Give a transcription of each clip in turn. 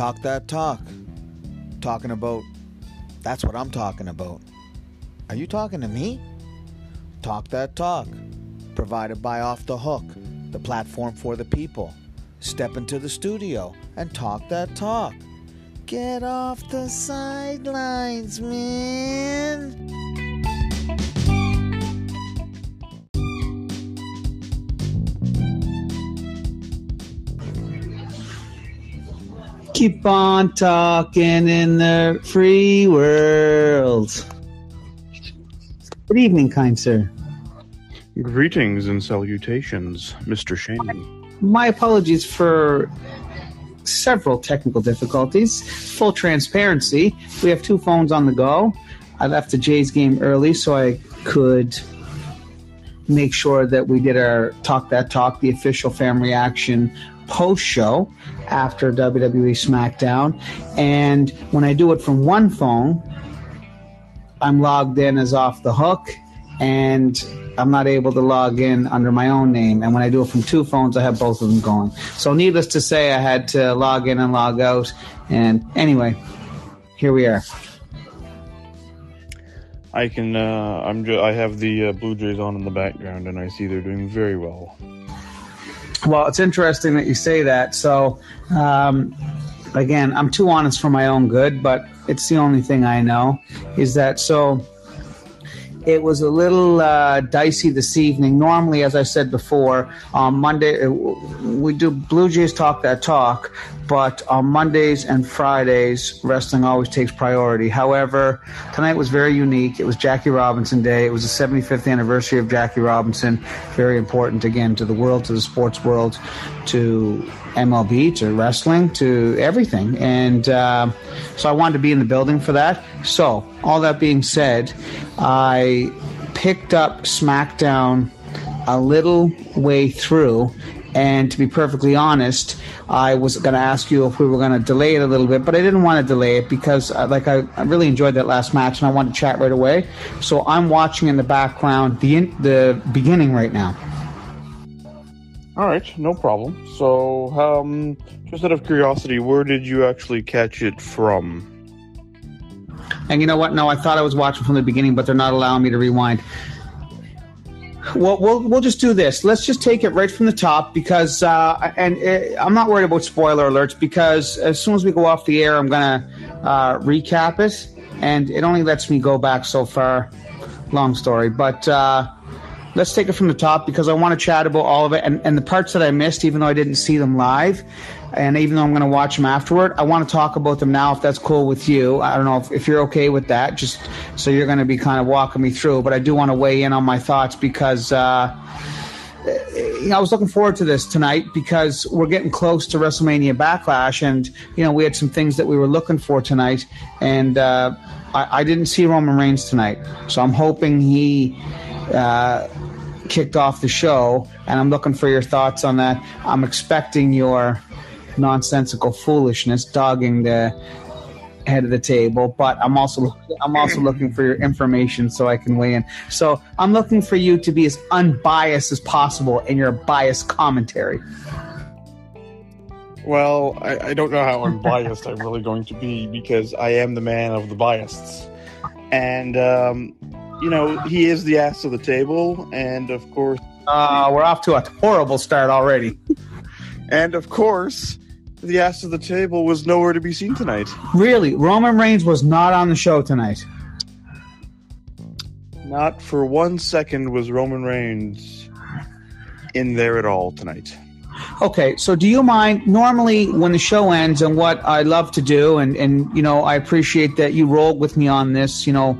Talk that talk. Talking about. That's what I'm talking about. Are you talking to me? Talk that talk. Provided by Off the Hook, the platform for the people. Step into the studio and talk that talk. Get off the sidelines, man. Keep on talking in the free world. Good evening, kind sir. Greetings and salutations, Mr. Shane. My apologies for several technical difficulties. Full transparency, we have two phones on the go. I left the Jays game early so I could make sure that we did our Talk That Talk, the official fan reaction post show after WWE SmackDown. And when I do it from one phone, I'm logged in as off the hook and I'm not able to log in under my own name. And when I do it from two phones, I have both of them going. So, needless to say, I had to log in and log out. And anyway, here we are. I can. Uh, I'm. Ju- I have the uh, Blue Jays on in the background, and I see they're doing very well. Well, it's interesting that you say that. So, um, again, I'm too honest for my own good, but it's the only thing I know is that so it was a little uh, dicey this evening. Normally, as I said before, on Monday uh, we do Blue Jays talk that talk, but on Mondays and Fridays, wrestling always takes priority. However, tonight was very unique. It was Jackie Robinson Day. It was the 75th anniversary of Jackie Robinson. Very important again to the world, to the sports world, to MLB, to wrestling, to everything. And uh, so I wanted to be in the building for that. So, all that being said, I picked up SmackDown a little way through. And to be perfectly honest, I was going to ask you if we were going to delay it a little bit, but I didn't want to delay it because, uh, like, I, I really enjoyed that last match and I wanted to chat right away. So I'm watching in the background the in, the beginning right now. All right, no problem. So, um, just out of curiosity, where did you actually catch it from? And you know what? No, I thought I was watching from the beginning, but they're not allowing me to rewind. Well, we'll we'll just do this. Let's just take it right from the top because, uh, and uh, I'm not worried about spoiler alerts because as soon as we go off the air, I'm gonna uh, recap it, and it only lets me go back so far. Long story, but uh, let's take it from the top because I want to chat about all of it and, and the parts that I missed, even though I didn't see them live. And even though I'm going to watch them afterward, I want to talk about them now if that's cool with you. I don't know if, if you're okay with that, just so you're going to be kind of walking me through. But I do want to weigh in on my thoughts because uh, you know, I was looking forward to this tonight because we're getting close to WrestleMania Backlash. And, you know, we had some things that we were looking for tonight. And uh, I, I didn't see Roman Reigns tonight. So I'm hoping he. Uh, kicked off the show, and I'm looking for your thoughts on that. I'm expecting your nonsensical foolishness dogging the head of the table, but I'm also I'm also looking for your information so I can weigh in. So I'm looking for you to be as unbiased as possible in your biased commentary. Well, I, I don't know how unbiased I'm really going to be because I am the man of the biases, and um, you know he is the ass of the table, and of course, Uh, we're off to a horrible start already. and of course, the ass of the table was nowhere to be seen tonight. Really, Roman Reigns was not on the show tonight. Not for one second was Roman Reigns in there at all tonight. Okay, so do you mind? Normally, when the show ends, and what I love to do, and and you know, I appreciate that you rolled with me on this. You know,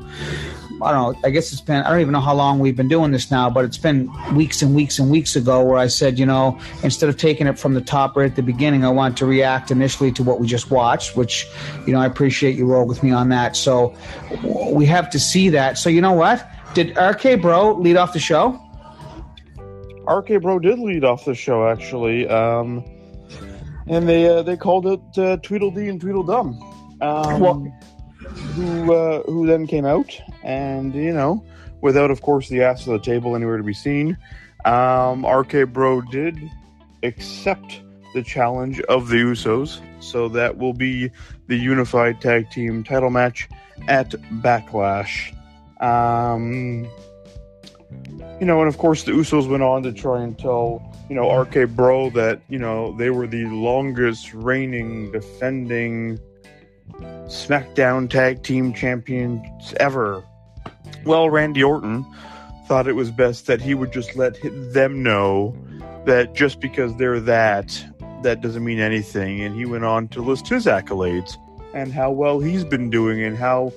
I don't know. I guess it's been I don't even know how long we've been doing this now, but it's been weeks and weeks and weeks ago where I said, you know, instead of taking it from the top right at the beginning, I want to react initially to what we just watched, which you know I appreciate you roll with me on that. So we have to see that. So you know what? Did RK Bro lead off the show? RK Bro did lead off the show actually, um, and they uh, they called it uh, Tweedledee and Tweedledum. Um, Well- who uh, who then came out and you know without of course the ass of the table anywhere to be seen. Um, RK Bro did accept the challenge of the Usos. So that will be the unified tag team title match at Backlash. Um, you know, and of course the Usos went on to try and tell you know RK Bro that you know they were the longest reigning defending SmackDown Tag Team Champions ever. Well, Randy Orton thought it was best that he would just let them know that just because they're that, that doesn't mean anything. And he went on to list his accolades and how well he's been doing and how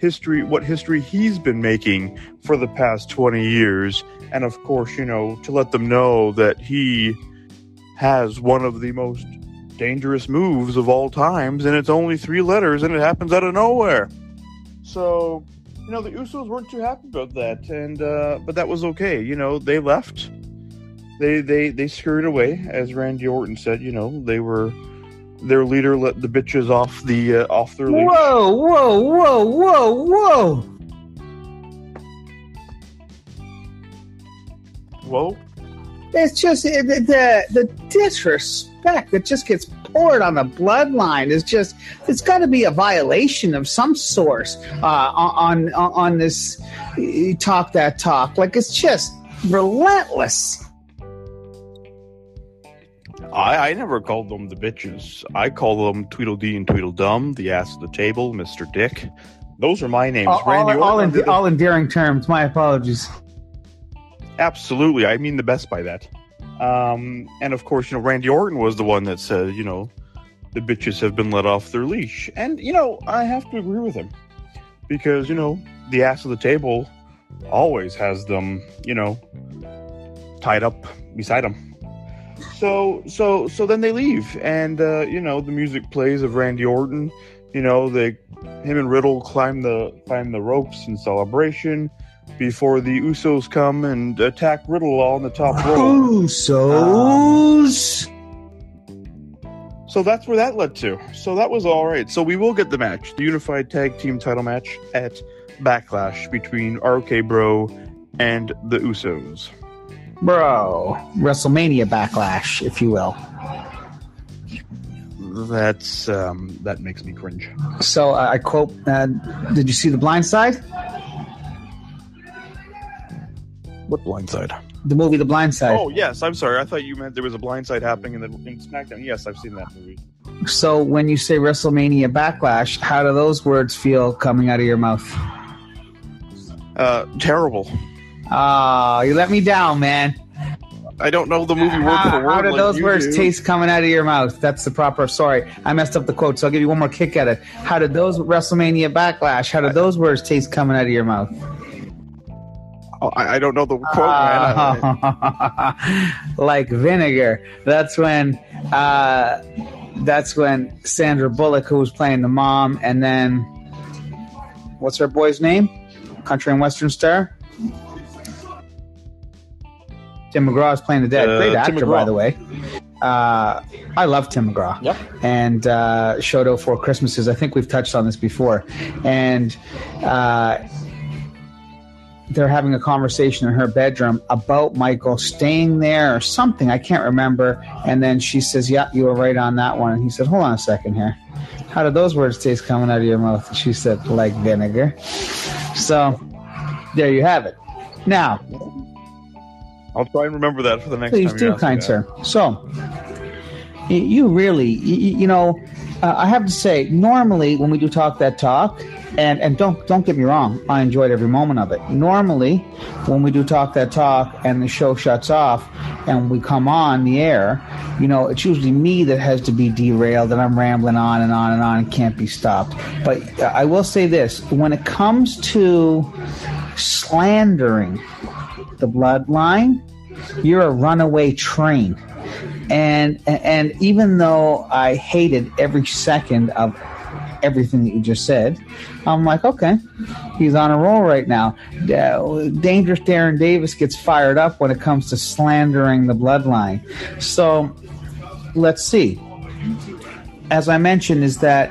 history, what history he's been making for the past 20 years. And of course, you know, to let them know that he has one of the most dangerous moves of all times, and it's only three letters, and it happens out of nowhere. So, you know, the Usos weren't too happy about that, and uh, but that was okay. You know, they left. They they they scurried away, as Randy Orton said. You know, they were their leader let the bitches off the uh, off their leash. Whoa, whoa, whoa, whoa, whoa! Whoa! It's just the the, the disrespect that just gets poured on the bloodline is just it's got to be a violation of some sort uh, on, on on this talk that talk. Like it's just relentless. I, I never called them the bitches. I call them Tweedledee and Tweedledum, the ass of the table, Mister Dick. Those are my names. All, all, Randy all, Orton en- did all endearing terms. My apologies. Absolutely, I mean the best by that. Um, and of course, you know, Randy Orton was the one that said, you know, the bitches have been let off their leash. And, you know, I have to agree with him. Because, you know, the ass of the table always has them, you know, tied up beside him. So, so, so then they leave, and uh, you know the music plays of Randy Orton. You know, they, him and Riddle climb the climb the ropes in celebration before the Usos come and attack Riddle on the top row. Usos. So that's where that led to. So that was all right. So we will get the match, the unified tag team title match at Backlash between RK Bro and the Usos. Bro, WrestleMania backlash, if you will. That's um, that makes me cringe. So uh, I quote: uh, "Did you see the Blind Side? What blindside? The movie The Blind Side." Oh yes, I'm sorry. I thought you meant there was a blindside happening in the in SmackDown. Yes, I've seen that movie. So when you say WrestleMania backlash, how do those words feel coming out of your mouth? Uh, terrible. Ah, you let me down, man. I don't know the movie word How, for word. how do like those words do. taste coming out of your mouth? That's the proper. Sorry, I messed up the quote, so I'll give you one more kick at it. How did those WrestleMania backlash? How did those words taste coming out of your mouth? Oh, I, I don't know the quote, man. Like vinegar. That's when. Uh, that's when Sandra Bullock, who was playing the mom, and then what's her boy's name? Country and Western star. Tim McGraw is playing the dad. Uh, Great actor, by the way. Uh, I love Tim McGraw. Yep. And uh, Shoto Four Christmases. I think we've touched on this before. And uh, they're having a conversation in her bedroom about Michael staying there or something. I can't remember. And then she says, Yeah, you were right on that one. And he said, Hold on a second here. How did those words taste coming out of your mouth? And she said, Like vinegar. So there you have it. Now, I'll try and remember that for the next Please time. you do, kind sir. So, you really, you, you know, uh, I have to say, normally when we do talk that talk, and and don't don't get me wrong, I enjoyed every moment of it. Normally, when we do talk that talk and the show shuts off and we come on the air, you know, it's usually me that has to be derailed and I'm rambling on and on and on and can't be stopped. But I will say this: when it comes to slandering the bloodline, you're a runaway train. And and even though I hated every second of everything that you just said, I'm like, okay, he's on a roll right now. Dangerous Darren Davis gets fired up when it comes to slandering the bloodline. So let's see. As I mentioned, is that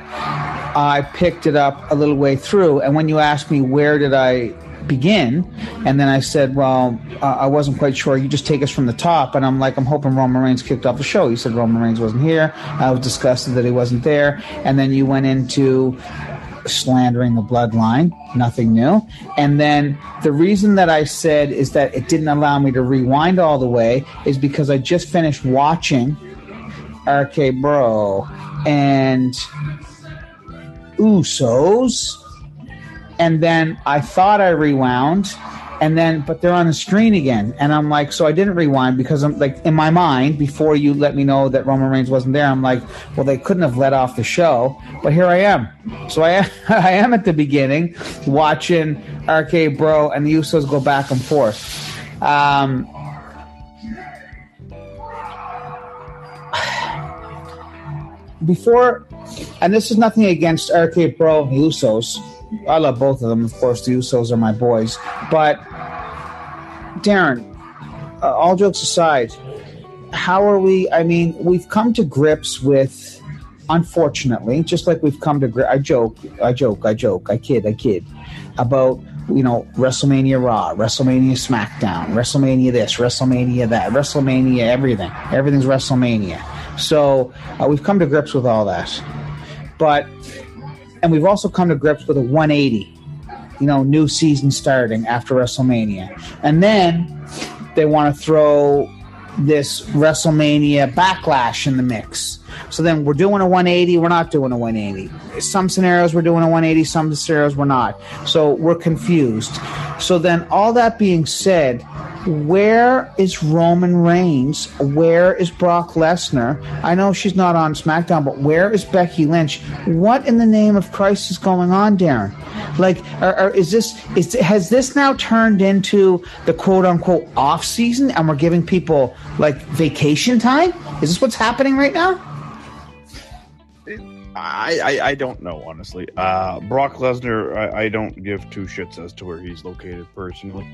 I picked it up a little way through, and when you asked me where did I begin. And then I said, well, uh, I wasn't quite sure. You just take us from the top. And I'm like, I'm hoping Roman Reigns kicked off the show. You said Roman Reigns wasn't here. I was disgusted that he wasn't there. And then you went into slandering the bloodline, nothing new. And then the reason that I said is that it didn't allow me to rewind all the way is because I just finished watching RK Bro and Usos. And then I thought I rewound and then but they're on the screen again and i'm like so i didn't rewind because i'm like in my mind before you let me know that roman reigns wasn't there i'm like well they couldn't have let off the show but here i am so i i am at the beginning watching rk bro and the usos go back and forth um, before and this is nothing against RK Bro and Usos. I love both of them. Of course, the Usos are my boys. But, Darren, uh, all jokes aside, how are we? I mean, we've come to grips with, unfortunately, just like we've come to grips. I joke, I joke, I joke, I kid, I kid, about you know, WrestleMania Raw, WrestleMania SmackDown, WrestleMania this, WrestleMania that, WrestleMania everything. Everything's WrestleMania. So uh, we've come to grips with all that. But, and we've also come to grips with a 180, you know, new season starting after WrestleMania. And then they want to throw this WrestleMania backlash in the mix. So then we're doing a 180, we're not doing a 180. Some scenarios we're doing a 180, some scenarios we're not. So we're confused. So then, all that being said, where is Roman Reigns? Where is Brock Lesnar? I know she's not on SmackDown, but where is Becky Lynch? What in the name of Christ is going on, Darren? Like, are, is this is has this now turned into the quote unquote off season, and we're giving people like vacation time? Is this what's happening right now? I, I, I don't know honestly. Uh, Brock Lesnar, I, I don't give two shits as to where he's located personally.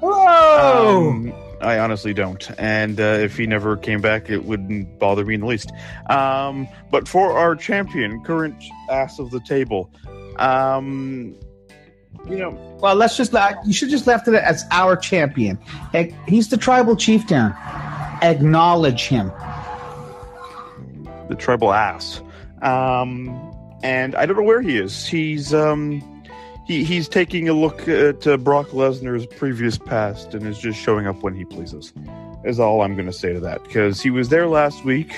Whoa! Um, I honestly don't. And uh, if he never came back, it wouldn't bother me in the least. Um, but for our champion, current ass of the table, um, you know, well, let's just you should just left it as our champion. He's the tribal chieftain. Acknowledge him. The tribal ass. Um, and I don't know where he is. He's um, he, he's taking a look at uh, Brock Lesnar's previous past and is just showing up when he pleases. Is all I'm going to say to that because he was there last week.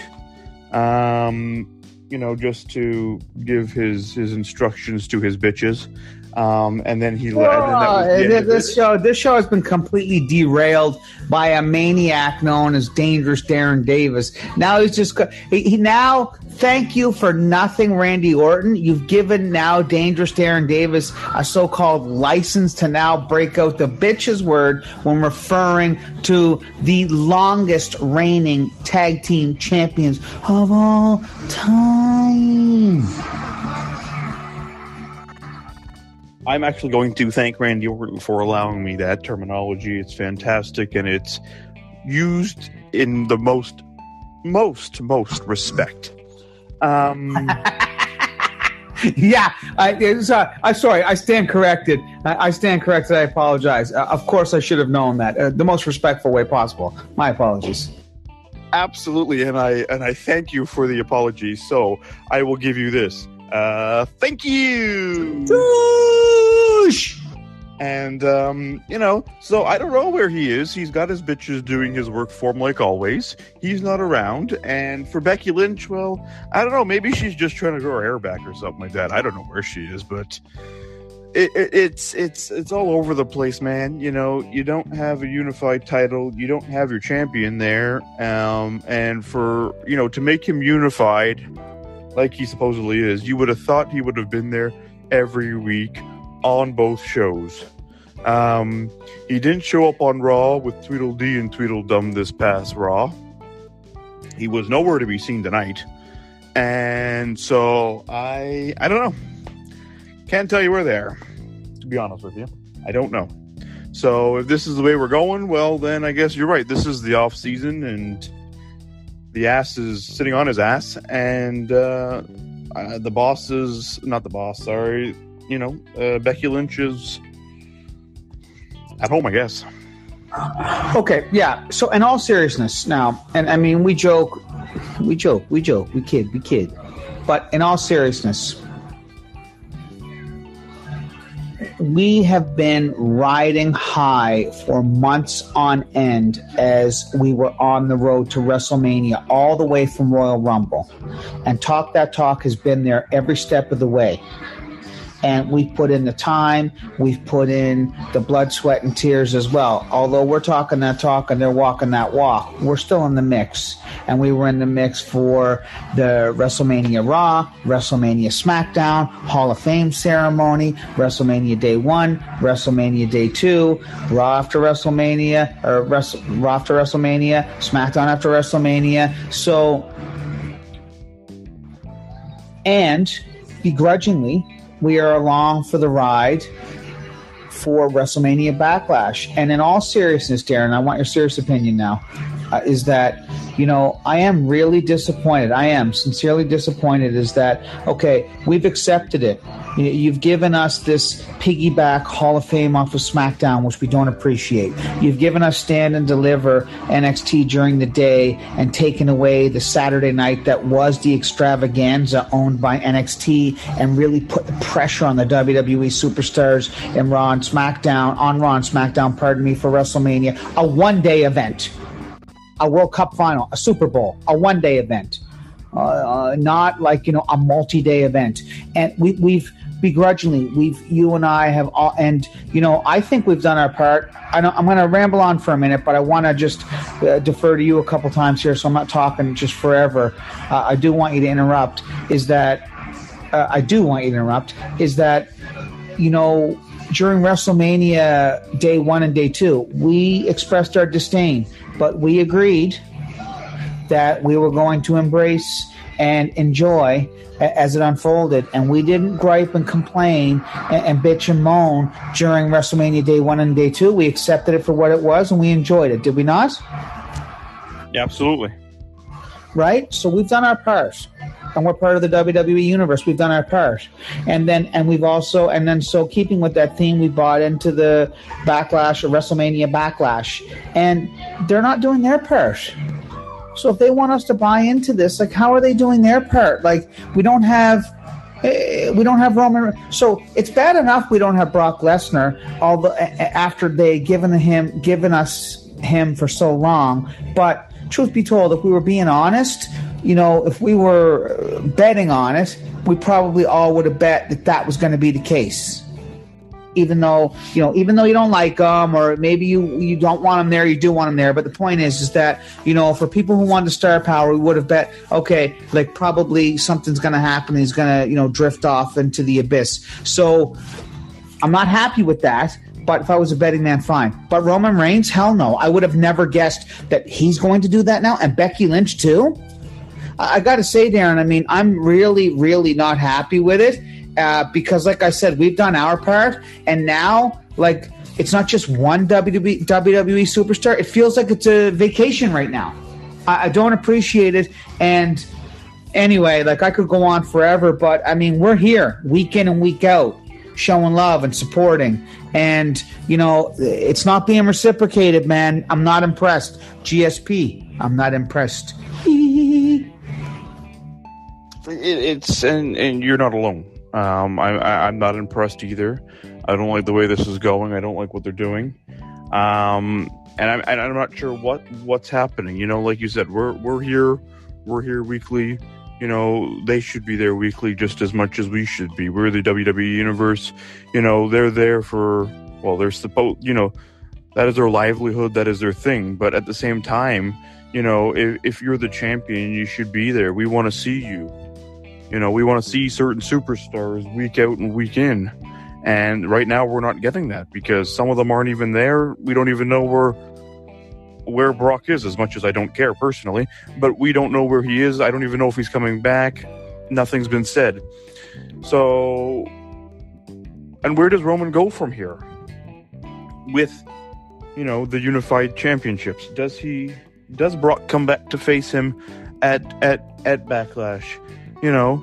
Um, you know, just to give his his instructions to his bitches. Um, and then he left. The this show, this show has been completely derailed by a maniac known as Dangerous Darren Davis. Now he's just he, he now thank you for nothing, Randy Orton. You've given now Dangerous Darren Davis a so called license to now break out the bitch's word when referring to the longest reigning tag team champions of all time. I'm actually going to thank Randy Orton for allowing me that terminology. It's fantastic and it's used in the most, most, most respect. Um, yeah, I, uh, I'm sorry. I stand corrected. I, I stand corrected. I apologize. Uh, of course, I should have known that uh, the most respectful way possible. My apologies. Absolutely, and I and I thank you for the apology. So I will give you this. Uh, thank you. And, um, you know, so I don't know where he is. He's got his bitches doing his work for him like always. He's not around. And for Becky Lynch, well, I don't know. Maybe she's just trying to grow her hair back or something like that. I don't know where she is, but it, it, it's it's it's all over the place, man. You know, you don't have a unified title. You don't have your champion there. Um, and for you know to make him unified, like he supposedly is, you would have thought he would have been there every week on both shows. Um, he didn't show up on Raw with Tweedledee and Tweedledum this past Raw. He was nowhere to be seen tonight. And so I I don't know. Can't tell you where they are, to be honest with you. I don't know. So if this is the way we're going, well then I guess you're right. This is the off season and the ass is sitting on his ass and uh, uh, the boss is not the boss, sorry you know, uh, Becky Lynch is At home, I guess. Okay, yeah. So, in all seriousness, now, and I mean, we joke, we joke, we joke, we kid, we kid. But in all seriousness, we have been riding high for months on end as we were on the road to WrestleMania, all the way from Royal Rumble. And Talk That Talk has been there every step of the way and we've put in the time, we've put in the blood, sweat, and tears as well. Although we're talking that talk and they're walking that walk, we're still in the mix. And we were in the mix for the WrestleMania Raw, WrestleMania SmackDown, Hall of Fame ceremony, WrestleMania Day 1, WrestleMania Day 2, Raw after WrestleMania, or Raw after WrestleMania, SmackDown after WrestleMania. So, and begrudgingly, we are along for the ride for WrestleMania Backlash. And in all seriousness, Darren, I want your serious opinion now. Uh, is that you know I am really disappointed. I am sincerely disappointed. Is that okay? We've accepted it. You've given us this piggyback Hall of Fame off of SmackDown, which we don't appreciate. You've given us stand and deliver NXT during the day and taken away the Saturday night that was the extravaganza owned by NXT and really put the pressure on the WWE superstars in Raw and SmackDown, on Raw and SmackDown, pardon me, for WrestleMania, a one day event, a World Cup final, a Super Bowl, a one day event. Uh, uh, not like you know a multi-day event, and we, we've begrudgingly. We've you and i have all and you know i think we've done our part. I am going to ramble on for a minute but i want to just uh, defer to you a couple times here so i'm not talking just forever. Uh, i do want you to interrupt is that uh, i do want you to interrupt is that you know during wrestlemania day one and day two we expressed our disdain but we agreed that we were going to embrace and enjoy as it unfolded. And we didn't gripe and complain and, and, bitch and moan during WrestleMania Day 1 and Day 2. We accepted it for what it was and we enjoyed it, did we not? Yeah, absolutely. Right? So we've done our part. And we're part of the WWE universe. We've done our part. And then and we've also and then so keeping with that theme, we bought into the backlash or WrestleMania backlash. And they're not doing their part so if they want us to buy into this, like how are they doing their part? Like we don't have eh, eh we don't have Roman. So it's bad enough we don't have Brock Lesnar. Although eh, eh, after they given him given us him for so long, but truth be told, if we were being honest, you know, if we were betting on it, we probably all would have bet that that was going to be the case even though you know even though you don't like them or maybe you you don't want them there you do want them there but the point is is that you know for people who want the star power we would have bet okay like probably something's to happen he's to you know drift off into the abyss so i'm not happy with that but if I was a betting man, fine. But Roman Reigns, hell no. I would have never guessed that he's going to do that now. And Becky Lynch, too. I, I got to say, Darren, I mean, I'm really, really not happy with it uh, because, like I said, we've done our part, and now like it's not just one WWE, WWE superstar. It feels like it's a vacation right now. I, I don't appreciate it, and anyway, like I could go on forever, but I mean, we're here week in and week out, showing love and supporting. And, you know, it's not being reciprocated, man. I'm not impressed. GSP, I'm not impressed. it, it's, and, and you're not alone. Um, I, I'm not impressed either. I don't like the way this is going. I don't like what they're doing. Um, and I'm, and I'm not sure what what's happening. You know, like you said, we're we're here, we're here weekly. You know, they should be there weekly just as much as we should be. We're the WWE universe. You know, they're there for well, they're supposed. You know, that is their livelihood. That is their thing. But at the same time, you know, if if you're the champion, you should be there. We want to see you. You know, we want to see certain superstars week out and week in. And right now we're not getting that because some of them aren't even there. We don't even know where where Brock is as much as I don't care personally, but we don't know where he is. I don't even know if he's coming back. Nothing's been said. So and where does Roman go from here? With you know, the unified championships. Does he does Brock come back to face him at at at Backlash? You know,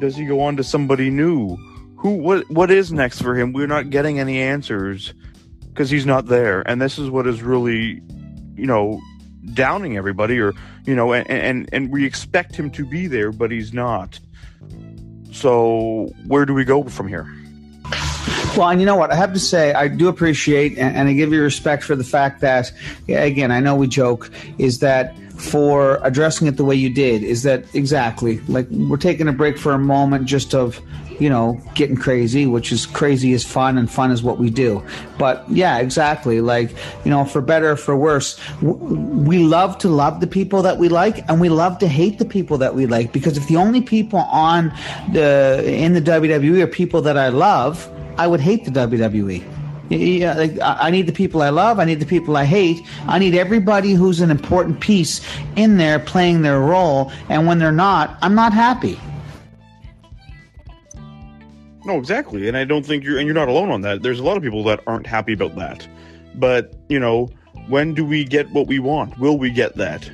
does he go on to somebody new? Who what what is next for him? We're not getting any answers because he's not there, and this is what is really, you know, downing everybody, or you know, and and and we expect him to be there, but he's not. So where do we go from here? Well, and you know what? I have to say, I do appreciate and, and I give you respect for the fact that, again, I know we joke, is that for addressing it the way you did, is that exactly like we're taking a break for a moment just of, you know, getting crazy, which is crazy is fun and fun is what we do. But yeah, exactly. Like, you know, for better or for worse, we love to love the people that we like and we love to hate the people that we like because if the only people on the, in the WWE are people that I love, I would hate the WWE. Yeah, like, I need the people I love. I need the people I hate. I need everybody who's an important piece in there playing their role. And when they're not, I'm not happy. No, exactly. And I don't think you're, and you're not alone on that. There's a lot of people that aren't happy about that. But, you know, when do we get what we want? Will we get that?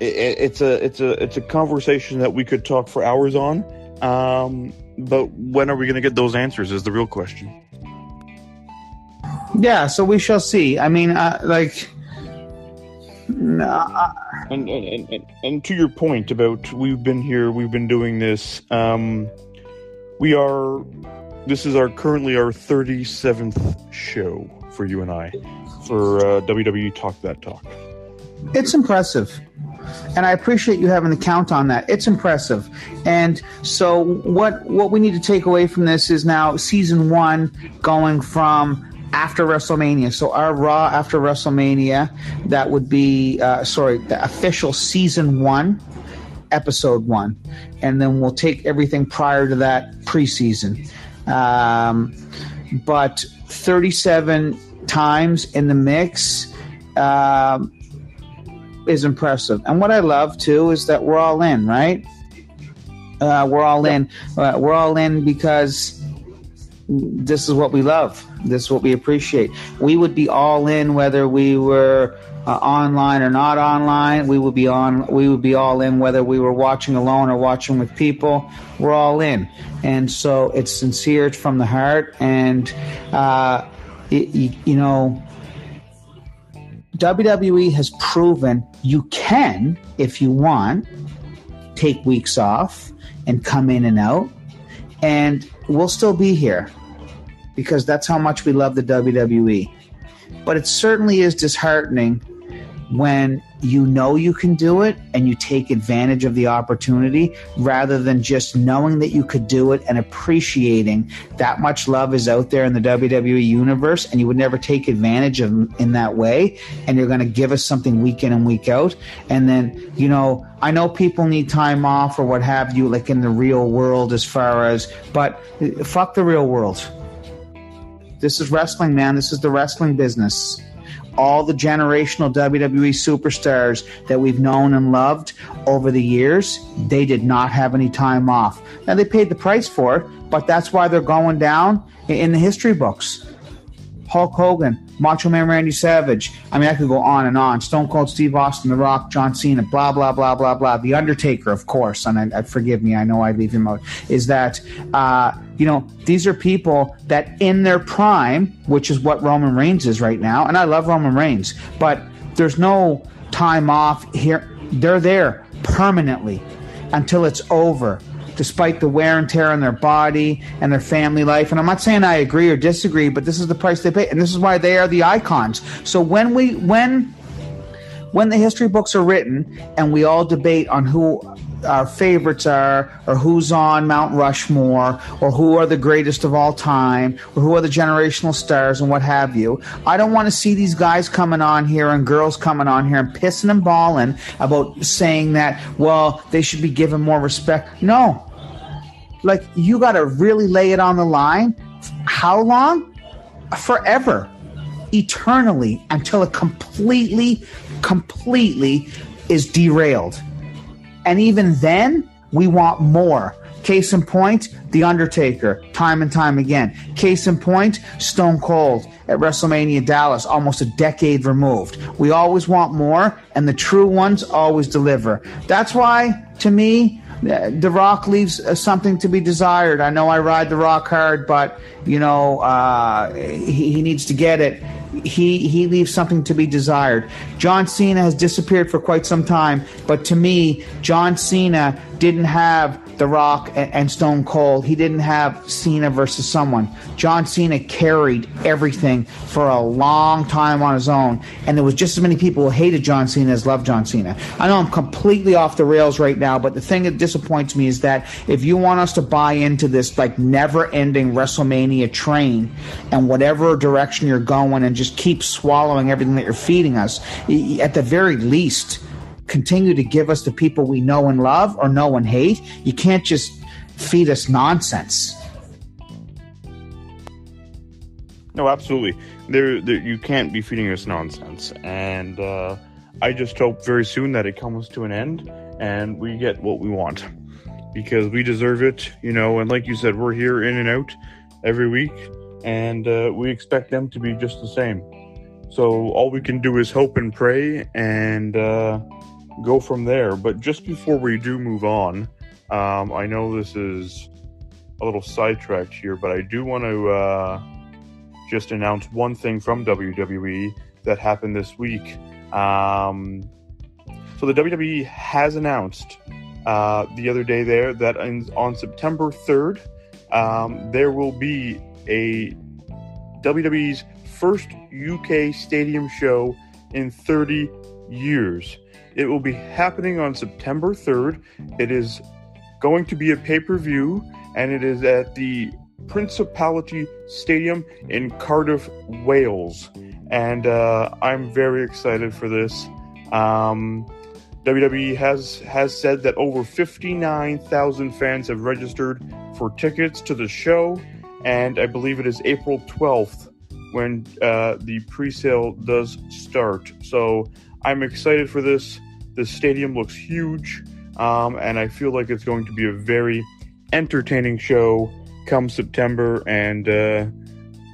It, it's a, it's a, it's a conversation that we could talk for hours on. Um, but when are we going to get those answers is the real question. Yeah, so we shall see. I mean, uh, like, no, uh, and, and, and and to your point about we've been here, we've been doing this. Um, we are. This is our currently our thirty seventh show for you and I for uh, WWE Talk That Talk. It's impressive. And I appreciate you having the count on that. It's impressive. And so what what we need to take away from this is now season 1 going from after WrestleMania. So our Raw after WrestleMania, that would be uh, sorry, the official season 1 episode 1. And then we'll take everything prior to that preseason. Um, but 37 times in the mix um, is impressive. And what I love too is that we're all in, right? Uh, we're all in. Uh, we're all in because this is what we love. This is what we appreciate. We would be all in whether we were uh, online or not online. We would be on. We would be all in whether we were watching alone or watching with people. We're all in, and so it's sincere. It's from the heart, and uh, it, you, you know WWE has proven you can, if you want, take weeks off and come in and out, and we'll still be here because that's how much we love the WWE. But it certainly is disheartening when you know you can do it and you take advantage of the opportunity rather than just knowing that you could do it and appreciating that much love is out there in the WWE universe and you would never take advantage of in that way and you're going to give us something week in and week out. And then you know I know people need time off or what have you like in the real world as far as but uh, fuck the real world. This is wrestling man. This is the wrestling business all the generational WWE superstars that we've known and loved over the years, they did not have any time off. Now they paid the price for it, but that's why they're going down in the history books. Hulk Hogan, Macho Man Randy Savage. I mean, I could go on and on. Stone Cold Steve Austin, The Rock, John Cena, blah, blah, blah, blah, blah. The Undertaker, of course, and I, I forgive me, I know I leave him out, is that, uh, you know, these are people that in their prime, which is what Roman Reigns is right now, and I love Roman Reigns, but there's no time off here. They're there permanently until it's over despite the wear and tear on their body and their family life. And I'm not saying I agree or disagree, but this is the price they pay, and this is why they are the icons. So when we when when the history books are written and we all debate on who our favorites are, or who's on Mount Rushmore, or who are the greatest of all time, or who are the generational stars, and what have you. I don't want to see these guys coming on here and girls coming on here and pissing and bawling about saying that, well, they should be given more respect. No. Like, you got to really lay it on the line. How long? Forever. Eternally until it completely, completely is derailed. And even then, we want more. Case in point, The Undertaker, time and time again. Case in point, Stone Cold at WrestleMania Dallas, almost a decade removed. We always want more, and the true ones always deliver. That's why, to me, the Rock leaves uh, something to be desired. I know I ride The Rock hard, but you know uh, he, he needs to get it. He he leaves something to be desired. John Cena has disappeared for quite some time, but to me, John Cena didn't have The Rock and Stone Cold. He didn't have Cena versus someone. John Cena carried everything for a long time on his own, and there was just as many people who hated John Cena as loved John Cena. I know I'm completely off the rails right now, but the thing that disappoints me is that if you want us to buy into this like never-ending WrestleMania train and whatever direction you're going, and just keep swallowing everything that you're feeding us, at the very least continue to give us the people we know and love or know and hate. You can't just feed us nonsense. No, absolutely. There, there you can't be feeding us nonsense, and uh, I just hope very soon that it comes to an end and we get what we want because we deserve it, you know. And like you said, we're here in and out every week, and uh, we expect them to be just the same. So all we can do is hope and pray and uh, go from there. But just before we do move on, um, I know this is a little sidetracked here, but I do want to uh, just announce one thing from WWE that happened this week. Um, so the WWE has announced uh, the other day there that in, on September 3rd, um, there will be a WWE's first UK stadium show in 30 years. It will be happening on September 3rd. It is going to be a pay per view, and it is at the Principality Stadium in Cardiff, Wales. And uh, I'm very excited for this. Um, WWE has has said that over 59,000 fans have registered for tickets to the show, and I believe it is April 12th when uh, the pre-sale does start. So I'm excited for this. The stadium looks huge, um, and I feel like it's going to be a very entertaining show come September. And uh,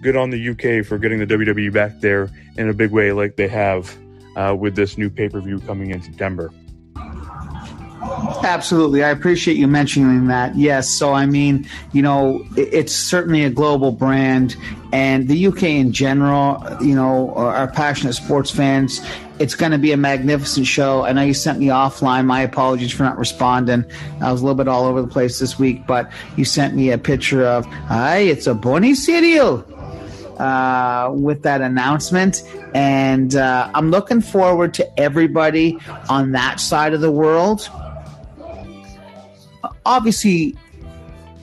good on the UK for getting the WWE back there in a big way, like they have uh, with this new pay-per-view coming in September. Absolutely. I appreciate you mentioning that. Yes. So, I mean, you know, it's certainly a global brand, and the UK in general, you know, are passionate sports fans. It's going to be a magnificent show. I know you sent me offline. My apologies for not responding. I was a little bit all over the place this week, but you sent me a picture of, hi, it's a bunny cereal. Uh, with that announcement. And uh, I'm looking forward to everybody on that side of the world obviously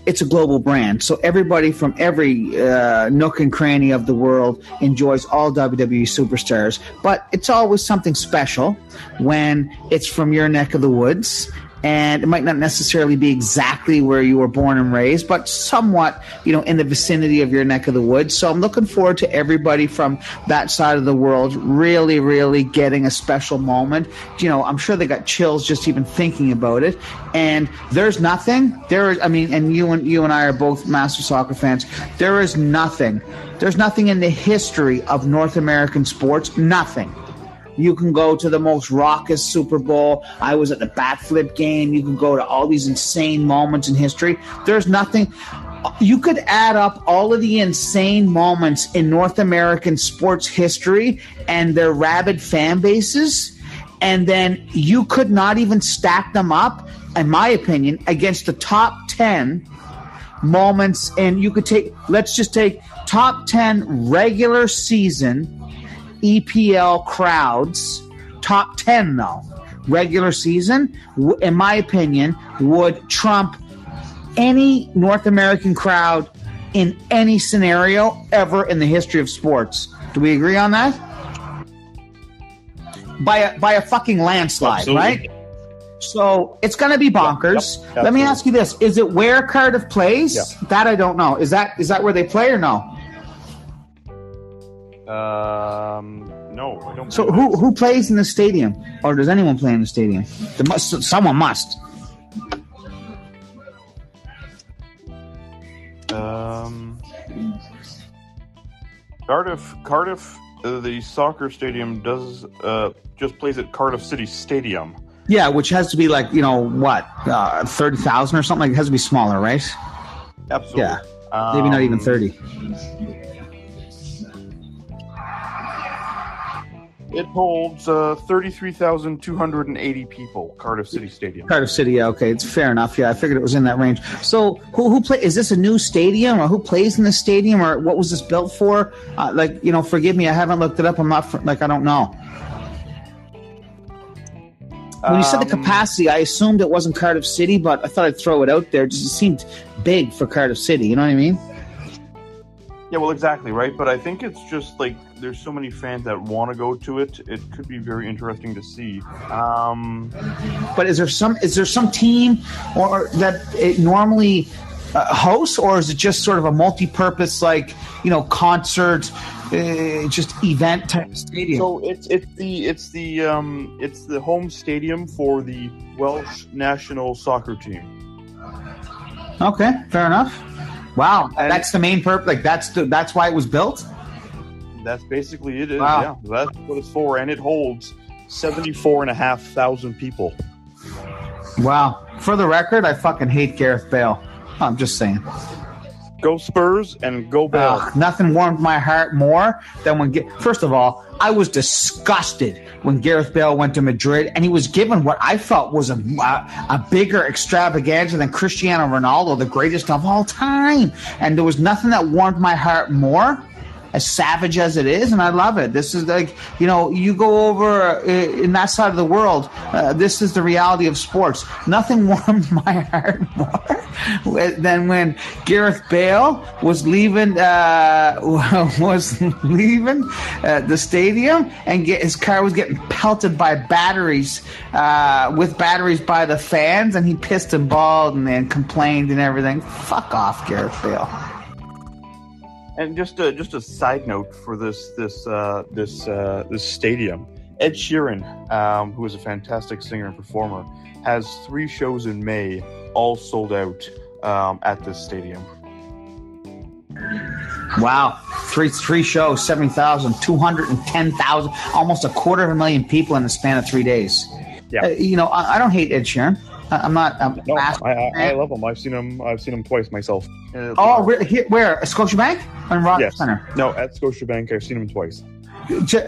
it's a global brand, so everybody from every uh, nook and cranny of the world enjoys all WWE superstars. But it's always something special when it's from your neck of the woods and it might not necessarily be exactly where you were born and raised, but somewhat, you know, in the vicinity of your neck of the woods. So I'm looking forward to everybody from that side of the world really, really getting a special moment. You know, I'm sure they got chills just even thinking about it. And there's nothing there is. I mean, and you and you and I are both master soccer fans. There is nothing. There's nothing in the history of North American sports. Nothing you can go to the most raucous Super Bowl. I was at the bat flip game. You can go to all these insane moments in history. There's nothing. You could add up all of the insane moments in North American sports history and their rabid fan bases, and then you could not even stack them up, in my opinion, against the top 10 moments. And you could take, let's just take top 10 regular season EPL crowds, top 10 though, regular season, in my opinion, would trump any North American crowd in any scenario ever in the history of sports. Do we agree on that? By a, by a fucking landslide, Absolutely. right? So it's going to be bonkers. Yep, yep, Let me ask you this: Is it where Cardiff plays? Yep. That I don't know. Is that is that where they play or no? Um, no, I don't. So who who plays in the stadium, or does anyone play in the stadium? There must someone must. Um, Cardiff, Cardiff, uh, the soccer stadium does uh, just plays at Cardiff City Stadium. Yeah, which has to be like you know what, uh, thirty thousand or something. Like it has to be smaller, right? Absolutely. Yeah, maybe not even um, thirty. It holds uh, 33,280 people, Cardiff City Stadium. Cardiff City, yeah, okay, it's fair enough. Yeah, I figured it was in that range. So, who who play? Is this a new stadium, or who plays in the stadium, or what was this built for? Uh, like, you know, forgive me, I haven't looked it up. I'm not like I don't know. When you said the Um, capacity, I assumed it wasn't Cardiff City, but I thought I'd throw it out there. Just it seemed big for Cardiff City. You know what I mean? Yeah, well, exactly, right? But I think it's just like there's so many fans that want to go to it. It could be very interesting to see. Um, But is there some is there some team or that it normally uh, hosts, or is it just sort of a multi-purpose like you know concert, uh, just event type stadium? so it's it's the it's the um, it's the home stadium for the Welsh national soccer team. okay, fair enough. Wow, And- that's the main purpose. Like that's the, that's why it was built. That's basically it. Is, Wow. Yeah, that's what it's for, and it holds seventy-four and a half thousand people. Wow. For the record, I fucking hate Gareth Bale. I'm just saying. Go Spurs and go Bale. Nothing warmed my heart more than when. First of all, I was disgusted when Gareth Bale went to Madrid, and he was given what I felt was a a, bigger extravaganza than Cristiano Ronaldo, the greatest of all time. And there was nothing that warmed my heart more. As savage as it is, and I love it. This is like you know, you go over uh, in that side of the world. Uh, this is the reality of sports. Nothing warmed my heart more than when Gareth Bale was leaving uh, was leaving uh, the stadium and get, his car was getting pelted by batteries uh, with batteries by the fans, and he pissed and bawled and then complained and everything. Fuck off, Gareth Bale. And just a just a side note for this this uh, this uh, this stadium, Ed Sheeran, um, who is a fantastic singer and performer, has three shows in May, all sold out um, at this stadium. Wow, three three shows, 70,000, 210,000, almost a quarter of a million people in the span of three days. Yeah. Uh, you know, I, I don't hate Ed Sheeran. I, I'm not. I'm No, I, I, I love them. I've seen them. I've seen them twice myself. Uh, Oh, where, Here, where? Scotiabank and Rogers yes. Center. No, at Scotiabank, I've seen them twice.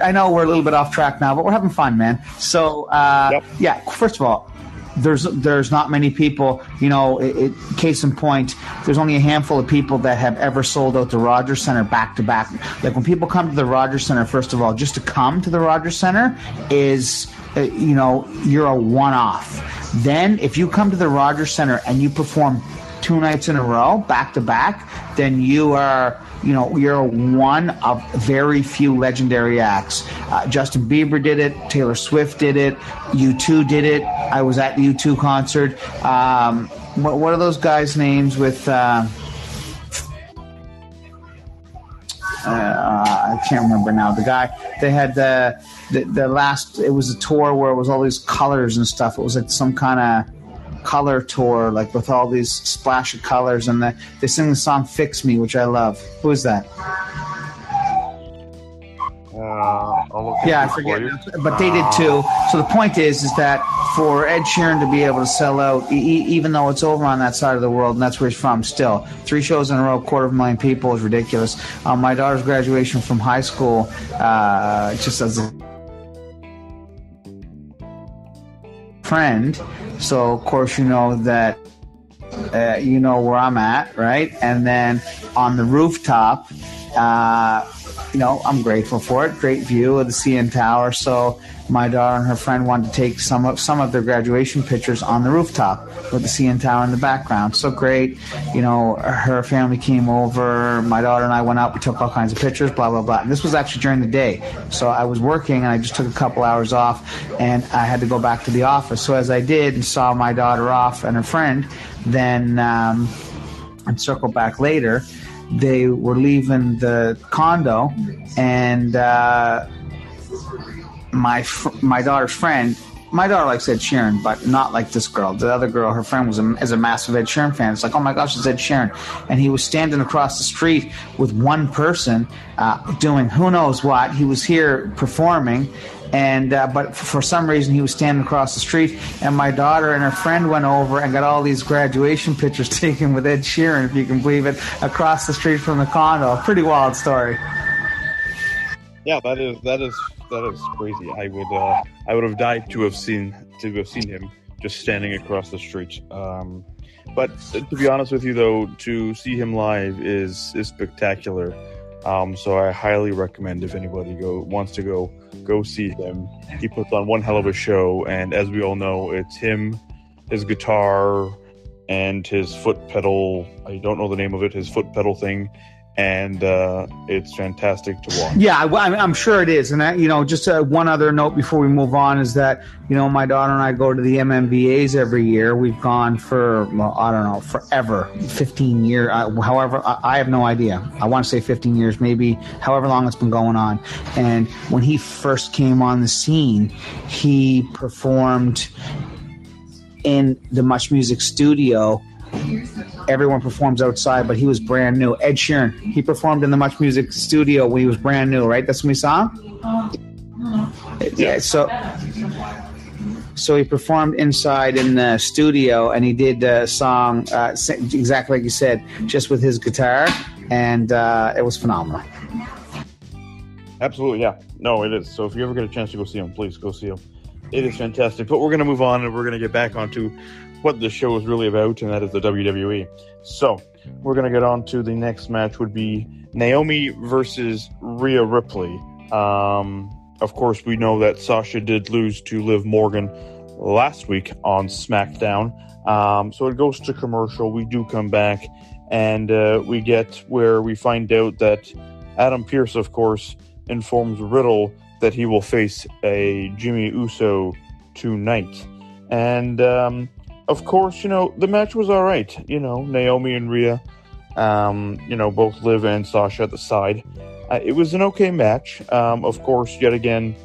I know we're a little bit off track now, but we're having fun, man. So, uh, Yep. yeah. First of all, there's there's not many people. You know, it, it, case in point, there's only a handful of people that have ever sold out the Rogers Center back to back. Like when people come to the Rogers Center, first of all, just to come to the Rogers Center is, uh, you know, you're a one off. Then if you come to the Rogers Center and you perform two nights in a row, back to back, then you are, you know, you're one of very few legendary acts. Uh, Justin Bieber did it, Taylor Swift did it, U2 did it. I was at the U2 concert. Um, what, what are those guys' names with? Uh, uh, I can't remember now. The guy they had the, the the last. It was a tour where it was all these colors and stuff. It was like some kind of color tour, like with all these splash of colors, and the, they sing the song "Fix Me," which I love. Who is that? Uh, Yeah, I forget, for but they did too. So the point is, is that for Ed Sheeran to be able to sell out, e- even though it's over on that side of the world, and that's where he's from, still three shows in a row, quarter of a million people is ridiculous. Um, my daughter's graduation from high school, uh, just as a friend, so of course you know that uh, you know where I'm at, right? And then on the rooftop, uh, you know, I'm grateful for it. Great view of the CN Tower. So my daughter and her friend wanted to take some of some of their graduation pictures on the rooftop with the CN Tower in the background. So great. You know, her family came over. My daughter and I went out. We took all kinds of pictures. Blah blah blah. And this was actually during the day. So I was working and I just took a couple hours off, and I had to go back to the office. So as I did and saw my daughter off and her friend, then um, and circle back later they were leaving the condo and uh, my fr- my daughter's friend my daughter likes Ed Sheeran, but not like this girl. The other girl, her friend, was a, is a massive Ed Sheeran fan. It's like, oh my gosh, it's Ed Sheeran, and he was standing across the street with one person uh, doing who knows what. He was here performing, and uh, but for some reason he was standing across the street, and my daughter and her friend went over and got all these graduation pictures taken with Ed Sheeran, if you can believe it, across the street from the condo. Pretty wild story. Yeah, that is that is that is crazy. I would uh, I would have died to have seen to have seen him just standing across the street. Um, but to be honest with you, though, to see him live is is spectacular. Um, so I highly recommend if anybody go wants to go go see him. He puts on one hell of a show, and as we all know, it's him, his guitar, and his foot pedal. I don't know the name of it. His foot pedal thing, and uh, it's fantastic to watch. Yeah, I, I'm sure it is. And you know, just uh, one other note before we move on is that you know my daughter and I go to the MMVA's every year. We've gone for well, I don't know forever, 15 years. Uh, however, I, I have no idea. I want to say 15 years, maybe however long it's been going on. And when he first came on the scene, he performed in the Much Music studio everyone performs outside, but he was brand new. Ed Sheeran, he performed in the Much Music studio when he was brand new, right? That's when we saw? Yeah, so so he performed inside in the studio and he did a song uh, exactly like you said, just with his guitar, and uh, it was phenomenal. Absolutely, yeah. No, it is. So if you ever get a chance to go see him, please go see him. It is fantastic. But we're going to move on and we're going to get back onto what the show is really about, and that is the WWE. So we're gonna get on to the next match. Would be Naomi versus Rhea Ripley. Um, of course, we know that Sasha did lose to Liv Morgan last week on SmackDown. Um, so it goes to commercial. We do come back, and uh, we get where we find out that Adam Pearce, of course, informs Riddle that he will face a Jimmy Uso tonight. And um, of course, you know, the match was all right. You know, Naomi and Rhea, um, you know, both Liv and Sasha at the side. Uh, it was an okay match. Um, of course, yet again,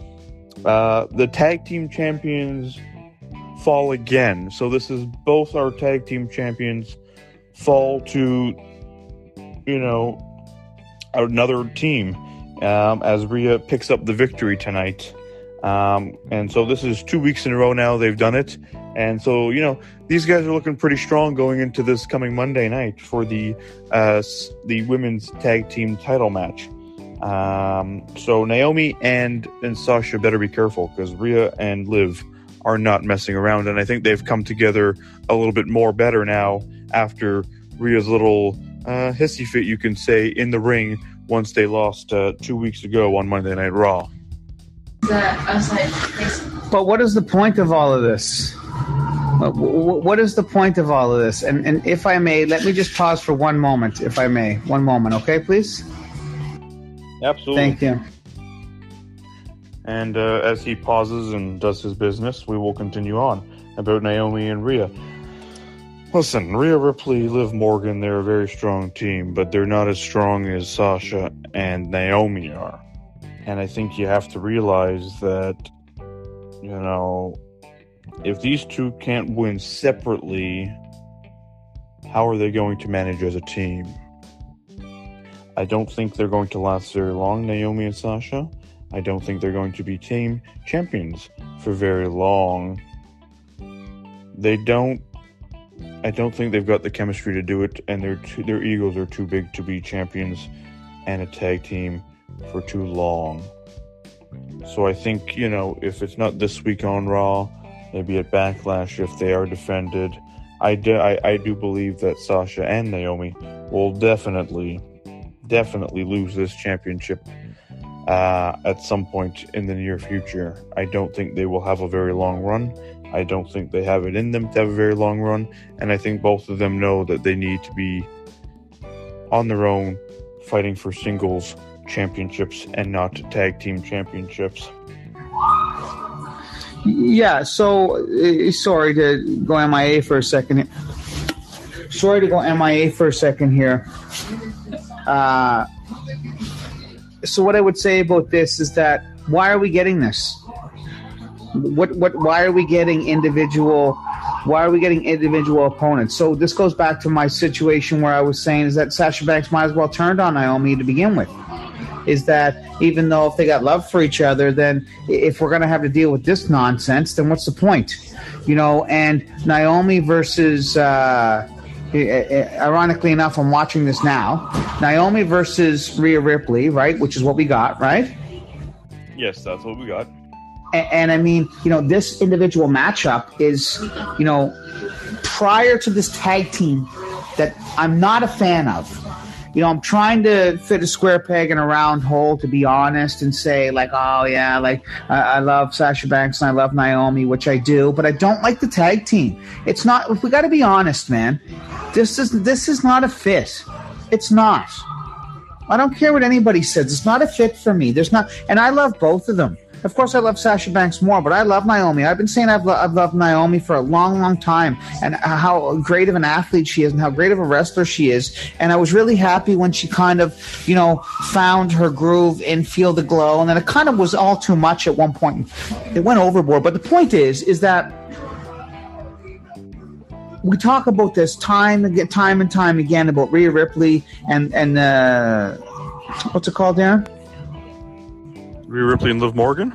uh, the tag team champions fall again. So this is both our tag team champions fall to, you know, another team um, as Rhea picks up the victory tonight. Um, and so this is two weeks in a row now they've done it. And so, you know, these guys are looking pretty strong going into this coming Monday night for the uh, the women's tag team title match. Um, so Naomi and and Sasha better be careful because Rhea and Liv are not messing around, and I think they've come together a little bit more better now after Rhea's little uh, hissy fit, you can say, in the ring once they lost uh, two weeks ago on Monday Night Raw. But what is the point of all of this? What is the point of all of this? And, and if I may, let me just pause for one moment, if I may. One moment, okay, please? Absolutely. Thank you. And uh, as he pauses and does his business, we will continue on about Naomi and Rhea. Listen, Rhea Ripley, Liv Morgan, they're a very strong team, but they're not as strong as Sasha and Naomi are. And I think you have to realize that, you know, if these two can't win separately, how are they going to manage as a team? I don't think they're going to last very long, Naomi and Sasha. I don't think they're going to be team champions for very long. They don't. I don't think they've got the chemistry to do it, and their their egos are too big to be champions and a tag team for too long. So I think you know if it's not this week on Raw, maybe at Backlash if they are defended. I do, I, I do believe that Sasha and Naomi will definitely, definitely lose this championship uh, at some point in the near future. I don't think they will have a very long run. I don't think they have it in them to have a very long run. And I think both of them know that they need to be on their own fighting for singles championships and not tag team championships. Yeah, so uh, sorry to go MIA for a second. Sorry to go MIA for a second here. Uh, so what I would say about this is that why are we getting this? What what why are we getting individual why are we getting individual opponents? So this goes back to my situation where I was saying is that Sasha Banks might as well turned on Naomi to begin with is that even though if they got love for each other, then if we're going to have to deal with this nonsense, then what's the point? You know, and Naomi versus, uh, ironically enough, I'm watching this now. Naomi versus Rhea Ripley, right? Which is what we got, right? Yes, that's what we got. And, and, I mean, you know, this individual matchup is, you know, prior to this tag team that I'm not a fan of. You know, I'm trying to fit a square peg in a round hole, to be honest, and say like, oh yeah, like I, I love Sasha Banks and I love Naomi, which I do, but I don't like the tag team. It's not. We got to be honest, man. This is this is not a fit. It's not. I don't care what anybody says. It's not a fit for me. There's not, and I love both of them. Of course, I love Sasha Banks more, but I love Naomi. I've been saying I've, lo- I've loved Naomi for a long, long time, and how great of an athlete she is, and how great of a wrestler she is. And I was really happy when she kind of, you know, found her groove and feel the glow. And then it kind of was all too much at one point. It went overboard. But the point is, is that we talk about this time and time and time again about Rhea Ripley and and uh, what's it called, Darren? Rhea Ripley and Liv Morgan.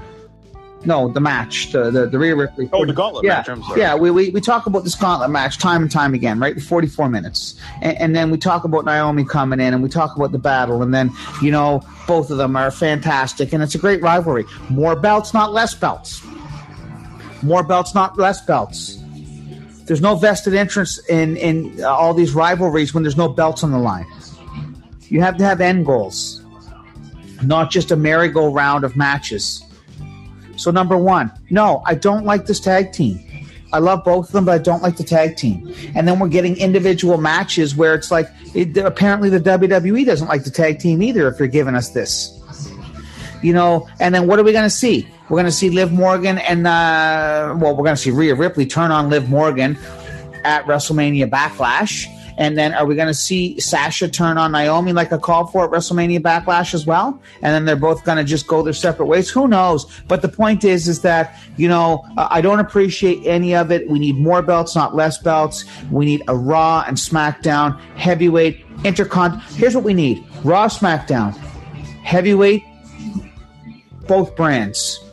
No, the match, the the, the Rhea Ripley. Oh, the gauntlet yeah, match. I'm sorry. Yeah, we, we, we talk about this gauntlet match time and time again, right? The 44 minutes. And, and, then we talk about Naomi coming in and we talk about the battle. And then, you know, both of them are fantastic. And it's a great rivalry. More belts, not less belts. More belts, not less belts. There's no vested interest in, in all these rivalries when there's no belts on the line. You have to have end goals not just a merry-go-round of matches. So, number one, no, I don't like this tag team. I love both of them, but I don't like the tag team. And then we're getting individual matches where it's like, it, apparently the WWE doesn't like the tag team either if you're giving us this. You know, and then what are we going to see? We're going to see Liv Morgan and, uh, well, we're going to see Rhea Ripley turn on Liv Morgan at WrestleMania Backlash and then are we going to see Sasha turn on Naomi like a call for at WrestleMania Backlash as well? And then they're both going to just go their separate ways. Who knows? But the point is, is that you know I don't appreciate any of it. We need more belts, not less belts. We need a Raw and SmackDown heavyweight intercon. Here's what we need: Raw, SmackDown, heavyweight, both brands.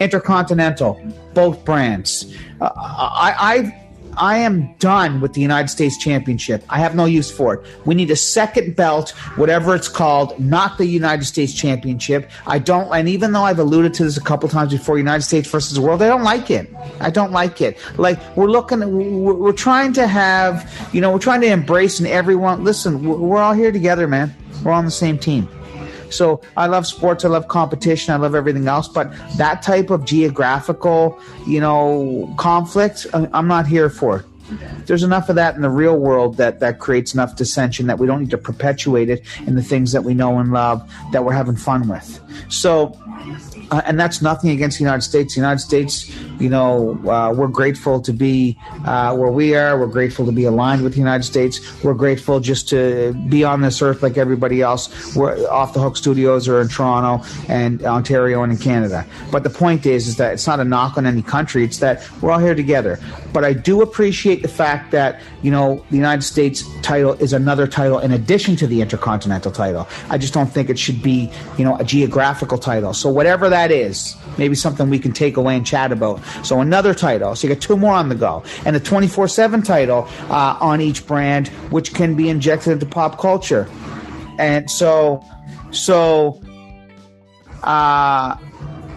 Intercontinental, both brands. Uh, I, I've I am done with the United States Championship. I have no use for it. We need a second belt, whatever it's called, not the United States Championship. I don't, and even though I've alluded to this a couple times before, United States versus the world, I don't like it. I don't like it. Like we're looking, we're trying to have, you know, we're trying to embrace and everyone. Listen, we're all here together, man. We're on the same team. So I love sports, I love competition, I love everything else, but that type of geographical, you know, conflict, I'm not here for. There's enough of that in the real world that that creates enough dissension that we don't need to perpetuate it in the things that we know and love that we're having fun with. So uh, and that's nothing against the United States. The United States, you know, uh, we're grateful to be uh, where we are. We're grateful to be aligned with the United States. We're grateful just to be on this earth like everybody else. We're off the hook studios are in Toronto and Ontario and in Canada. But the point is, is that it's not a knock on any country. It's that we're all here together. But I do appreciate the fact that you know the United States title is another title in addition to the Intercontinental title. I just don't think it should be you know a geographical title. So whatever that is, maybe something we can take away and chat about. So another title. So you got two more on the go, and a 24/7 title uh, on each brand, which can be injected into pop culture. And so, so, uh,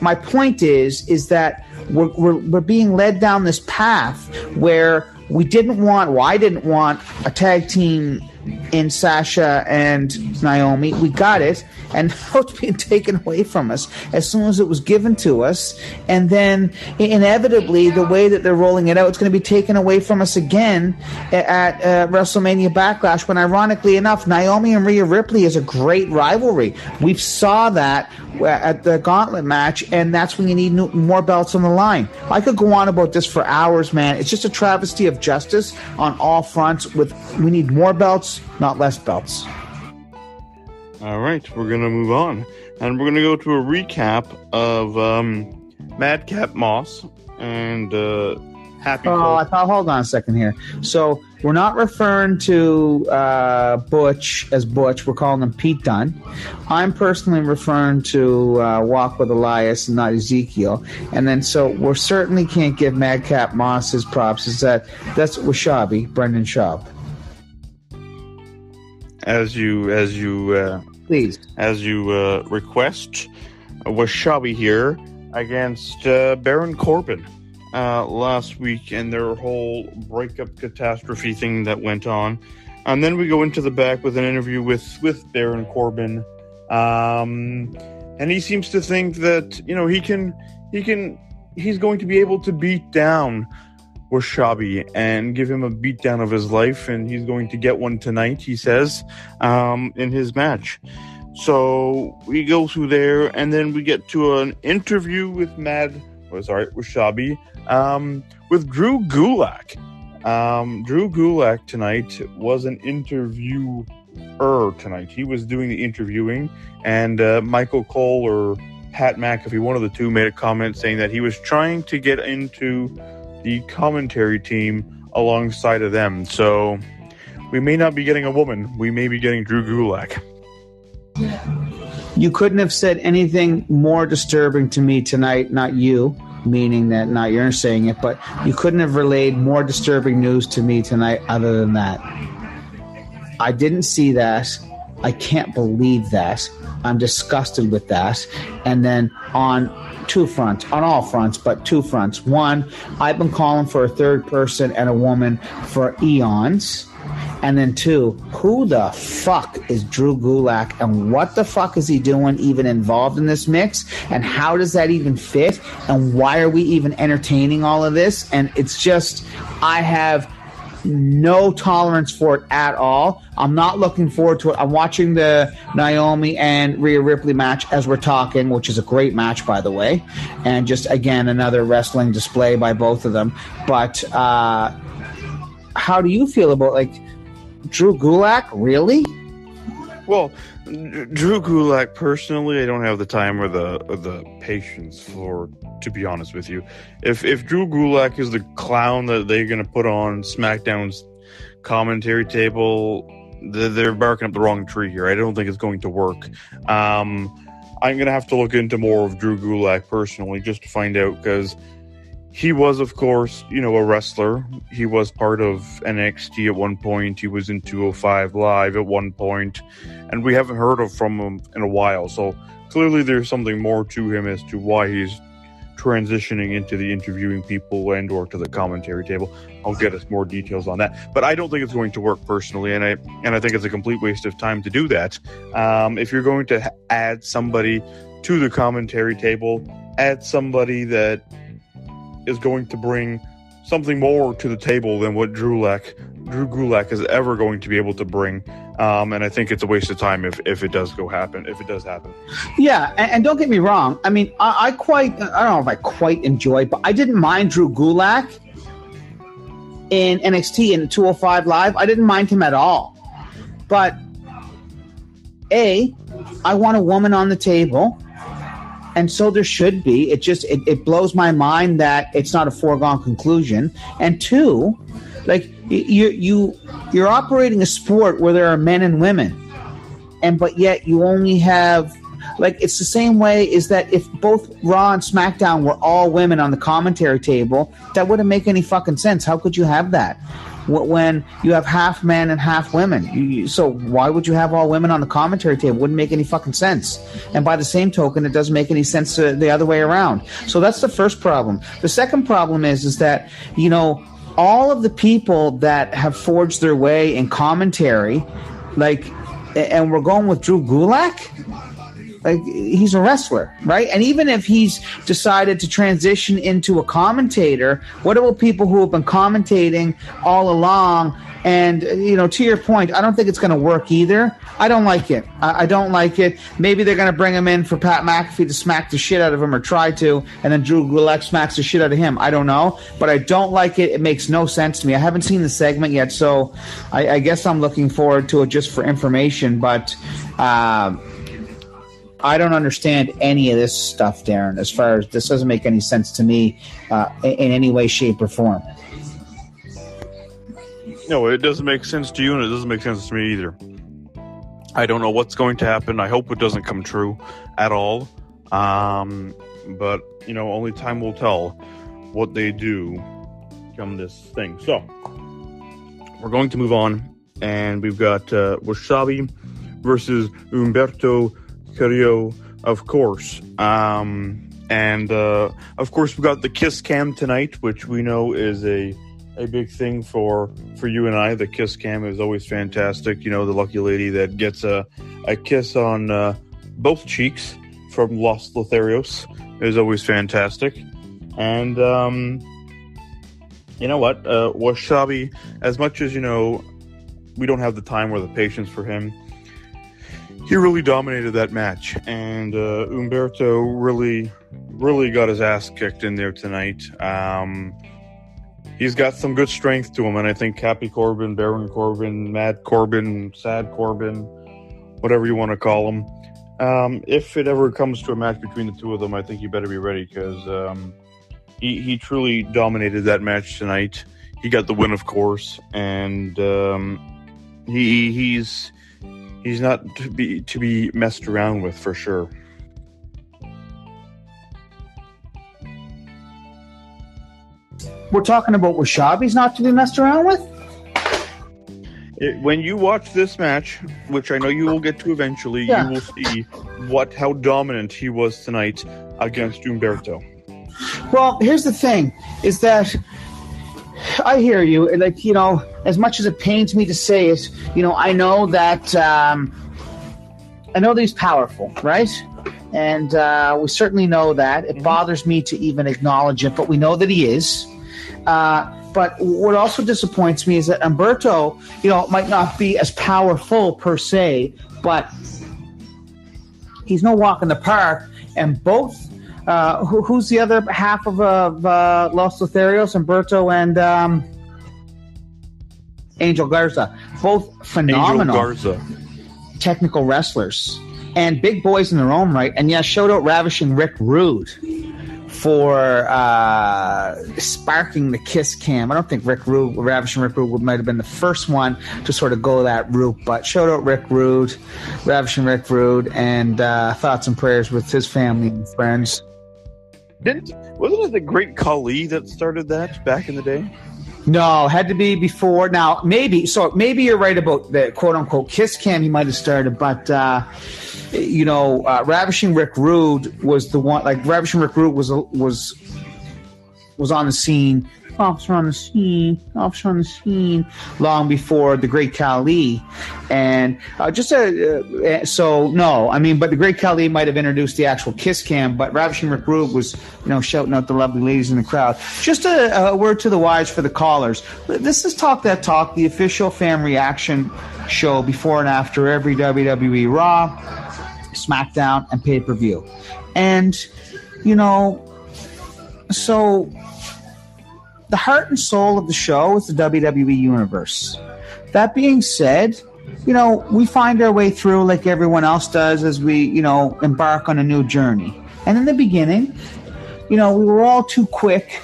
my point is, is that we're, we're, we're being led down this path where we didn't want, well, I didn't want a tag team in Sasha and Naomi. We got it, and now it's being taken away from us as soon as it was given to us. And then inevitably, the way that they're rolling it out, it's going to be taken away from us again at uh, WrestleMania Backlash. When ironically enough, Naomi and Rhea Ripley is a great rivalry. We saw that at the Gauntlet match, and that's when you need more belts on the line. I could go on about this for hours, man. It's just a travesty of justice on all fronts. With we need more belts not less belts. All right, we're gonna move on, and we're gonna go to a recap of um, Madcap Moss and uh, Happy. Oh, Cole. I thought. Hold on a second here. So we're not referring to uh, Butch as Butch. We're calling him Pete Dunne. I'm personally referring to uh, Walk with Elias and not Ezekiel. And then so we certainly can't give Madcap Moss his props. Is that that's Washabi, Brendan Schaub as you as you uh, please as you uh, request. Washabi here against uh, Baron Corbin uh, last week and their whole breakup catastrophe thing that went on. And then we go into the back with an interview with, with Baron Corbin. Um, and he seems to think that, you know, he can, he can, he's going to be able to beat down Washabi and give him a beatdown of his life, and he's going to get one tonight, he says, um, in his match. So we go through there, and then we get to an interview with Mad, oh, sorry, Washabi, um, with Drew Gulak. Um, Drew Gulak tonight was an interviewer tonight. He was doing the interviewing, and uh, Michael Cole or Pat McAfee, one of the two, made a comment saying that he was trying to get into the commentary team alongside of them. So we may not be getting a woman. We may be getting Drew Gulak. You couldn't have said anything more disturbing to me tonight, not you, meaning that not you're saying it, but you couldn't have relayed more disturbing news to me tonight other than that. I didn't see that. I can't believe that. I'm disgusted with that. And then on two fronts, on all fronts, but two fronts. One, I've been calling for a third person and a woman for eons. And then two, who the fuck is Drew Gulak and what the fuck is he doing even involved in this mix? And how does that even fit? And why are we even entertaining all of this? And it's just, I have no tolerance for it at all. I'm not looking forward to it. I'm watching the Naomi and Rhea Ripley match as we're talking, which is a great match, by the way. And just, again, another wrestling display by both of them. But uh, how do you feel about, like, Drew Gulak, really? Well, Drew Gulak, personally, I don't have the time or the or the patience for. To be honest with you, if if Drew Gulak is the clown that they're going to put on SmackDown's commentary table, they're barking up the wrong tree here. I don't think it's going to work. Um, I'm going to have to look into more of Drew Gulak personally just to find out because he was, of course, you know, a wrestler. He was part of NXT at one point. He was in 205 Live at one point, and we haven't heard of from him in a while. So clearly, there's something more to him as to why he's transitioning into the interviewing people and or to the commentary table. I'll get us more details on that, but I don't think it's going to work personally, and I and I think it's a complete waste of time to do that. Um, if you're going to add somebody to the commentary table, add somebody that is going to bring something more to the table than what Drew Gulak, Drew Gulak is ever going to be able to bring. Um, and I think it's a waste of time if, if it does go happen, if it does happen. Yeah, and, and don't get me wrong. I mean, I, I, quite, I don't know if I quite enjoy, but I didn't mind Drew Gulak in NXT in 205 Live. I didn't mind him at all. But A, I want a woman on the table and so there should be. It just it, it blows my mind that it's not a foregone conclusion. And two, like you you you're operating a sport where there are men and women, and but yet you only have like it's the same way is that if both Raw and SmackDown were all women on the commentary table, that wouldn't make any fucking sense. How could you have that? when you have half men and half women. You, so why would you have all women on the commentary table? Wouldn't make any fucking sense. And by the same token, it doesn't make any sense uh, the other way around. So that's the first problem. The second problem is is that you know all of the people that have forged their way in commentary, like, and we're going with Drew Gulak like he's a wrestler, right? And even if he's decided to transition into a commentator, what about people who have been commentating all along? And you know, to your point, I don't think it's going to work either. I don't like it. I, I don't like it. Maybe they're going to bring him in for Pat McAfee to smack the shit out of him, or try to, and then Drew Gulak smacks the shit out of him. I don't know, but I don't like it. It makes no sense to me. I haven't seen the segment yet, so I, I guess I'm looking forward to it just for information. But. Uh, I don't understand any of this stuff, Darren. As far as this doesn't make any sense to me uh, in any way, shape, or form. No, it doesn't make sense to you, and it doesn't make sense to me either. I don't know what's going to happen. I hope it doesn't come true at all. Um, but you know, only time will tell what they do come this thing. So we're going to move on, and we've got uh, Washabi versus Humberto Carrillo of course. Um, and uh, of course, we got the kiss cam tonight, which we know is a a big thing for for you and I. The kiss cam is always fantastic. You know, the lucky lady that gets a a kiss on uh, both cheeks from Los Lotharios is always fantastic. And um, you know what, uh, Washabi, as much as you know, we don't have the time or the patience for him. He really dominated that match, and uh, Humberto really, really got his ass kicked in there tonight. Um, he's got some good strength to him, and I think Cappy Corbin, Baron Corbin, Mad Corbin, Sad Corbin, whatever you want to call him. Um, if it ever comes to a match between the two of them, I think you better be ready because um, he he truly dominated that match tonight. He got the win, of course, and um, he he's he's not to be to be messed around with for sure. We're talking about Washabi's not to be messed around with. It, when you watch this match, which I know you will get to eventually, Yeah. you will see what how dominant he was tonight against Humberto. Well, here's the thing: is that I hear you. and, Like you know, as much as it pains me to say it, you know, I know that um, I know that he's powerful, right? And uh, we certainly know that. It bothers me to even acknowledge it, but we know that he is. Uh, but what also disappoints me is that Humberto, you know, might not be as powerful per se, but he's no walk in the park. And both, uh, who, who's the other half of, of uh, Los Lotharios, Humberto and um, Angel Garza, both phenomenal Garza. technical wrestlers and big boys in their own right. And yeah, shout out Ravishing Rick Rude for uh, sparking the kiss cam. I don't think Rick Rude, Ravishing Rick Rude, might have been the first one to sort of go that route, but shout out Rick Rude, Ravishing Rick Rude, and uh, thoughts and prayers with his family and friends. Didn't wasn't it the great Khali that started that back in the day? No, had to be before. Now, maybe so. Maybe you're right about the quote unquote kiss cam. He might have started, but uh, you know, uh, ravishing Rick Rude was the one. Like ravishing Rick Rude was was was on the scene. Officer on the scene. Officer on the scene. Long before the Great Khali, and uh, just a uh, so no. I mean, but the Great Khali might have introduced the actual kiss cam, but ravishing Rude was you know shouting out the lovely ladies in the crowd. Just a, a word to the wise for the callers. This is Talk That Talk, the official fan reaction show before and after every WWE Raw, SmackDown, and pay per view. And, you know, so the heart and soul of the show is the WWE Universe. That being said, you know, we find our way through like everyone else does as we, you know, embark on a new journey. And in the beginning, you know, we were all too quick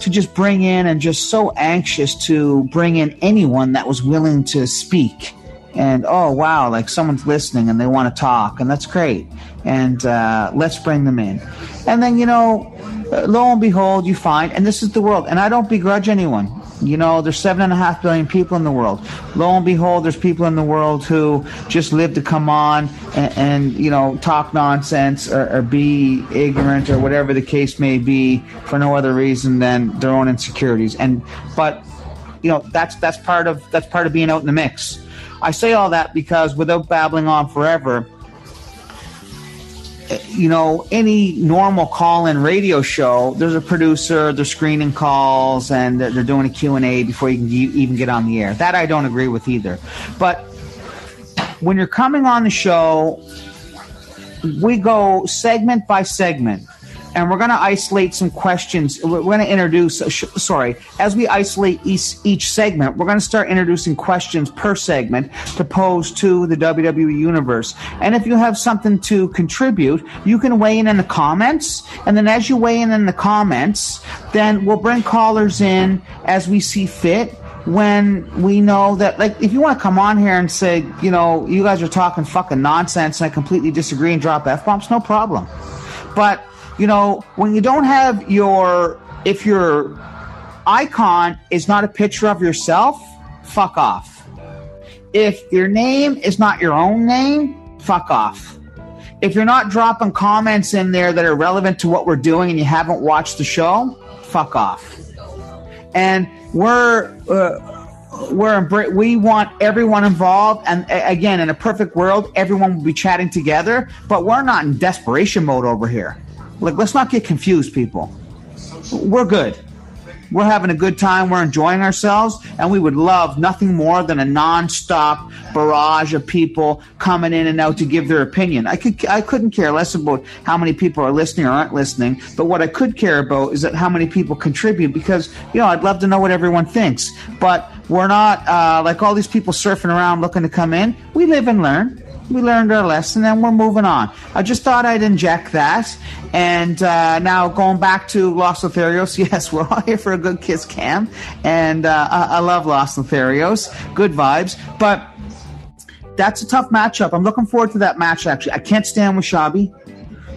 to just bring in and just so anxious to bring in anyone that was willing to speak. And oh wow, like someone's listening and they want to talk, and that's great. And uh, let's bring them in. And then you know, uh, lo and behold, you find, and this is the world. And I don't begrudge anyone. You know, there's seven and a half billion people in the world. Lo and behold, there's people in the world who just live to come on and, and you know talk nonsense or, or be ignorant or whatever the case may be for no other reason than their own insecurities. And but you know that's that's part of that's part of being out in the mix. I say all that because without babbling on forever, you know, any normal call-in radio show, there's a producer, they're screening calls, and they're, doing a Q&A before you can even get on the air. That I don't agree with either. But when you're coming on the show, we go segment by segment and we're going to isolate some questions. We're going to introduce uh, sorry as we isolate each, each segment we're going to start introducing questions per segment to pose to the wwe universe. And if you have something to contribute you can weigh in in the comments. And then as you weigh in in the comments then we'll bring callers in as we see fit. When we know that like if you want to come on here and say you know you guys are talking fucking nonsense and i completely disagree and drop f-bombs no problem. But you know when you don't have your if your icon is not a picture of yourself fuck off if your name is not your own name fuck off if you're not dropping comments in there that are relevant to what we're doing and you haven't watched the show, fuck off. And we're uh, we're we want everyone involved. And again, in a perfect world, everyone will be chatting together. But we're not in desperation mode over here. Like, let's not get confused, people. We're good. We're having a good time. We're enjoying ourselves, and we would love nothing more than a non-stop barrage of people coming in and out to give their opinion. I could, I couldn't care less about how many people are listening or aren't listening, but what I could care about is that how many people contribute because you know I'd love to know what everyone thinks. But we're not uh, like all these people surfing around looking to come in. We live and learn we learned our lesson and we're moving on. I just thought I'd inject that. And uh, now going back to Los Lotharios, yes, we're all here for a good kiss cam. And uh, I-, I love Los Lotharios. Good vibes. But that's a tough matchup. I'm looking forward to that match, actually. I can't stand with Washabi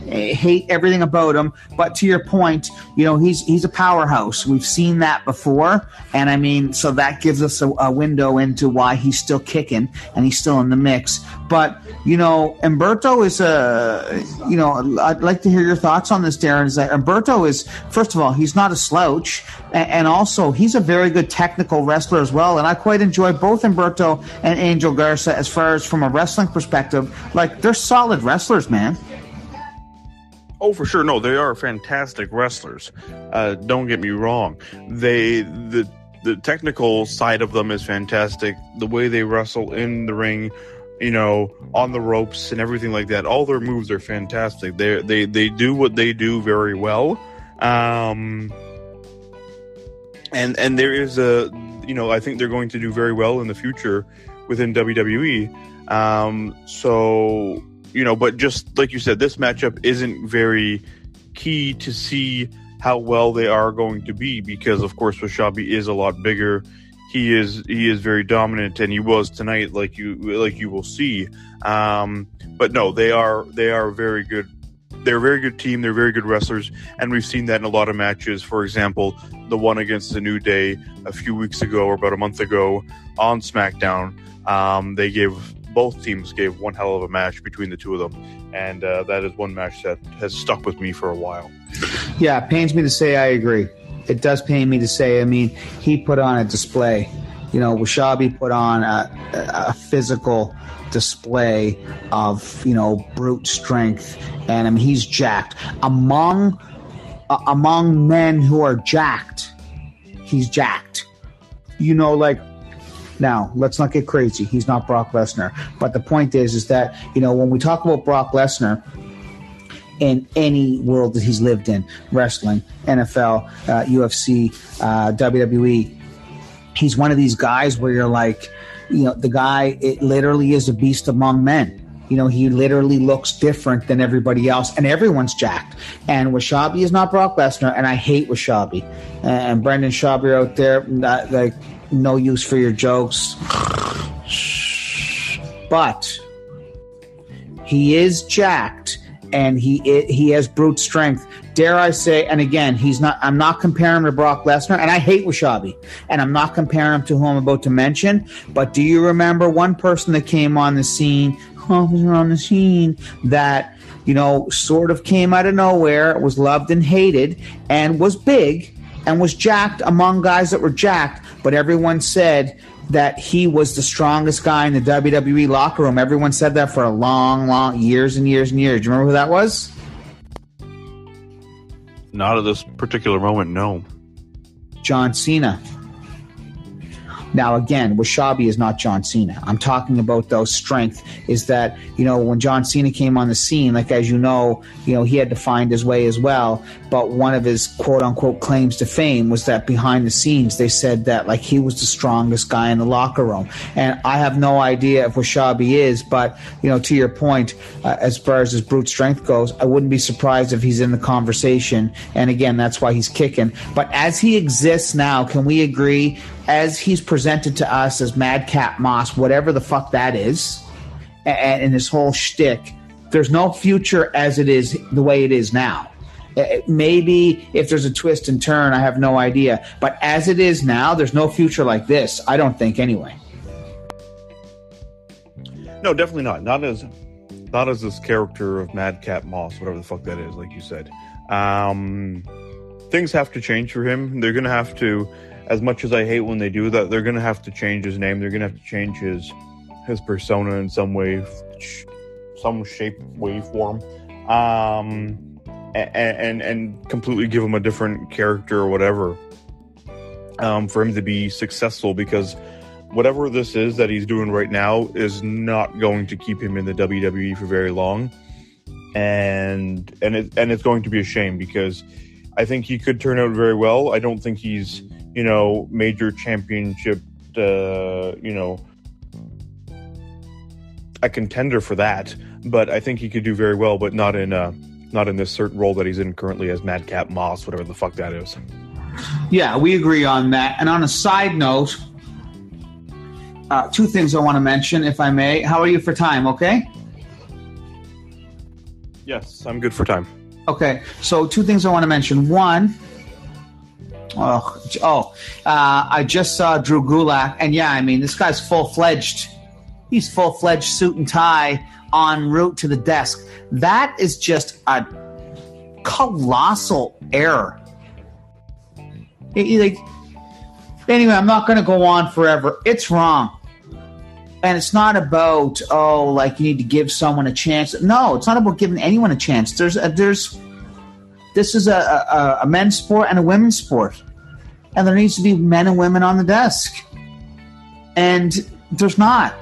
hate everything about him. But to your point, you know, he's he's a powerhouse. We've seen that before, and I mean, so that gives us a, a window into why he's still kicking and he's still in the mix. But you know, Humberto is a, you know, I'd like to hear your thoughts on this, Darren. Is that Humberto is first of all, he's not a slouch, and, and also he's a very good technical wrestler as well. And I quite enjoy both Umberto and Angel Garza as far as from a wrestling perspective. Like they're solid wrestlers, man. Oh, for sure. No, they are fantastic wrestlers. Uh, don't get me wrong. They the the technical side of them is fantastic. The way they wrestle in the ring, you know, on the ropes and everything like that. All their moves are fantastic. They they they do what they do very well. Um, and and there is a you know I think they're going to do very well in the future within WWE. Um, so you know, but just like you said, this matchup isn't very key to see how well they are going to be because, of course, Washabi is a lot bigger. He is he is very dominant, and he was tonight, like you like you will see. Um, but no, they are they are very good. They're a very good team. They're very good wrestlers, and we've seen that in a lot of matches. For example, the one against the New Day a few weeks ago or about a month ago on SmackDown. Um, they gave both teams gave one hell of a match between the two of them, and uh, that is one match that has stuck with me for a while. Yeah, pains me to say I agree. It does pain me to say. I mean, he put on a display. You know, Washabi put on a, a physical display of you know brute strength, and I mean he's jacked among uh, among men who are jacked. He's jacked. You know, like now, let's not get crazy. He's not Brock Lesnar. But the point is, is that, you know, when we talk about Brock Lesnar, in any world that he's lived in wrestling, NFL, uh, UFC, uh, WWE. He's one of these guys where you're like, you know, the guy, it literally is a beast among men. You know, he literally looks different than everybody else, and everyone's jacked. And Washabi is not Brock Lesnar, and I hate Washabi. And Brendan Schaub out there, like, no use for your jokes. But he is jacked and he he has brute strength. Dare I say? And again, he's not. I'm not comparing him to Brock Lesnar, and I hate Washabi, and I'm not comparing him to who I'm about to mention. But do you remember one person that came on the scene? On the scene that you know sort of came out of nowhere, was loved and hated, and was big and was jacked among guys that were jacked, but everyone said that he was the strongest guy in the WWE locker room. Everyone said that for a long, long years and years and years. Do you remember who that was? Not at this particular moment, no. John Cena. Now, again, Washabi is not John Cena. I'm talking about those strength. Is that you know when John Cena came on the scene, like as you know, you know he had to find his way as well. But one of his quote unquote claims to fame was that behind the scenes they said that like he was the strongest guy in the locker room. And I have no idea if Washabi is, but you know to your point, uh, as far as his brute strength goes, I wouldn't be surprised if he's in the conversation. And again, that's why he's kicking. But as he exists now, can we agree as he's presented to us as Madcap Moss, whatever the fuck that is, and, and his whole shtick, there's no future as it is the way it is now. Maybe if there's a twist and turn, I have no idea. But as it is now, there's no future like this. I don't think, anyway. No, definitely not. Not as not as this character of Madcap Moss, whatever the fuck that is, like you said. Um, things have to change for him. They're gonna have to, as much as I hate when they do that, they're gonna have to change his name. They're gonna have to change his his persona in some way, some shape, way, form, um, and, and and completely give him a different character or whatever, um, for him to be successful because whatever this is that he's doing right now is not going to keep him in the WWE for very long. And and it and it's going to be a shame because I think he could turn out very well. I don't think he's, you know, major championship uh, you know, a contender for that, but I think he could do very well, but not in uh not in this certain role that he's in currently as Madcap Moss, whatever the fuck that is. Yeah, we agree on that. And on a side note, uh, two things I want to mention, if I may. How are you for time? Okay. Yes, I'm good for time. Okay. So two things I want to mention. One. Oh, oh! Uh, I just saw Drew Gulak, and yeah, I mean, this guy's full fledged. He's full fledged suit and tie en route to the desk. That is just a colossal error. It- like, anyway, I'm not going to go on forever. It's wrong and it's not about oh like you need to give someone a chance no it's not about giving anyone a chance there's a, there's this is a, a, a men's sport and a women's sport. And there needs to be men and women on the desk. And there's not.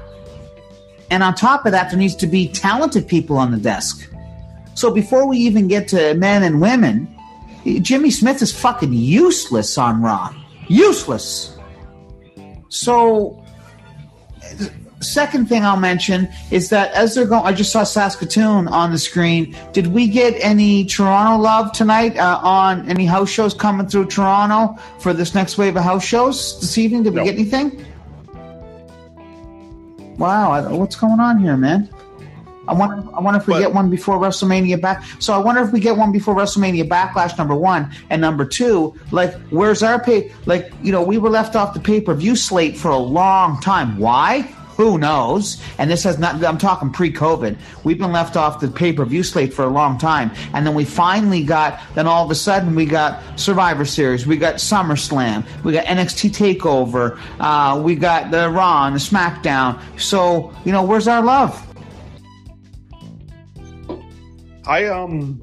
And on top of that there needs to be talented people on the desk. So before we even get to men and women jimmy smith is fucking useless on raw. Useless. So second thing I'll mention is that as they're going, I just saw Saskatoon on the screen. Did we get any Toronto love tonight uh, on any house shows coming through Toronto for this next wave of house shows this evening? Did we get anything? Wow, I- what's going on here, man? I wonder, I wonder if we But- get one before WrestleMania back. So I wonder if we get one before WrestleMania Backlash number one and number two. Like, where's our pay? Like, you know, we were left off the pay per view slate for a long time. Why? Who knows? And this has not. I'm talking pre-COVID. We've been left off the pay per view slate for a long time, and then we finally got. Then all of a sudden we got Survivor Series. We got SummerSlam. We got NXT Takeover. Uh, we got the Raw and the SmackDown. So you know, where's our love? I um,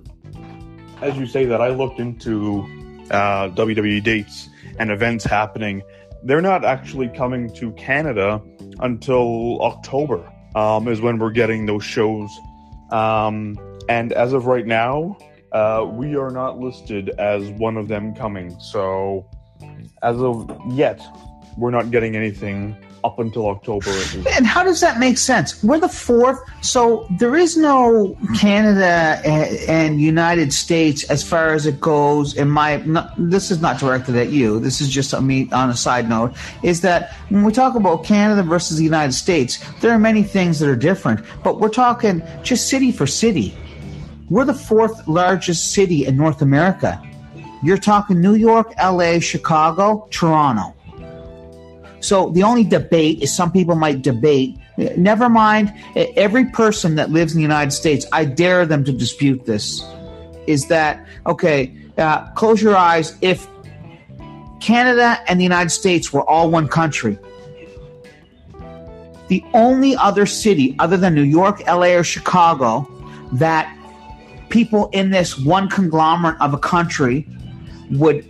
as you say that, I looked into uh, WWE dates and events happening. They're not actually coming to Canada until October. Um, is when we're getting those shows. Um, and as of right now, uh, we are not listed as one of them coming. So, as of yet, we're not getting anything up until October. And how does that make sense? We're the fourth, so there is no Canada and United States as far as it goes. In my, not, this is not directed at you. This is just me on a side note. Is that when we talk about Canada versus the United States, there are many things that are different, but we're talking just city for city. We're the fourth largest city in North America. You're talking New York, LA, Chicago, Toronto. So the only debate is some people might debate. Never mind, every person that lives in the United States, I dare them to dispute this. Is that okay? Uh, close your eyes. If Canada and the United States were all one country, the only other city other than New York, LA, or Chicago that people in this one conglomerate of a country would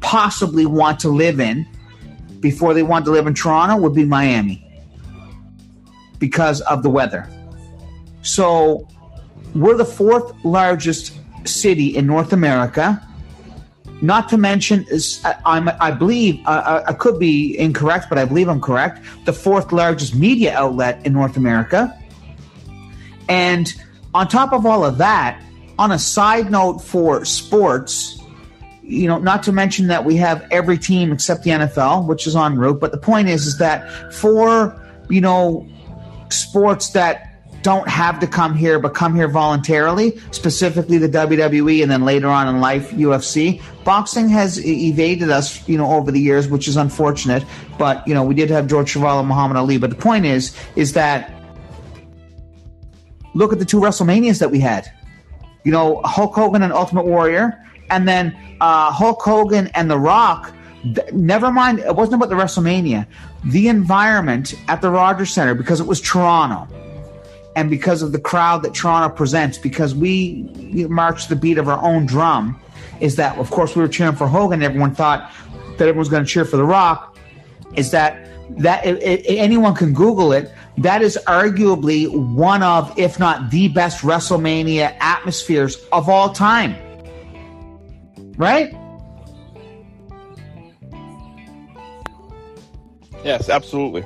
possibly want to live in before they want to live in Toronto would be Miami because of the weather. So we're the fourth largest city in North America. Not to mention, I'm, I believe uh, I could be incorrect, but I believe I'm correct. The fourth largest media outlet in North America, and on top of all of that, on a side note for sports, you know, not to mention that we have every team except the NFL, which is en route. But the point is, is that for you know sports that don't have to come here but come here voluntarily, specifically the WWE and then later on in life UFC, boxing has evaded us, you know, over the years, which is unfortunate. But you know, we did have George Chuvalo and Muhammad Ali. But the point is, is that look at the two WrestleManias that we had. You know, Hulk Hogan and Ultimate Warrior, and then uh, Hulk Hogan and The Rock. Th- never mind, it wasn't about the WrestleMania. The environment at the Rogers Center because it was Toronto, and because of the crowd that Toronto presents, because we, we march the beat of our own drum, is that of course we were cheering for Hogan. Everyone thought that everyone was going to cheer for The Rock. Is that that it, it, anyone can Google it? That is arguably one of, if not the best WrestleMania atmospheres of all time. Right? Yes, absolutely.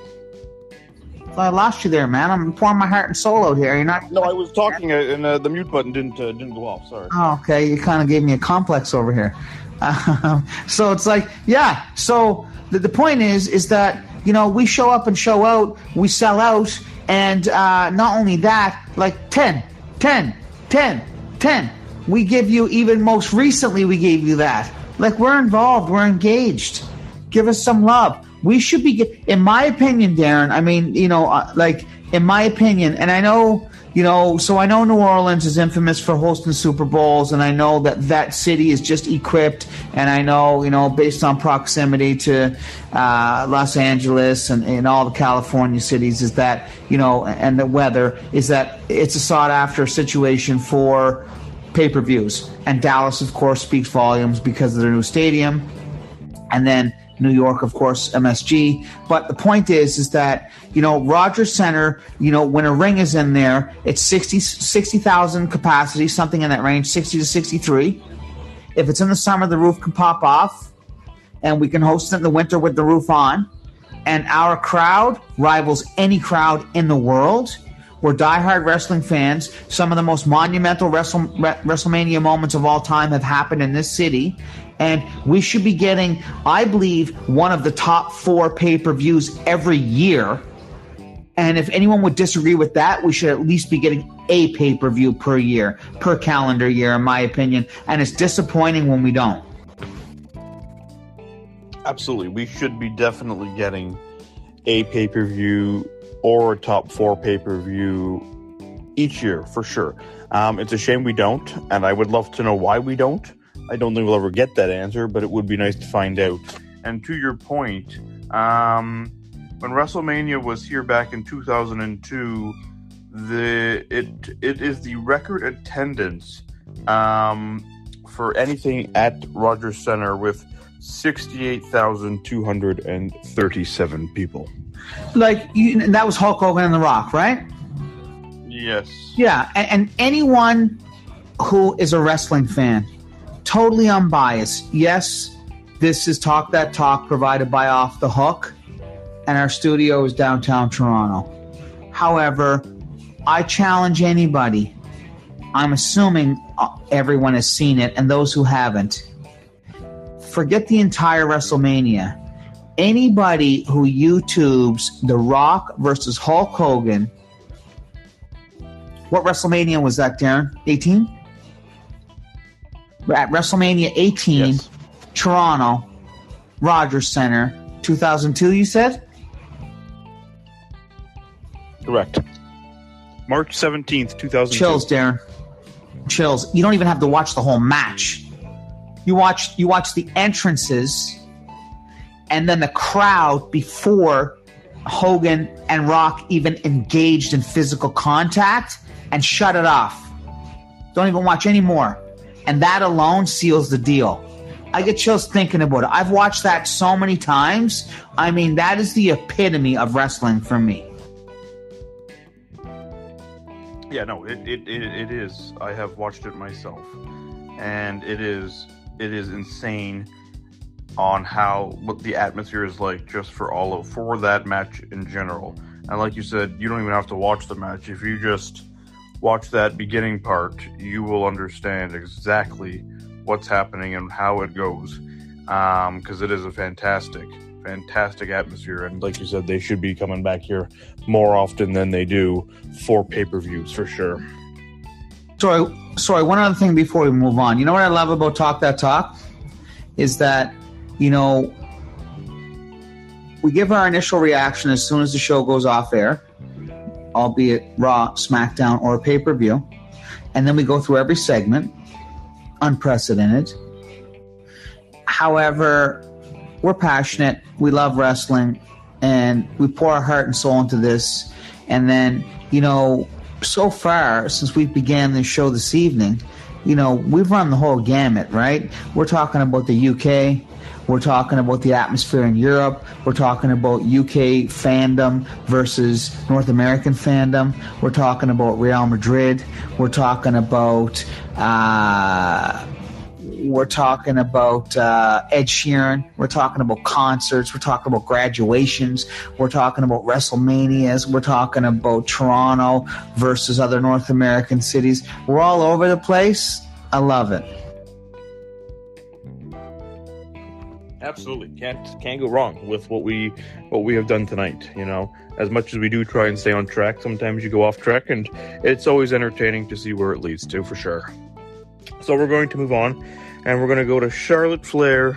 So I lost you there, man. I'm pouring my heart and soul out here. You're not. No, I was talking, uh, and uh, the mute button didn't uh, didn't go off. Sorry. Oh, okay. You kind of gave me a complex over here. Um, so it's like, yeah. So the, the point is, is that you know we show up and show out, we sell out, and uh, not only that, like 10, 10, 10, 10. We give you even most recently, we gave you that. Like we're involved, we're engaged. Give us some love. We should be, in my opinion, Darren. I mean, you know, uh, like in my opinion, and I know you know, so I know New Orleans is infamous for hosting Super Bowls, and I know that that city is just equipped, and I know, you know, based on proximity to uh, Los Angeles and, and all the California cities, is that, you know, and the weather, is that it's a sought after situation for pay per views. And Dallas, of course, speaks volumes because of their new stadium. And then New York, of course, MSG. But the point is, is that, you know, Rogers Center, you know, when a ring is in there, it's 60 60,000 capacity, something in that range, 60 to 63. If it's in the summer, the roof can pop off and we can host it in the winter with the roof on. And our crowd rivals any crowd in the world. We're diehard wrestling fans. Some of the most monumental Wrestle, WrestleMania moments of all time have happened in this city. And we should be getting, I believe, one of the top four pay per views every year. And if anyone would disagree with that, we should at least be getting a pay per view per year, per calendar year, in my opinion. And it's disappointing when we don't. Absolutely. We should be definitely getting a pay per view or a top four pay per view each year for sure. Um, it's a shame we don't, and I would love to know why we don't. I don't think we'll ever get that answer, but it would be nice to find out. And to your point, um, when WrestleMania was here back in 2002, the it it is the record attendance um, for anything at Rogers Center with 68,237 people. Like you, and that was Hulk Hogan and The Rock, right? Yes. Yeah, and, and anyone who is a wrestling fan, totally unbiased. Yes, this is Talk That Talk provided by Off the Hook, and our studio is downtown Toronto. However, I challenge anybody. I'm assuming uh, everyone has seen it, and those who haven't, forget the entire WrestleMania. Anybody who YouTubes The Rock versus Hulk Hogan. What WrestleMania was that, Darren? 18? At WrestleMania 18, Yes. Toronto, Rogers Center, 2002, you said? Correct. March 17th, 2002. Chills, Darren. Chills. You don't even have to watch the whole match. You watch you watch the entrances and then the crowd before Hogan and Rock even engaged in physical contact and shut it off. Don't even watch anymore. And that alone seals the deal. I get chills thinking about it. I've watched that so many times. I mean, that is the epitome of wrestling for me. Yeah, no, it, it, it, it is. I have watched it myself, and it is it is insane on how what the atmosphere is like just for all of for that match in general. And like you said, you don't even have to watch the match. If you just watch that beginning part, you will understand exactly what's happening and how it goes. Um, because it is a fantastic, fantastic atmosphere. And like you said, they should be coming back here more often than they do for pay per views for sure. Sorry, sorry. One other thing before we move on. You know what I love about Talk That Talk is that you know we give our initial reaction as soon as the show goes off air. albeit Raw, SmackDown, or pay per view. And then we go through every segment, unprecedented. However, we're passionate, we love wrestling, and we pour our heart and soul into this. And then, you know, so far since we began this show this evening, you know, we've run the whole gamut, right? We're talking about the UK, we're talking about the atmosphere in Europe. We're talking about UK fandom versus North American fandom. We're talking about Real Madrid. We're talking about. Uh, we're talking about uh, Ed Sheeran. We're talking about concerts. We're talking about graduations. We're talking about WrestleManias. We're talking about Toronto versus other North American cities. We're all over the place. I love it. Absolutely, can't can't go wrong with what we what we have done tonight. You know, as much as we do try and stay on track, sometimes you go off track, and it's always entertaining to see where it leads to, for sure. So we're going to move on, and we're going to go to Charlotte Flair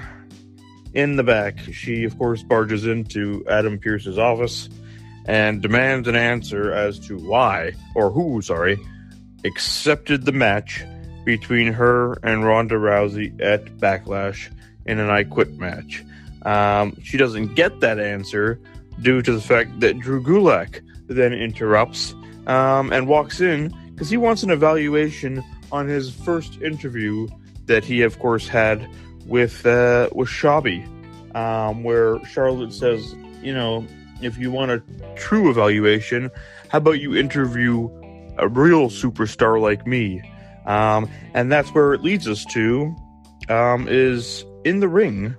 in the back. She, of course, barges into Adam Pearce's office and demands an answer as to why or who, sorry, accepted the match between her and Ronda Rousey at Backlash in an I Quit match. Um, she doesn't get that answer due to the fact that Drew Gulak then interrupts um, and walks in because he wants an evaluation on his first interview that he, of course, had with uh, with Shanky, um, where Charlotte says, you know, if you want a true evaluation, how about you interview a real superstar like me? Um, and that's where it leads us to um, is in the ring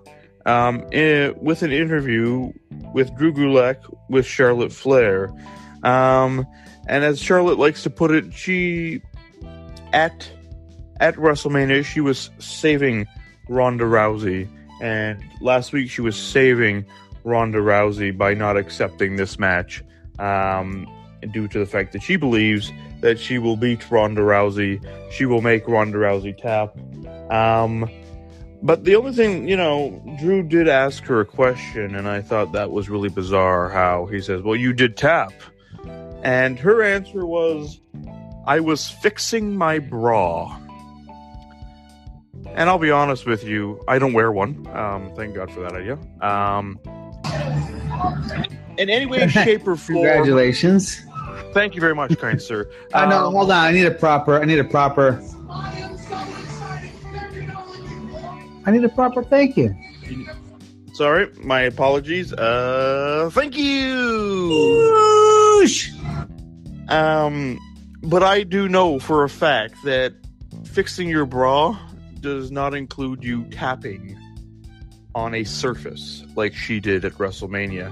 um, in, with an interview with Drew Gulak with Charlotte Flair. Um, and as Charlotte likes to put it, she at at WrestleMania she was saving Ronda Rousey, and last week she was saving Ronda Rousey by not accepting this match, um, due to the fact that she believes that she will beat Ronda Rousey. She will make Ronda Rousey tap. Um, but the only thing, you know, Drew did ask her a question, and I thought that was really bizarre how he says, Well, you did tap. And her answer was, I was fixing my bra. And I'll be honest with you, I don't wear one. Um, thank God for that idea. Um, in any way, shape, or form. Congratulations. Thank you very much, kind sir. Uh, no, Um, hold on. I need a proper. I need a proper. I need a proper thank you. Sorry, my apologies. Uh, thank you. Um, but I do know for a fact that fixing your bra does not include you tapping on a surface like she did at WrestleMania.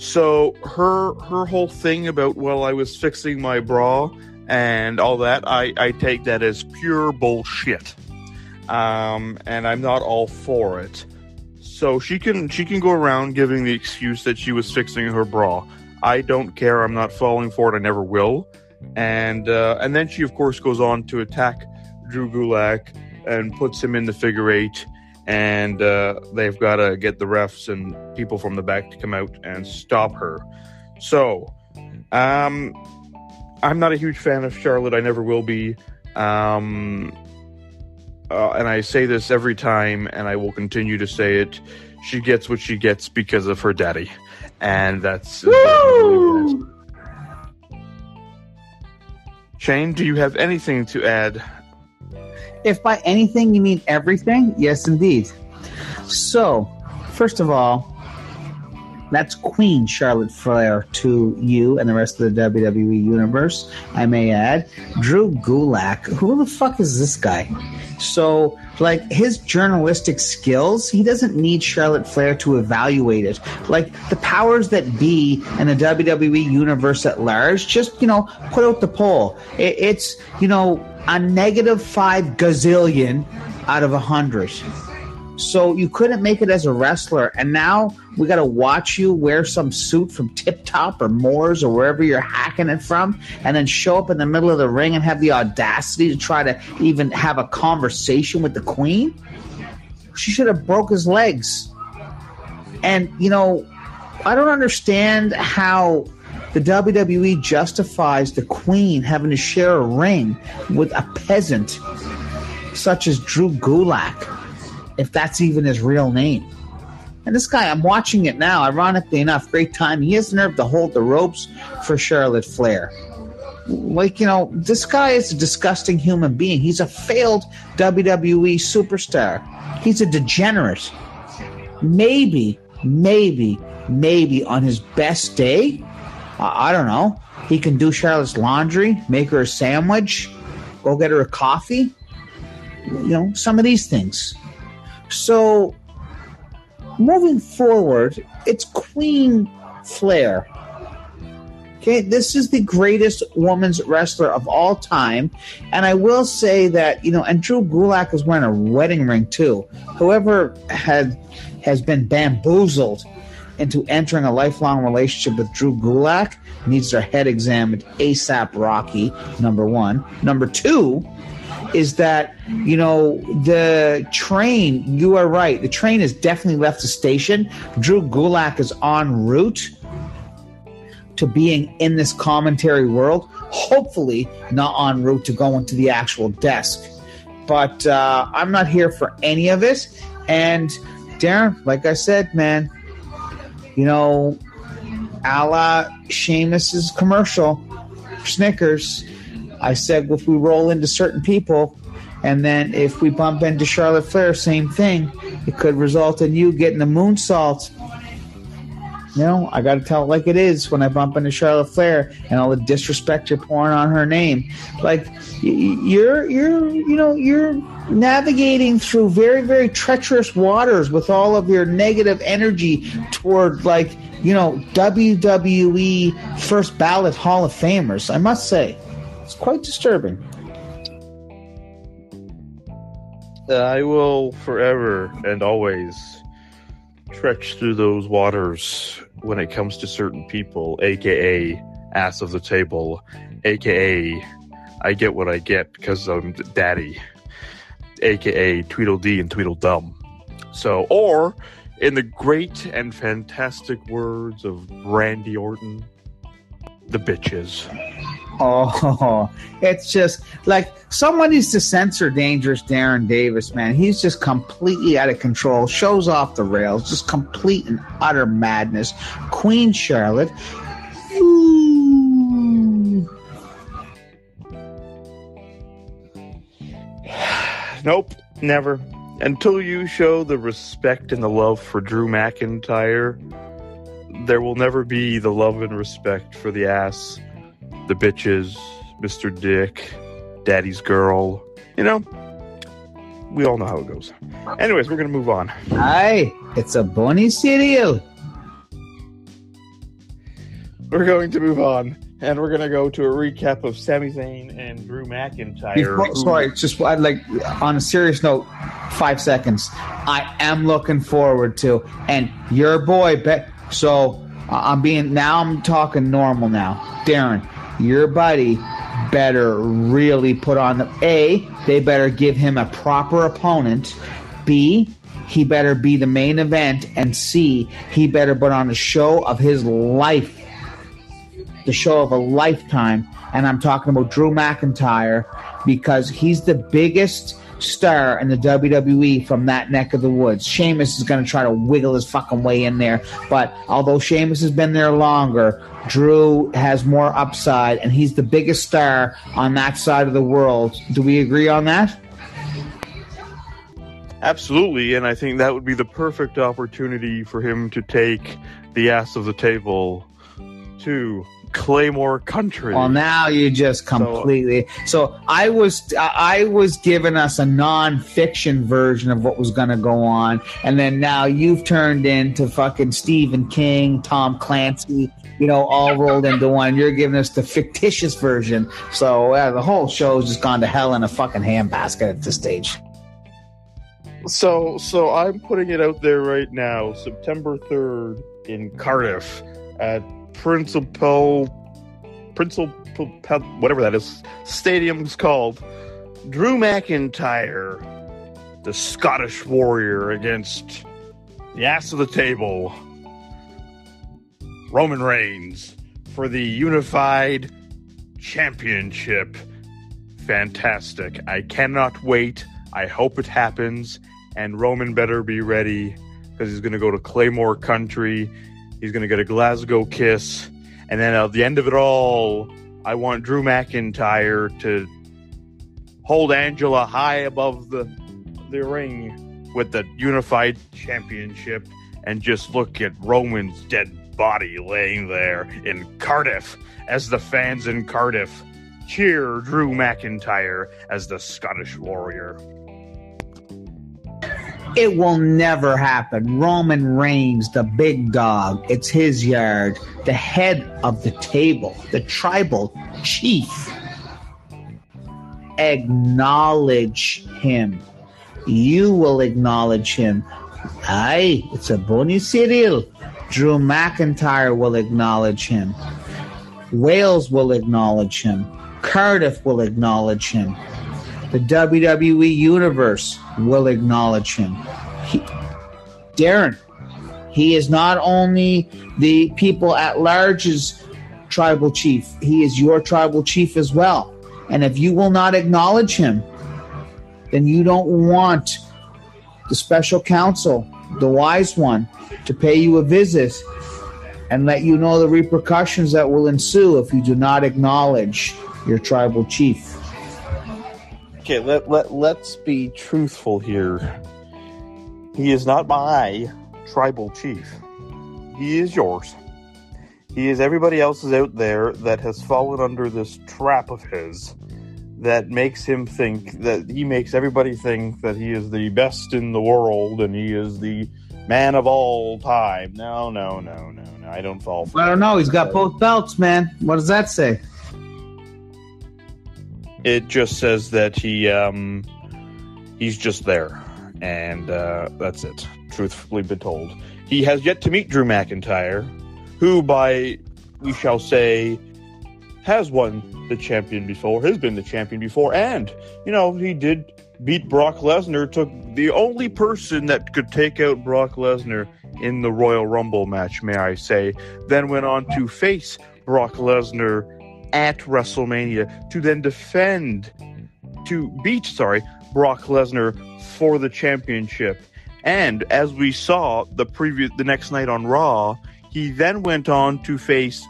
So her her whole thing about well, I was fixing my bra and all that, I I take that as pure bullshit. Um, and I'm not all for it. So she can she can go around giving the excuse that she was fixing her bra. I don't care. I'm not falling for it. I never will. And uh, and then she of course goes on to attack Drew Gulak and puts him in the figure eight. And uh, they've got to get the refs and people from the back to come out and stop her. So, um, I'm not a huge fan of Charlotte. I never will be. Um, uh, and I say this every time, and I will continue to say it. She gets what she gets because of her daddy, and that's. Woo! Shane, do you have anything to add? If by anything you mean everything, yes, indeed. So, first of all, that's Queen Charlotte Flair to you and the rest of the WWE universe. I may add, Drew Gulak. Who the fuck is this guy? So, like his journalistic skills, he doesn't need Charlotte Flair to evaluate it. Like the powers that be in the WWE universe at large, just you know, put out the poll. It, it's you know a negative five gazillion out of a hundred. So you couldn't make it as a wrestler, and now we got to watch you wear some suit from Tip Top or Moore's or wherever you're hacking it from, and then show up in the middle of the ring and have the audacity to try to even have a conversation with the Queen. She should have broke his legs. And you know, I don't understand how the WWE justifies the Queen having to share a ring with a peasant such as Drew Gulak, if that's even his real name. And this guy, I'm watching it now. Ironically enough, great time. He has nerve to hold the ropes for Charlotte Flair. Like, you know, this guy is a disgusting human being. He's a failed WWE superstar. He's a degenerate. Maybe, maybe, maybe on his best day, I, I don't know, he can do Charlotte's laundry, make her a sandwich, go get her a coffee. You know, some of these things. So moving forward, it's Queen Flair. Okay, this is the greatest woman's wrestler of all time. And I will say that, you know, and Drew Gulak is wearing a wedding ring too. Whoever had has been bamboozled into entering a lifelong relationship with Drew Gulak needs their head examined ASAP Rocky, number one. Number two, is that you know the train you are right the train has definitely left the station. Drew gulak is en route to being in this commentary world. Hopefully not en route to going to the actual desk. But uh, i'm not here for any of it and darren like i said man you know a la Sheamus's commercial snickers I said if we roll into certain people, and then if we bump into Charlotte Flair, same thing. It could result in you getting a moonsault. You know, I got to tell it like it is when I bump into Charlotte Flair and all the disrespect you're pouring on her name. Like you're, you're, you know, you're navigating through very, very treacherous waters with all of your negative energy toward like, you know, WWE first ballot Hall of Famers. I must say. Quite disturbing. Uh, I will forever and always trudge through those waters when it comes to certain people, aka ass of the table, aka I get what I get because I'm daddy, aka Tweedledee and Tweedledum. So, or in the great and fantastic words of Randy Orton, the bitches. Oh, it's just like someone needs to censor dangerous Darren Davis, man. He's just completely out of control, shows off the rails, just complete and utter madness. Queen Charlotte. Ooh. Nope, never. Until you show the respect and the love for Drew McIntyre, there will never be the love and respect for the ass the bitches, Mr. Dick, Daddy's Girl. You know, we all know how it goes. Anyways, we're going to move on. Hi, it's a bunny cereal. We're going to move on. And we're gonna go to a recap of Sami Zayn and Drew McIntyre. Before, sorry, just I'd like on a serious note, five seconds. I am looking forward to, and your boy, bet. So I'm being now. I'm talking normal now, Darren your buddy better really put on the A, they better give him a proper opponent. B, he better be the main event. And C, he better put on a show of his life. The show of a lifetime. And I'm talking about Drew McIntyre because he's the biggest star in the WWE from that neck of the woods. Sheamus is going to try to wiggle his fucking way in there. But although Sheamus has been there longer, Drew has more upside, and he's the biggest star on that side of the world. Do we agree on that? Absolutely, and I think that would be the perfect opportunity for him to take the ass of the table to Claymore Country. Well, now you just completely. So, so I was I was giving us a non-fiction version of what was going to go on, and then now you've turned into fucking Stephen King, Tom Clancy, you know, all rolled into one. You're giving us the fictitious version. So uh, the whole show's just gone to hell in a fucking handbasket at this stage. So, so I'm putting it out there right now, September 3rd in Cardiff at Principal, Principal, whatever that is, stadium's called. Drew McIntyre, the Scottish warrior, against the ass of the table, Roman Reigns for the unified championship. Fantastic. I cannot wait. I hope it happens. And Roman better be ready because he's going to go to Claymore Country. He's going to get a Glasgow kiss. And then at the end of it all, I want Drew McIntyre to hold Angela high above the, the ring with the unified championship and just look at Roman's dead body laying there in Cardiff as the fans in Cardiff cheer Drew McIntyre as the Scottish warrior. It will never happen. Roman Reigns, the big dog, it's his yard, the head of the table, the tribal chief. Acknowledge him. You will acknowledge him. Aye, it's a bony cereal. Drew McIntyre will acknowledge him. Wales will acknowledge him. Cardiff will acknowledge him. The WWE Universe will acknowledge him. He, Darren, he is not only the people at large's tribal chief, he is your tribal chief as well. And if you will not acknowledge him, then you don't want the special counsel, the wise one, to pay you a visit and let you know the repercussions that will ensue if you do not acknowledge your tribal chief. Okay, let, let, let's be truthful here. He is not my tribal chief. He is yours. He is everybody else's out there that has fallen under this trap of his that makes him think that he makes everybody think that he is the best in the world and he is the man of all time. No, no, no, no, no. I don't fall for I don't know. He's got both belts, man. What does that say? It just says that he um he's just there. And uh that's it truthfully been told he has yet to meet drew mcintyre who by we shall say has won the champion before has been the champion before and you know he did beat brock lesnar took the only person that could take out brock lesnar in the royal rumble match may i say then went on to face brock lesnar at WrestleMania to then defend to beat sorry Brock Lesnar for the championship. And as we saw the previous the next night on Raw, he then went on to face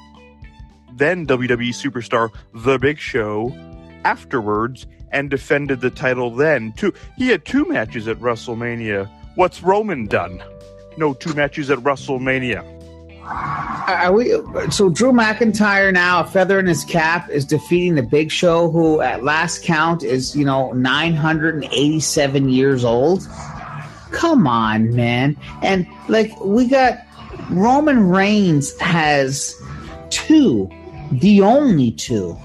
then WWE superstar The Big Show afterwards and defended the title then too. He had two matches at WrestleMania. What's Roman done? No two matches at WrestleMania. Uh, are we, so Drew McIntyre now, a feather in his cap, is defeating the Big Show, who at last count is you know 987 years old. Come on, man! And like we got Roman Reigns has two, the only two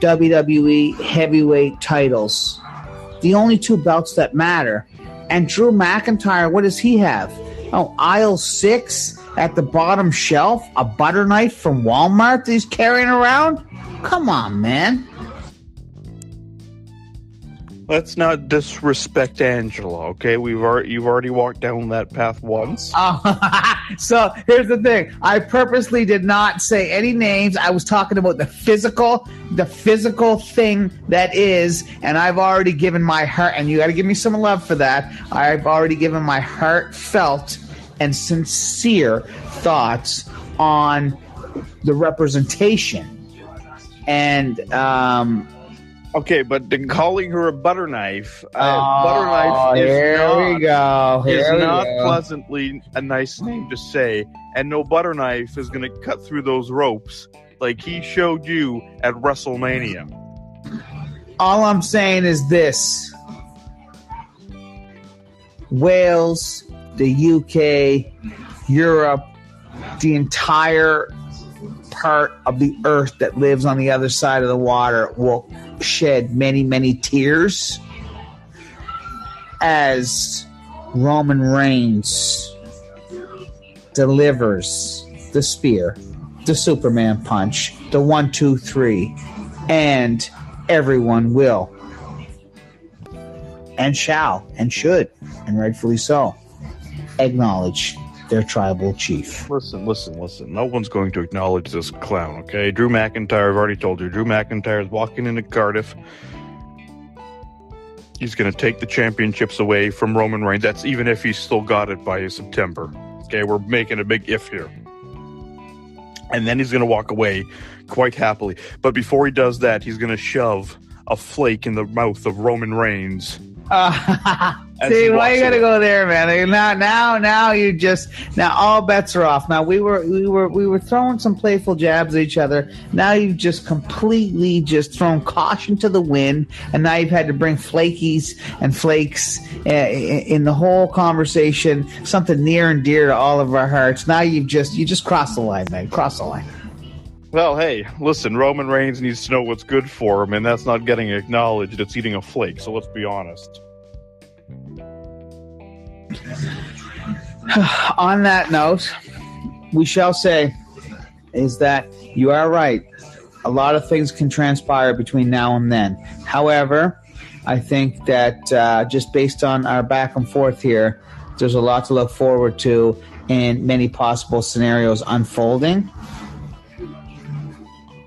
WWE heavyweight titles, the only two belts that matter. And Drew McIntyre, what does he have? Oh, aisle six at the bottom shelf, a butter knife from Walmart that he's carrying around? Come on, man. Let's not disrespect Angela, okay? We've already you've already walked down that path once. Oh, so here's the thing. I purposely did not say any names. I was talking about the physical, the physical thing that is, and I've already given my heart, and you got to give me some love for that. I've already given my heartfelt and sincere thoughts on the representation. And um, Okay, but then calling her a butter knife, uh, oh, butter knife is here not, we go. is Here we not go. pleasantly a nice name to say, and no butter knife is going to cut through those ropes like he showed you at WrestleMania. All I'm saying is this Wales, the UK, Europe, the entire part of the earth that lives on the other side of the water will shed many, many tears as Roman Reigns delivers the spear, the Superman punch, the one, two, three, and everyone will and shall and should, and rightfully so, acknowledge their tribal chief. Listen, listen, listen. No one's going to acknowledge this clown, okay? Drew McIntyre, I've already told you, Drew McIntyre is walking into Cardiff. He's going to take the championships away from Roman Reigns. That's even if he's still got it by September. Okay, we're making a big if here. And then he's going to walk away quite happily. But before he does that, he's going to shove a flake in the mouth of Roman Reigns. Uh, see, why you gotta away. go there, man? Now, now, now you just now all bets are off. Now we were, we were, we were throwing some playful jabs at each other. Now you've just completely just thrown caution to the wind, and now you've had to bring flakies and flakes uh, in the whole conversation. Something near and dear to all of our hearts. Now you've just, you just crossed the line, man. Cross the line. Well, hey, listen, Roman Reigns needs to know what's good for him, and that's not getting acknowledged. It's eating a flake, so let's be honest. on that note, we shall say is that you are right. A lot of things can transpire between now and then. However, I think that uh, just based on our back and forth here, there's a lot to look forward to and many possible scenarios unfolding.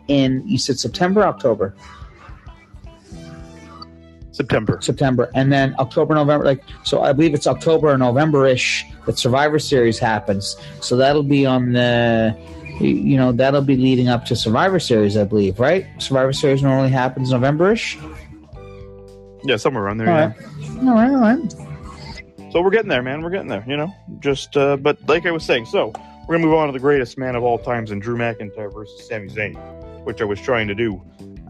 In you said September, October, September. September, and then October, November. Like so, I believe it's October or November ish that Survivor Series happens. So that'll be on the, you know, that'll be leading up to Survivor Series, I believe, right? Survivor Series normally happens November ish. Yeah, somewhere around there. All yeah. right, all right, all right. So we're getting there, man. We're getting there. You know, just uh, but like I was saying, so we're gonna move on to the greatest man of all times in Drew McIntyre versus Sami Zayn, which I was trying to do.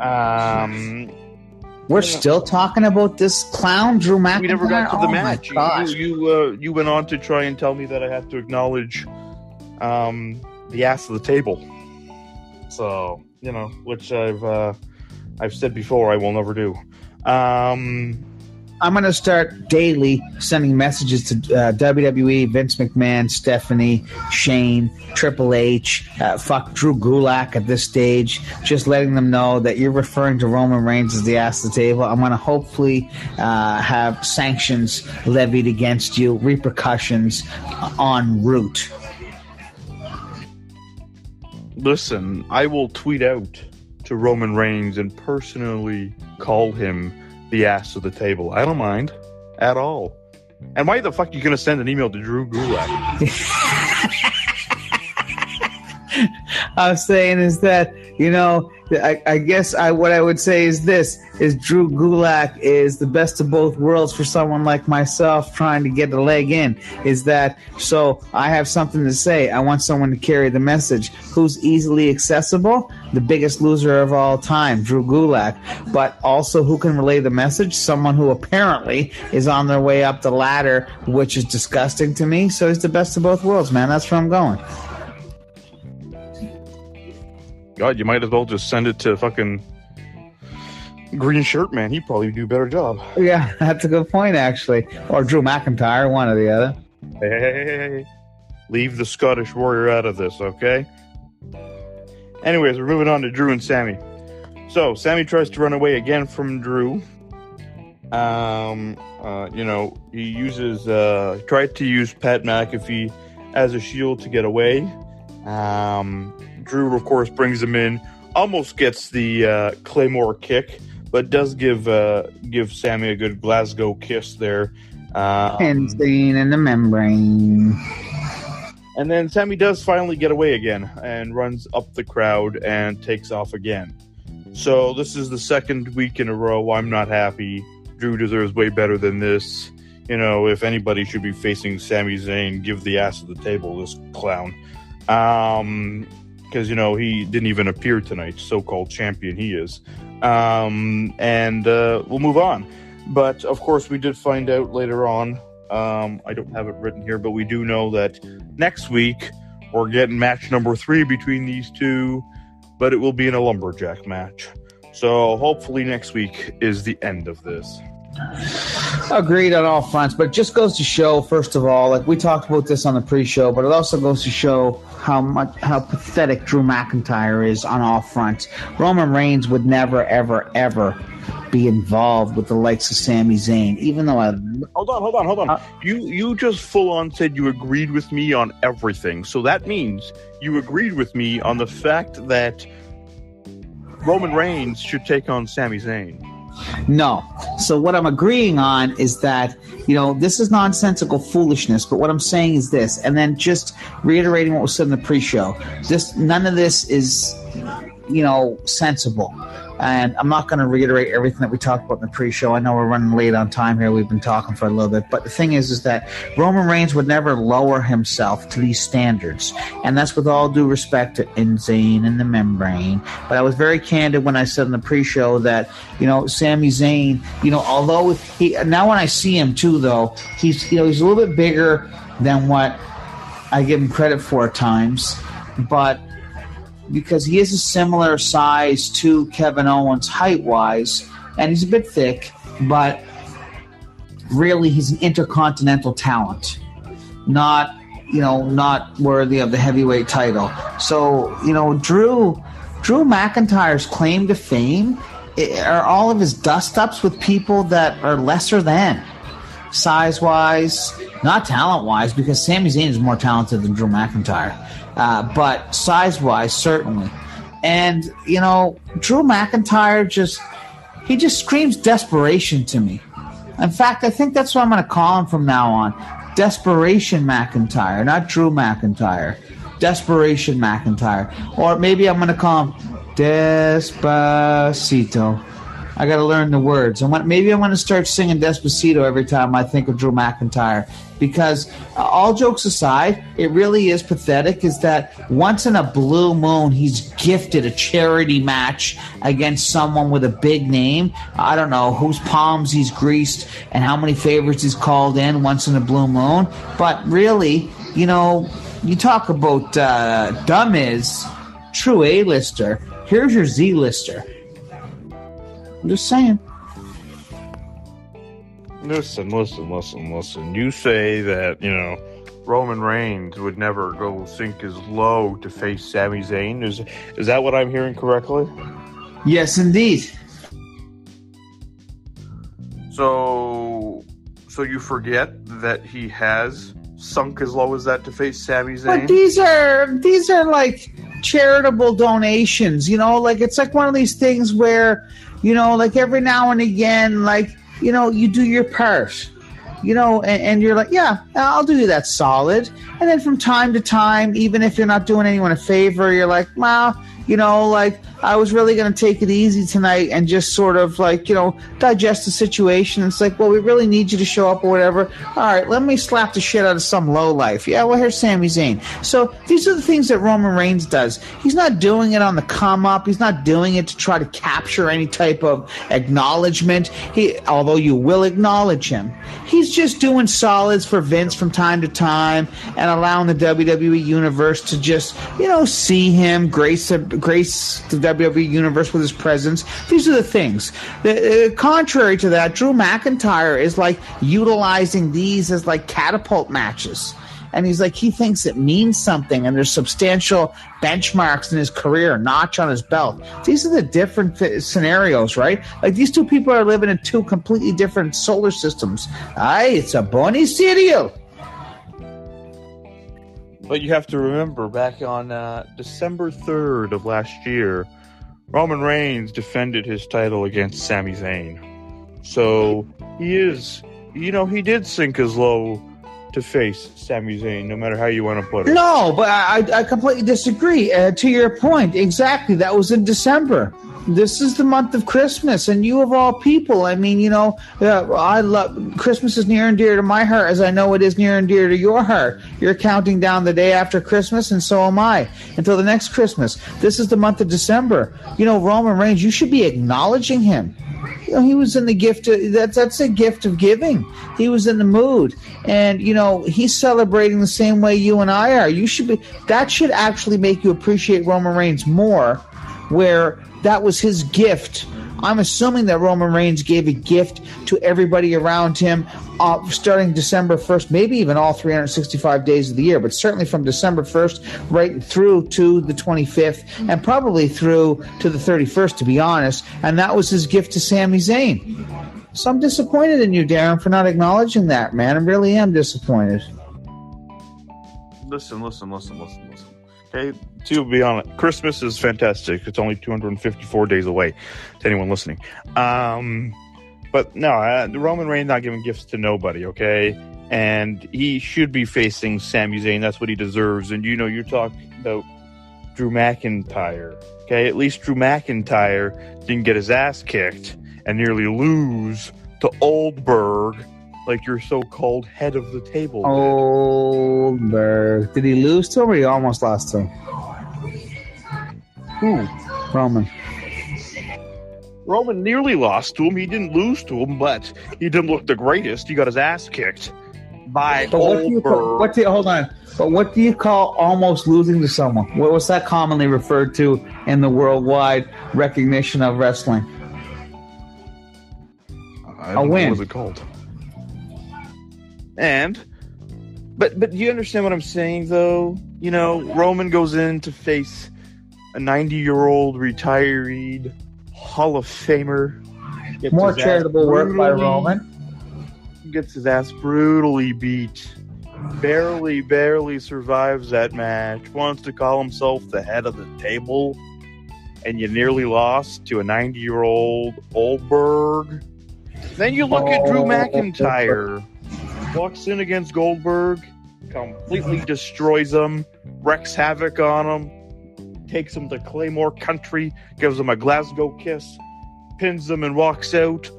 Um, We're Yeah. still talking about this clown, Drew McIntyre. we never got to the Oh match. You you you, uh, you went on to try and tell me that I have to acknowledge um, the ass of the table. So you know, which I've uh, I've said before, I will never do. Um, I'm going to start daily sending messages to uh, WWE, Vince McMahon, Stephanie, Shane, Triple H, uh, fuck Drew Gulak at this stage, just letting them know that you're referring to Roman Reigns as the ass of the table. I'm going to hopefully uh, have sanctions levied against you, repercussions en route. Listen, I will tweet out to Roman Reigns and personally call him the ass of the table. I don't mind at all. And why the fuck are you going to send an email to Drew Gulak? I was saying is that you know I, I guess I what I would say is this is Drew Gulak is the best of both worlds for someone like myself trying to get a leg in. Is that so I have something to say. I want someone to carry the message. Who's easily accessible? The biggest loser of all time Drew Gulak. But also who can relay the message? Someone who apparently is on their way up the ladder which is disgusting to me. So he's the best of both worlds man. That's where I'm going God, you might as well just send it to fucking Green Shirt Man. He'd probably do a better job. Yeah, that's a good point, actually. Or Drew McIntyre, one or the other. Hey, hey, hey, hey, hey. leave the Scottish Warrior out of this, okay? Anyways, we're moving on to Drew and Sami. So Sami tries to run away again from Drew. Um, uh, you know, he uses uh, tried to use Pat McAfee as a shield to get away. Um, Drew, of course, brings him in, almost gets the uh, Claymore kick, but does give uh, give Sami a good Glasgow kiss there. Um, Handstand in the membrane. and then Sami does finally get away again and runs up the crowd and takes off again. So this is the second week in a row I'm not happy. Drew deserves way better than this. You know, if anybody should be facing Sami Zayn, give the ass of the table this clown. Um, because you know he didn't even appear tonight, so-called champion he is. Um, and uh, we'll move on. But of course, we did find out later on. Um, I don't have it written here, but we do know that next week we're getting match number three between these two, but it will be in a lumberjack match. So hopefully next week is the end of this. Agreed on all fronts, but it just goes to show, first of all, like we talked about this on the pre-show, but it also goes to show how much how pathetic Drew McIntyre is on all fronts. Roman Reigns would never, ever, ever be involved with the likes of Sami Zayn, even though I hold on, hold on, hold on. Uh, you you just full on said you agreed with me on everything, so that means you agreed with me on the fact that Roman Reigns should take on Sami Zayn. No. So what I'm agreeing on is that you know this is nonsensical foolishness. But what I'm saying is this, and then just reiterating what was said in the pre-show. This none of this is you know sensible. And I'm not going to reiterate everything that we talked about in the pre-show. I know we're running late on time here. We've been talking for a little bit, but the thing is, is that Roman Reigns would never lower himself to these standards, and that's with all due respect to Zayn and the Membrane. But I was very candid when I said in the pre-show that you know Sami Zayn, you know, although he now when I see him too, though he's you know he's a little bit bigger than what I give him credit for at times, but because he is a similar size to Kevin Owens height wise, and he's a bit thick, but really he's an intercontinental talent, not you know not worthy of the heavyweight title. So you know Drew Drew McIntyre's claim to fame are all of his dust ups with people that are lesser than. Size wise, not talent wise, because Sami Zayn is more talented than Drew McIntyre uh, but size wise, certainly. And, you know, Drew McIntyre just, he just screams desperation to me. In fact, I think that's what I'm going to call him from now on. Desperation McIntyre, not Drew McIntyre. Desperation McIntyre. Or maybe I'm going to call him Despacito. I got to learn the words. I want, maybe I'm going to start singing Despacito every time I think of Drew McIntyre because uh, all jokes aside, it really is pathetic. Is that once in a blue moon, he's gifted a charity match against someone with a big name. I don't know whose palms he's greased and how many favors he's called in once in a blue moon. But really, you know, you talk about uh, dumb is true A-lister. Here's your Z-lister. I'm just saying. Listen, listen, listen, listen. You say that, you know, Roman Reigns would never go sink as low to face Sami Zayn. Is is that what I'm hearing correctly? Yes, indeed. So so you forget that he has sunk as low as that to face Sami Zayn? But these are these are like charitable donations, you know, like it's like one of these things where you know, like every now and again, like, you know, you do your part, you know, and, and, you're like, yeah, I'll do that solid. And then from time to time, even if you're not doing anyone a favor, you're like, well, you know, like I was really going to take it easy tonight and just sort of like, you know, digest the situation. It's like, well, we really need you to show up or whatever. All right, let me slap the shit out of some low life. Yeah, well, here's Sami Zayn. So these are the things that Roman Reigns does. He's not doing it on the come up. He's not doing it to try to capture any type of acknowledgement. He, although you will acknowledge him, he's just doing solids for Vince from time to time and allowing the WWE universe to just, you know, see him grace a grace the WWE universe with his presence. These are the things. The, uh, contrary to that, Drew McIntyre is like utilizing these as like catapult matches. And he's like, he thinks it means something, and there's substantial benchmarks in his career, notch on his belt. These are the different th- scenarios, right? Like these two people are living in two completely different solar systems. Aye, it's a cereal. But you have to remember, back on uh, December 3rd of last year, Roman Reigns defended his title against Sami Zayn. So he is, you know, he did sink as low to face Sami Zayn, no matter how you want to put it. No, but I, I completely disagree. Uh, to your point, exactly. That was in December this is the month of Christmas, and you of all people. I mean, you know, uh, I love Christmas is near and dear to my heart, as I know it is near and dear to your heart. You're counting down the day after Christmas, and so am I, until the next Christmas. This is the month of December. You know, Roman Reigns, you should be acknowledging him. You know, he was in the gift. Of, that's that's a gift of giving. He was in the mood, and you know, he's celebrating the same way you and I are. You should be. That should actually make you appreciate Roman Reigns more. Where that was his gift I'm assuming that Roman Reigns gave a gift to everybody around him uh, starting December 1st, maybe even all 365 days of the year, but certainly from December 1st right through to the 25th and probably through to the 31st, to be honest. And that was his gift to Sami Zayn. So I'm disappointed in you, Darren, for not acknowledging that, man. I really am disappointed. Listen, listen, listen, listen, listen. Okay, to be honest, Christmas is fantastic. It's only 254 days away to anyone listening. Um, but no, uh, Roman Reigns not giving gifts to nobody, okay? And he should be facing Sami Zayn. That's what he deserves. And you know, you're talking about Drew McIntyre, okay? At least Drew McIntyre didn't get his ass kicked and nearly lose to Oldberg like your so-called head of the table. Goldberg. Did he lose to him or he almost lost to him? Who? Roman. Roman nearly lost to him. He didn't lose to him, but he didn't look the greatest. He got his ass kicked by But what do you call, what do you, hold on? But what do you call almost losing to someone? What was that commonly referred to in the worldwide recognition of wrestling? I don't know, win. What was it called? And, but but you understand what I'm saying though? You know, Roman goes in to face a 90 year old retired Hall of Famer. More charitable work by Roman. Gets his ass brutally beat. Barely, barely survives that match. Wants to call himself the head of the table. And you nearly lost to a 90 year old Oldberg. Then you look at Drew Oh. McIntyre. Walks in against Goldberg, completely destroys him, wreaks havoc on him, takes him to Claymore Country, gives him a Glasgow kiss, pins him, and walks out.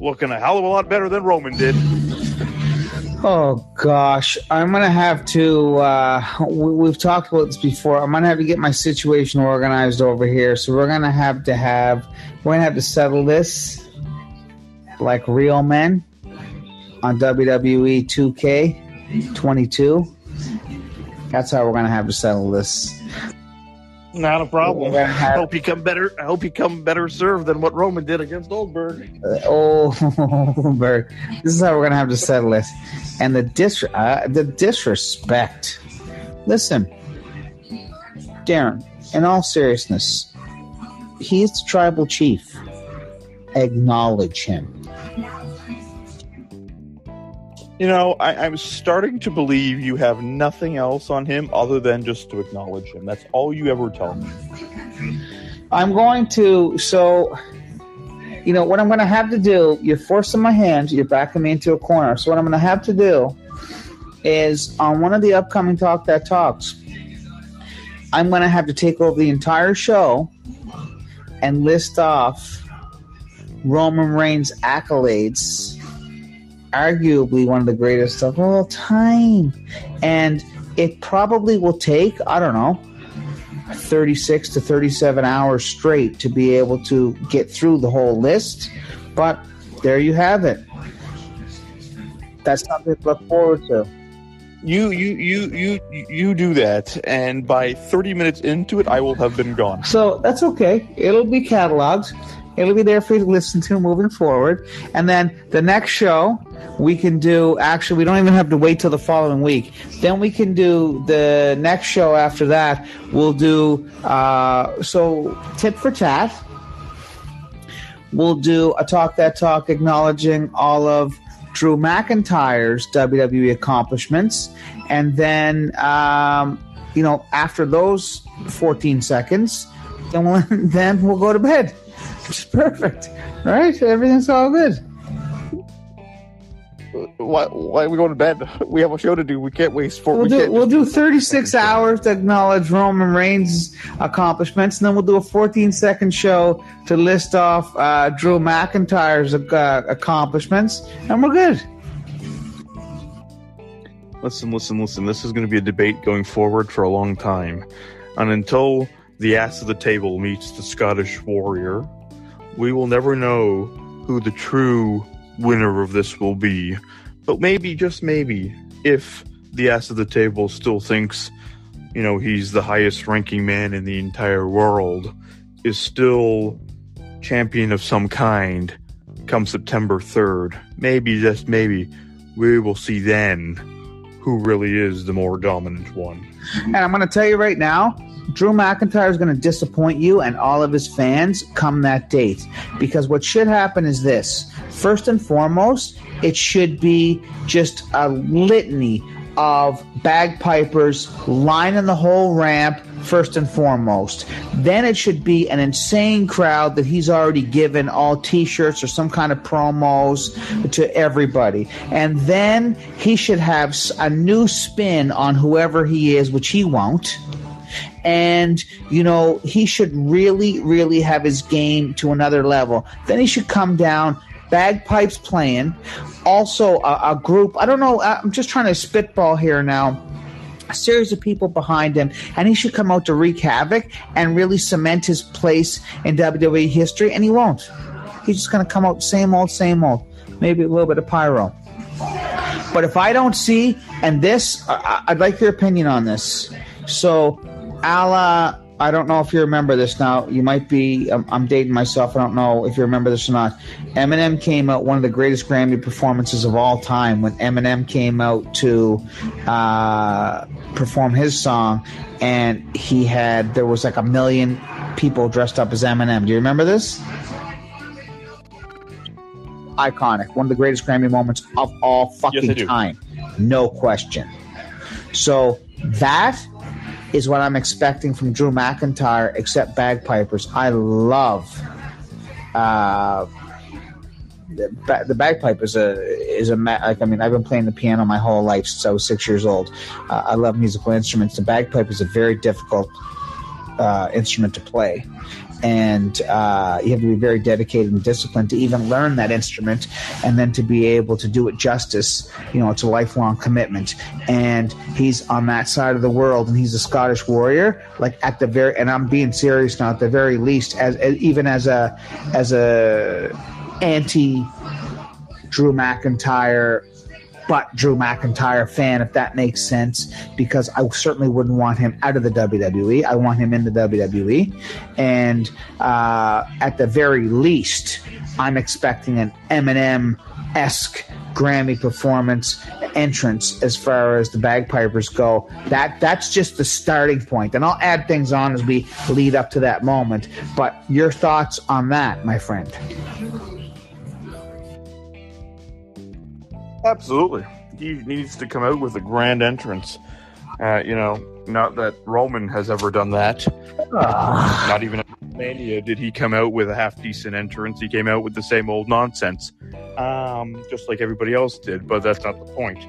Looking a hell of a lot better than Roman did. Oh gosh, I'm gonna have to. Uh, we, we've talked about this before. I'm gonna have to get my situation organized over here. So we're gonna have to have. We're gonna have to settle this like real men on WWE 2K22. That's how we're gonna have to settle this. Not a problem. We're I have- hope you come better. I hope you come better served than what Roman did against Goldberg. Uh, oh, this is how we're gonna have to settle this. And the dis uh, the disrespect. Listen, Darren. In all seriousness, he's the tribal chief. Acknowledge him. You know, I, I'm starting to believe you have nothing else on him other than just to acknowledge him. That's all you ever tell me. I'm going to so. You know what I'm going to have to do. You're forcing my hand. You're backing me into a corner. So what I'm going to have to do is on one of the upcoming talk that talks. I'm going to have to take over the entire show and list off Roman Reigns' accolades, arguably one of the greatest of all time. And it probably will take, I don't know, 36 to 37 hours straight to be able to get through the whole list. But there you have it. That's something to look forward to. You, you, you, you, you do that, and by 30 minutes into it, I will have been gone. So that's okay. It'll be cataloged. It'll be there for you to listen to moving forward. And then the next show, we can do, actually, we don't even have to wait till the following week. Then we can do the next show after that. We'll do, uh, so tit for tat. We'll do a talk that talk acknowledging all of Drew McIntyre's WWE accomplishments. And then, um, you know, after those 14 seconds, then we'll, then we'll go to bed. It's perfect, right? Everything's all good. Why, why are we going to bed? We have a show to do. We can't waste four. We'll we do can't we'll do 36 hours to acknowledge Roman Reigns' accomplishments, and then we'll do a 14 second show to list off uh, Drew McIntyre's uh, accomplishments, and we're good. Listen, listen, listen. This is going to be a debate going forward for a long time. And until the ass of the table meets the Scottish warrior, we will never know who the true winner of this will be. But maybe, just maybe, if the ass of the table still thinks, you know, he's the highest ranking man in the entire world, is still champion of some kind come September 3rd. Maybe, just maybe, we will see then who really is the more dominant one. And I'm going to tell you right now, Drew McIntyre is going to disappoint you and all of his fans come that date. Because what should happen is this first and foremost, it should be just a litany of bagpipers lining the whole ramp first and foremost. Then it should be an insane crowd that he's already given all t-shirts or some kind of promos to everybody. And then he should have a new spin on whoever he is, which he won't and you know he should really really have his game to another level then he should come down bagpipes playing. Also, a, a group. I don't know. I'm just trying to spitball here now a series of people behind him, and he should come out to wreak havoc and really cement his place in WWE history, and he won't. He's just going to come out same old, same old. Maybe a little bit of pyro. But if I don't see, and this, I, would like your opinion on this. So, a I don't know if you remember this now. You might be, I'm, I'm, dating myself. I don't know if you remember this or not. Eminem came out, one of the greatest Grammy performances of all time, when Eminem came out to uh, perform his song, and he had, there was like a million people dressed up as Eminem. Do you remember this? Iconic. One of the greatest Grammy moments of all fucking yes, time. No question. So that is what I'm expecting from Drew McIntyre, except bagpipers. I love uh, the, the bagpipe is a is a like I mean I've been playing the piano my whole life since I was six years old. Uh, I love musical instruments. The bagpipe is a very difficult uh, instrument to play, and uh, you have to be very dedicated and disciplined to even learn that instrument and then to be able to do it justice you know it's a lifelong commitment. And he's on that side of the world and he's a scottish warrior like at the very and i'm being serious now at the very least as, as even as a as a anti drew mcintyre but Drew McIntyre fan, if that makes sense, because I certainly wouldn't want him out of the WWE. I want him in the WWE. And uh, at the very least, I'm expecting an Eminem esque Grammy performance entrance as far as the bagpipers go. That that's just the starting point, and I'll add things on as we lead up to that moment. But your thoughts on that, my friend? Absolutely. He needs to come out with a grand entrance. Uh, you know, not that Roman has ever done that. Uh, not even at Mania did he come out with a half decent entrance. He came out with the same old nonsense, um, just like everybody else did. But that's not the point.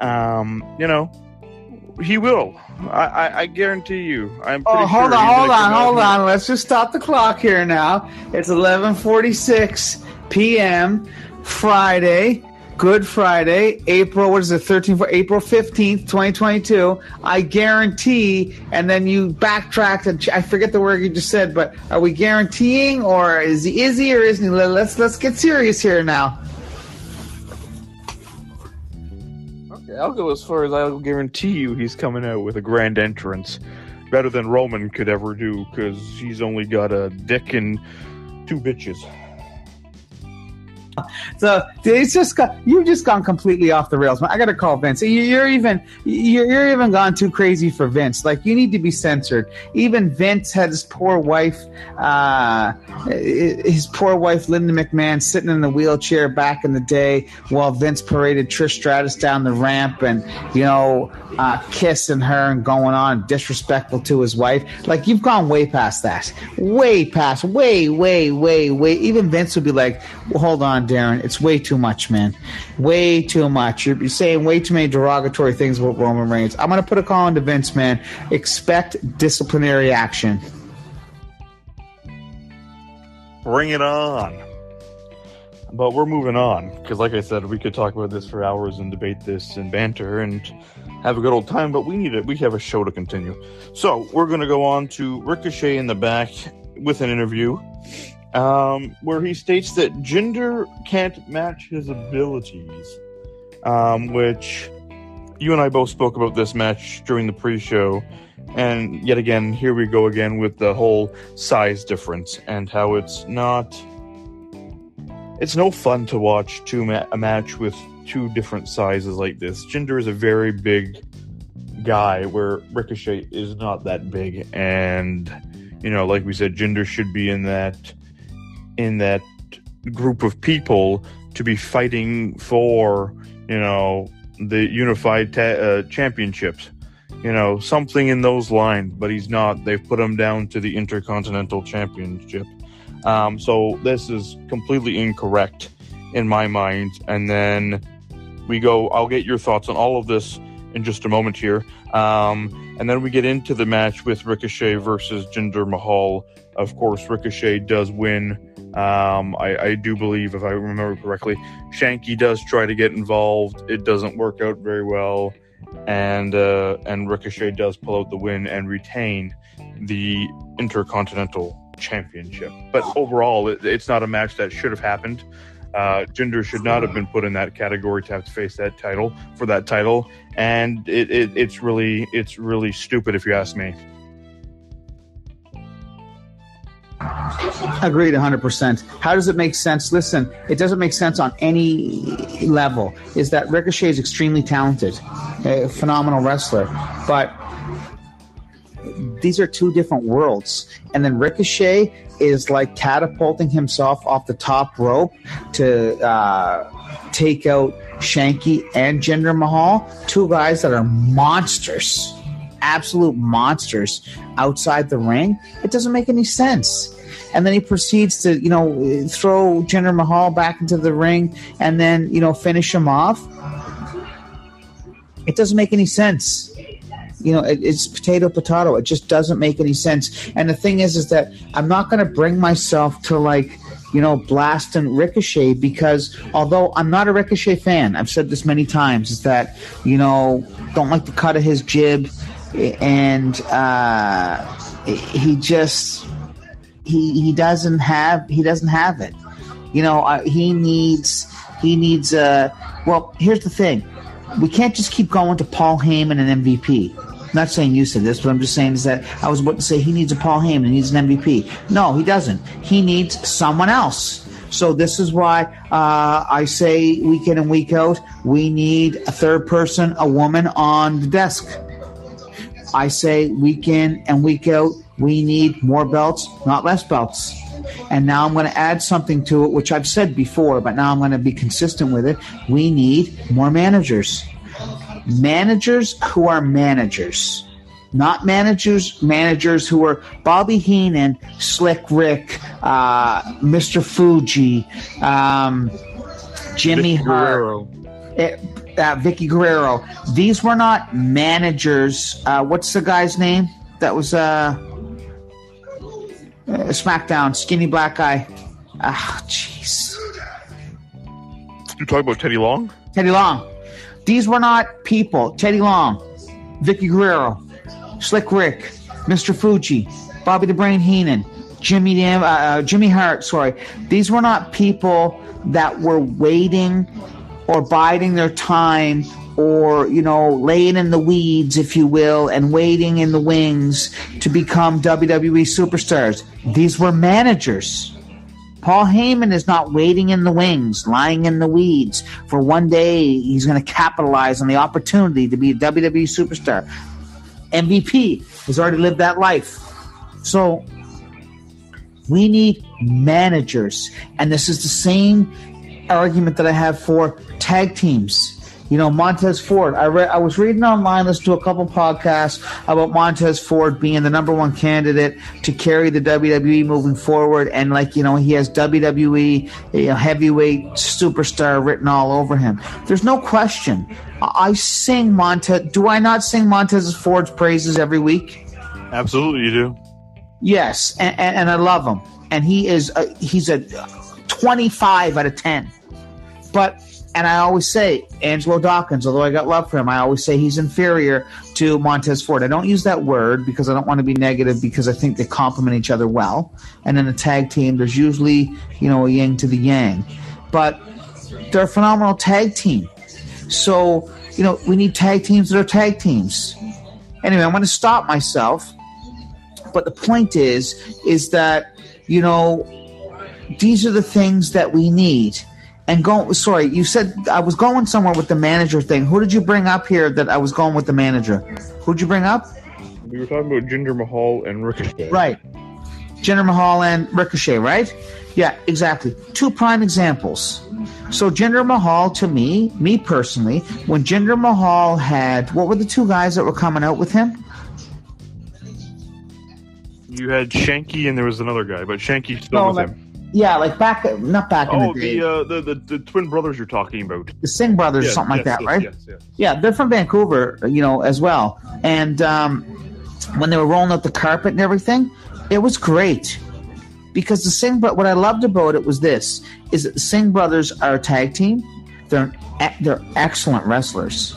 Um, you know, he will. I, I, I guarantee you. I'm. oh, hold sure on, hold on, hold on. Let's just stop the clock here now. It's 11:46 p.m. Friday. Good Friday, April, what is it, 13 for April 15th, 2022. I guarantee, and then you backtracked and I forget the word you just said, but are we guaranteeing or is he, is he or isn't he? Let's, let's get serious here now. Okay, I'll go as far as I'll guarantee you he's coming out with a grand entrance. Better than Roman could ever do because he's only got a dick and two bitches. so it's just you've just gone completely off the rails. I got to call Vince. You're even you're, you're even gone too crazy for Vince. Like you need to be censored. Even Vince had his poor wife, uh, his poor wife Linda McMahon, sitting in the wheelchair back in the day while Vince paraded Trish Stratus down the ramp and you know uh, kissing her and going on disrespectful to his wife. Like you've gone way past that. Way past. Way way way way. Even Vince would be like, well, hold on Darren. It's way too much, man. Way too much. You're, you're saying way too many derogatory things about Roman Reigns. I'm going to put a call into Vince, man. Expect disciplinary action. Bring it on. But we're moving on because, like I said, we could talk about this for hours and debate this and banter and have a good old time. But we need it. We have a show to continue. So we're going to go on to Ricochet in the back with an interview um, where he states that Jinder can't match his abilities, um, which you and I both spoke about this match during the pre-show, and yet again, here we go again with the whole size difference and how it's not. It's no fun to watch two ma- a match with two different sizes like this. Jinder is a very big guy, where Ricochet is not that big, and you know, like we said, Jinder should be in that in that group of people to be fighting for you know the unified ta- uh, championships. You know something in those lines but he's not. They've put him down to the intercontinental championship. Um, so this is completely incorrect in my mind. And then we go i'll get your thoughts on all of this in just a moment here. Um, and then we get into the match with ricochet versus jinder mahal. Of course ricochet does win um, I, I, do believe, if I remember correctly, Shanky does try to get involved. It doesn't work out very well, and uh, and Ricochet does pull out the win and retain the Intercontinental Championship. But overall, it, it's not a match that should have happened. Uh, Jinder should not have been put in that category to have to face that title for that title, and it, it, it's really it's really stupid if you ask me. Agreed 100%. How does it make sense? Listen, it doesn't make sense on any level. Is that Ricochet is extremely talented, a phenomenal wrestler, but these are two different worlds. And then Ricochet is like catapulting himself off the top rope to uh, take out Shanky and Jinder Mahal, two guys that are monsters absolute monsters outside the ring. It doesn't make any sense. And then he proceeds to, you know, throw Jinder Mahal back into the ring and then, you know, finish him off. It doesn't make any sense. You know, it, it's potato potato. It just doesn't make any sense. And the thing is, is that I'm not going to bring myself to like, you know, Blast and Ricochet because although I'm not a Ricochet fan, I've said this many times, is that, you know, don't like the cut of his jib and uh, he just he he doesn't have he doesn't have it. You know, uh, he needs he needs a. Uh, well, here's the thing: we can't just keep going to Paul Heyman and MVP. I'm not saying you said this, but I'm just saying is that I was about to say he needs a Paul Heyman, he needs an MVP. No, he doesn't. He needs someone else. So this is why uh, I say week in and week out, we need a third person, a woman on the desk. I say week in and week out, we need more belts, not less belts. And now I'm going to add something to it, which I've said before, but now I'm going to be consistent with it. We need more managers. Managers who are managers. Not managers, managers who are Bobby Heenan, Slick Rick, uh, Mr. Fuji, um, Jimmy Hart. It, uh, Vickie Guerrero. These were not managers. Uh, what's the guy's name? That was uh, uh SmackDown, skinny black guy. Ah, jeez. You talking about Teddy Long? Teddy Long. These were not people. Teddy Long, Vickie Guerrero, Slick Rick, Mr. Fuji, Bobby the Brain Heenan, Jimmy Dam- uh, uh, Jimmy Hart. Sorry, these were not people that were waiting or biding their time or you know laying in the weeds if you will and waiting in the wings to become WWE superstars these were managers Paul Heyman is not waiting in the wings, lying in the weeds for one day he's going to capitalize on the opportunity to be a WWE superstar. MVP has already lived that life. So we need managers. And this is the same argument that I have for tag teams. You know, Montez Ford. I read. I was reading online, listening to a couple podcasts about Montez Ford being the number one candidate to carry the WWE moving forward, and like you know, he has WWE you know, heavyweight superstar written all over him. There's no question. I sing Montez. Do I not sing Montez Ford's praises every week? Absolutely, you do. Yes, and, and, and I love him, and he is. A, he's a 25 out of 10. But, and I always say, Angelo Dawkins, although I got love for him, I always say he's inferior to Montez Ford. I don't use that word because I don't want to be negative because I think they complement each other well. And in a tag team, there's usually, you know, a yin to the yang. But they're a phenomenal tag team. So you know, we need tag teams that are tag teams. Anyway, I'm going to stop myself. But the point is, is that, you know, these are the things that we need. And go, sorry, you said I was going somewhere with the manager thing. Who did you bring up here that I was going with the manager? Who'd you bring up? We were talking about Jinder Mahal and Ricochet. Right. Jinder Mahal and Ricochet, right? Yeah, exactly. Two prime examples. So Jinder Mahal, to me, me personally, when Jinder Mahal had, what were the two guys that were coming out with him? You had Shanky and there was another guy, but shanky still No, with like- him. Yeah, like back, not back in Oh, the day. the, uh, the the the twin brothers you're talking about. the Singh brothers, or Yes, something like that, yes, right? Yes, yes. Yeah, they're from Vancouver, you know, as well. And um, when they were rolling out the carpet and everything, it was great because the Singh. But what I loved about it was this: is that the Singh brothers are a tag team. They're they're excellent wrestlers.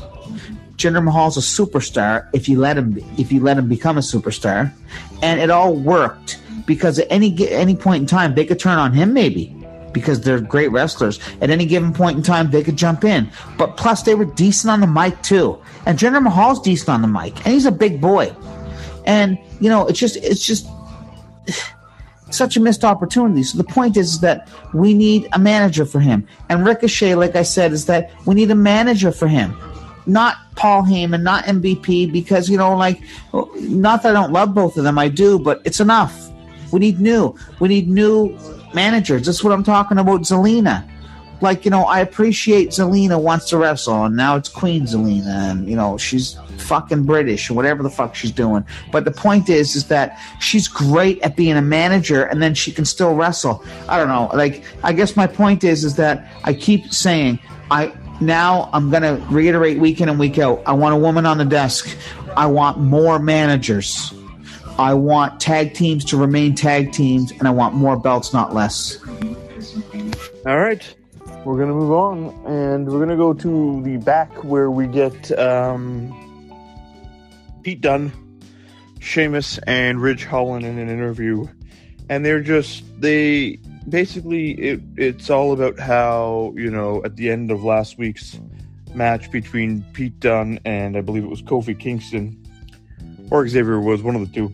Jinder Mahal's a superstar if you let him if you let him become a superstar, and it all worked because at any any point in time they could turn on him maybe because they're great wrestlers. At any given point in time, they could jump in. But plus, they were decent on the mic too. And Jinder Mahal's decent on the mic, and he's a big boy. And you know, it's just it's just such a missed opportunity. So the point is that we need a manager for him. And Ricochet, like I said, is that we need a manager for him. Not Paul Heyman, not MVP, because you know, like, not that I don't love both of them, I do, but it's enough. We need new. We need new managers. That's what I'm talking about, Zelina. Like, you know, I appreciate Zelina wants to wrestle, and now it's Queen Zelina, and you know, she's fucking British whatever the fuck she's doing. But the point is, is that she's great at being a manager, and then she can still wrestle. I don't know. Like, I guess my point is, is that I keep saying, I now I'm gonna reiterate week in and week out. I want a woman on the desk. I want more managers. I want tag teams to remain tag teams, and I want more belts, not less. All right, we're gonna move on, and we're gonna go to the back where we get um, Pete Dunne, Sheamus, and Ridge Holland in an interview, and they're just they basically it it's all about how you know at the end of last week's match between Pete Dunne and I believe it was Kofi Kingston or Xavier was one of the two.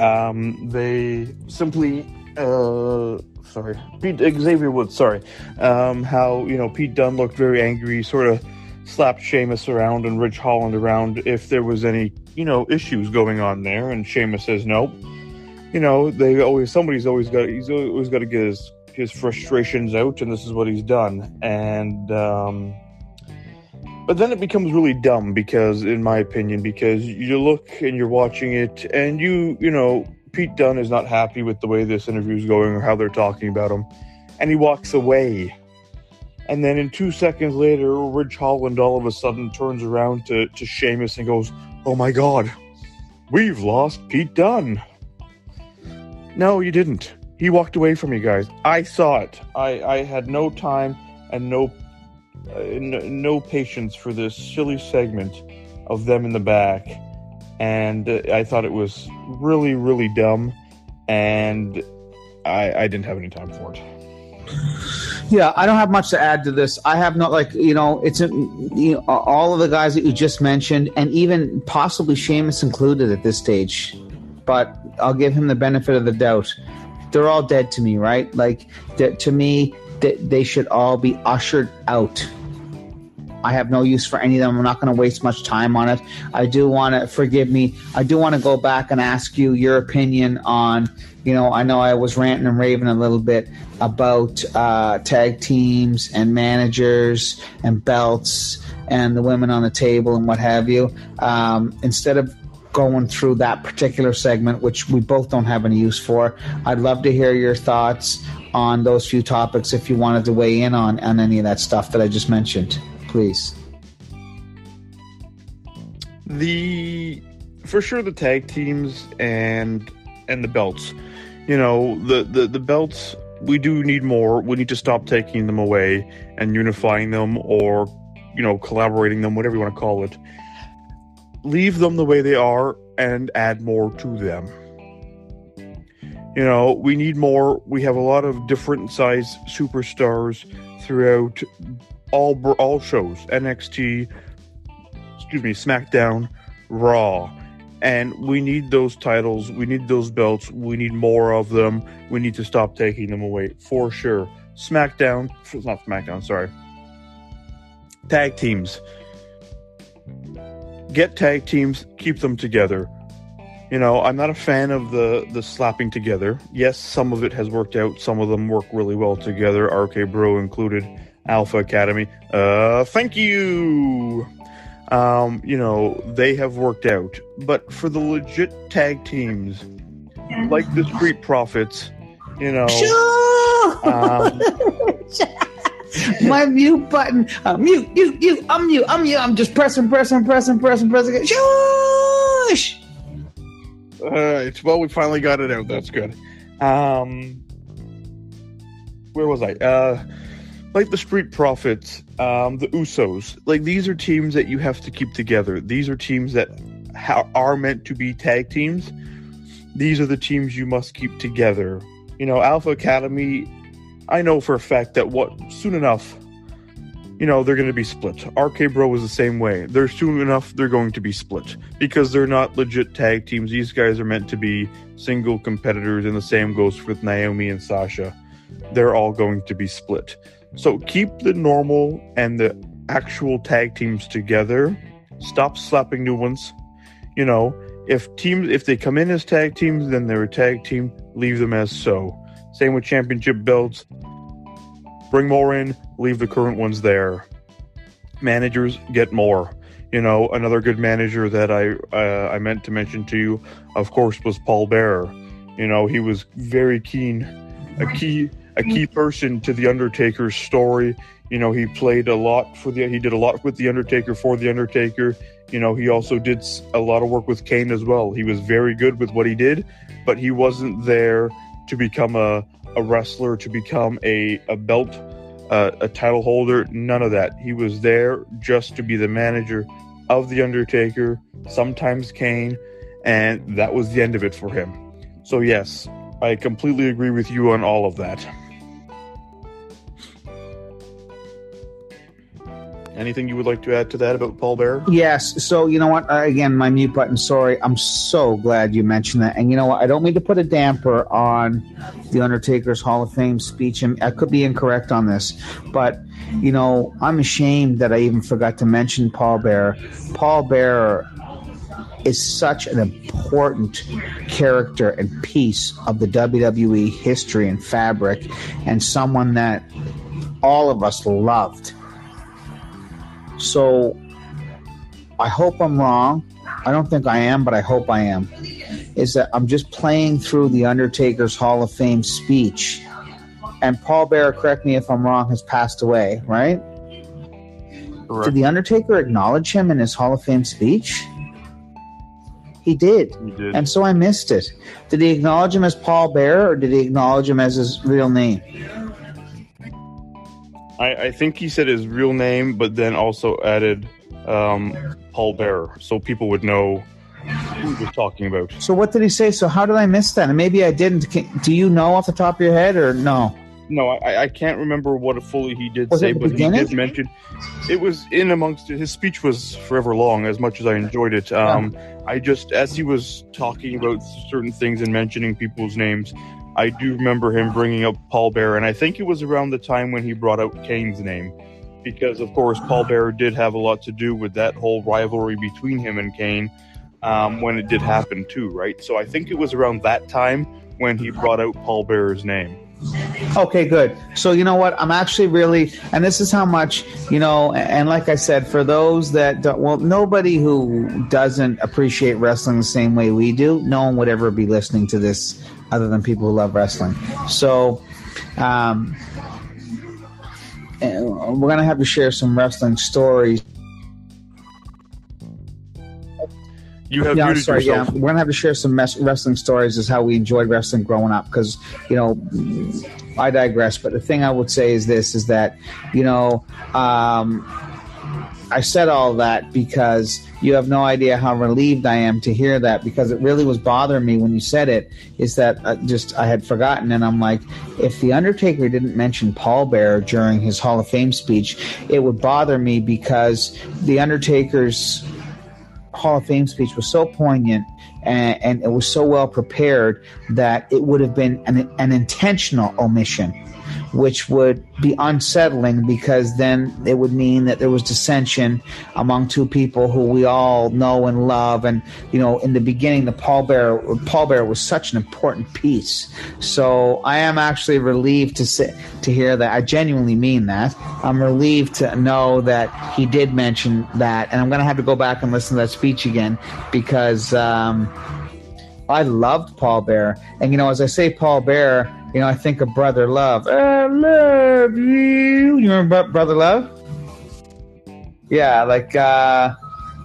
Um, they simply uh sorry Pete Xavier Woods sorry um how you know Pete Dunne looked very angry sort of slapped Sheamus around and Ridge Holland around if there was any you know issues going on there and Sheamus says nope. You know they always somebody's always got he's always got to get his his frustrations out and this is what he's done and um but then it becomes really dumb because in my opinion because you look and you're watching it and you you know Pete Dunne is not happy with the way this interview is going or how they're talking about him. And he walks away. And then in two seconds later Ridge Holland all of a sudden turns around to, to Sheamus and goes oh my god we've lost Pete Dunne. No you didn't. He walked away from you guys. I saw it. I, I had no time and no Uh, no, no patience for this silly segment of them in the back and uh, i thought it was really really dumb and i i didn't have any time for it Yeah, I don't have much to add to this. I have not like you know it's a, you know, all of the guys that you just mentioned, and even possibly Sheamus included at this stage. But I'll give him the benefit of the doubt. They're all dead to me, right? Like to me, they, they should all be ushered out. I have no use for any of them. I'm not going to waste much time on it. I do want to forgive me. I do want to go back and ask you your opinion on. You know, I know I was ranting and raving a little bit about uh, tag teams and managers and belts and the women on the table and what have you. Um, instead of going through that particular segment, which we both don't have any use for, I'd love to hear your thoughts on those few topics if you wanted to weigh in on, on any of that stuff that I just mentioned. Please. the for sure the tag teams and and the belts you know the the, the belts we do need more we need to stop taking them away and unifying them or you know collaborating them whatever you want to call it leave them the way they are and add more to them you know we need more we have a lot of different size superstars throughout all all shows NXT, excuse me, SmackDown, Raw, and we need those titles. We need those belts. We need more of them. We need to stop taking them away for sure. SmackDown, not SmackDown, sorry. Tag teams. Get tag teams, keep them together. You know, I'm not a fan of the the slapping together. Yes, some of it has worked out. Some of them work really well together. RK Bro included, Alpha Academy. Uh, thank you. Um, you know, they have worked out. But for the legit tag teams, like the Street Profits, you know, um, My mute button. Uh, mute, mute, mute. I'm mute. I'm mute. I'm just pressing, pressing, pressing, pressing, pressing. Shush! Right. Well, we finally got it out. That's good. Um, where was I? Uh, like the Street Profits, um, the Usos. Like these are teams that you have to keep together. These are teams that ha- are meant to be tag teams. These are the teams you must keep together. You know, Alpha Academy. I know for a fact that what soon enough, you know, they're going to be split. RK Bro was the same way. They're soon enough they're going to be split because they're not legit tag teams. These guys are meant to be single competitors, and the same goes with Naomi and Sasha. They're all going to be split. So keep the normal and the actual tag teams together. Stop slapping new ones. You know, if teams if they come in as tag teams, then they're a tag team. Leave them as so. Same with championship belts. Bring more in, leave the current ones there. Managers get more. You know, another good manager that I uh, I meant to mention to you, of course, was Paul Bearer. You know, he was very keen, a key a key person to the Undertaker's story. You know, he played a lot for the he did a lot with the Undertaker for the Undertaker. You know, he also did a lot of work with Kane as well. He was very good with what he did, but he wasn't there to become a, a wrestler, to become a, a belt, uh, a title holder. None of that. He was there just to be the manager of the Undertaker, sometimes Kane, and that was the end of it for him. So yes, I completely agree with you on all of that. Anything you would like to add to that about Paul Bearer? Yes. So you know what? Uh, again, my mute button. Sorry. I'm so glad you mentioned that. And you know what? I don't mean to put a damper on the Undertaker's Hall of Fame speech. And I could be incorrect on this, but you know, I'm ashamed that I even forgot to mention Paul Bearer. Paul Bearer is such an important character and piece of the WWE history and fabric, and someone that all of us loved. So I hope I'm wrong. I don't think I am, but I hope I am. Is that I'm just playing through the Undertaker's Hall of Fame speech, and Paul Bearer, correct me if I'm wrong, has passed away, right? Did the Undertaker acknowledge him in his Hall of Fame speech? He did, You did. and so I missed it. Did he acknowledge him as Paul Bearer, or did he acknowledge him as his real name? I, I think he said his real name, but then also added um, Paul Bearer, so people would know who he was talking about. So what did he say? So how did I miss that? And maybe I didn't. Can, do you know off the top of your head, or no? No, I, I can't remember what fully he did Was say, but he did mention it was in amongst his speech was forever long. As much as I enjoyed it, um, I just as he was talking about certain things and mentioning people's names, I do remember him bringing up Paul Bearer, and I think it was around the time when he brought out Kane's name, because of course Paul Bearer did have a lot to do with that whole rivalry between him and Kane um, when it did happen too, right? So I think it was around that time when he brought out Paul Bearer's name. Okay, good. So you know what? I'm actually really, and this is how much you know. And like I said, for those that don't, well, nobody who doesn't appreciate wrestling the same way we do, no one would ever be listening to this other than people who love wrestling. So, um, and we're gonna have to share some wrestling stories. You have yeah, I'm sorry. yourself. Yeah, we're gonna have to share some mes- wrestling stories as how we enjoyed wrestling growing up. Because you know, I digress. But the thing I would say is this: is that you know, um, I said all that because you have no idea how relieved I am to hear that because it really was bothering me when you said it. Is that uh, just I had forgotten, and I'm like, if the Undertaker didn't mention Paul Bearer during his Hall of Fame speech, it would bother me because the Undertaker's Hall of Fame speech was so poignant and, and, it was so well prepared that it would have been an, an intentional omission which would be unsettling because then it would mean that there was dissension among two people who we all know and love. And you know, in the beginning, the Paul Bearer Paul Bearer was such an important piece. So I am actually relieved to say, to hear that. I genuinely mean that. I'm relieved to know that he did mention that, and I'm going to have to go back and listen to that speech again because. Um, I loved Paul Bear. And, you know, as I say Paul Bearer, you know, I think of Brother Love. I love you. You remember Brother Love? Yeah, like, uh,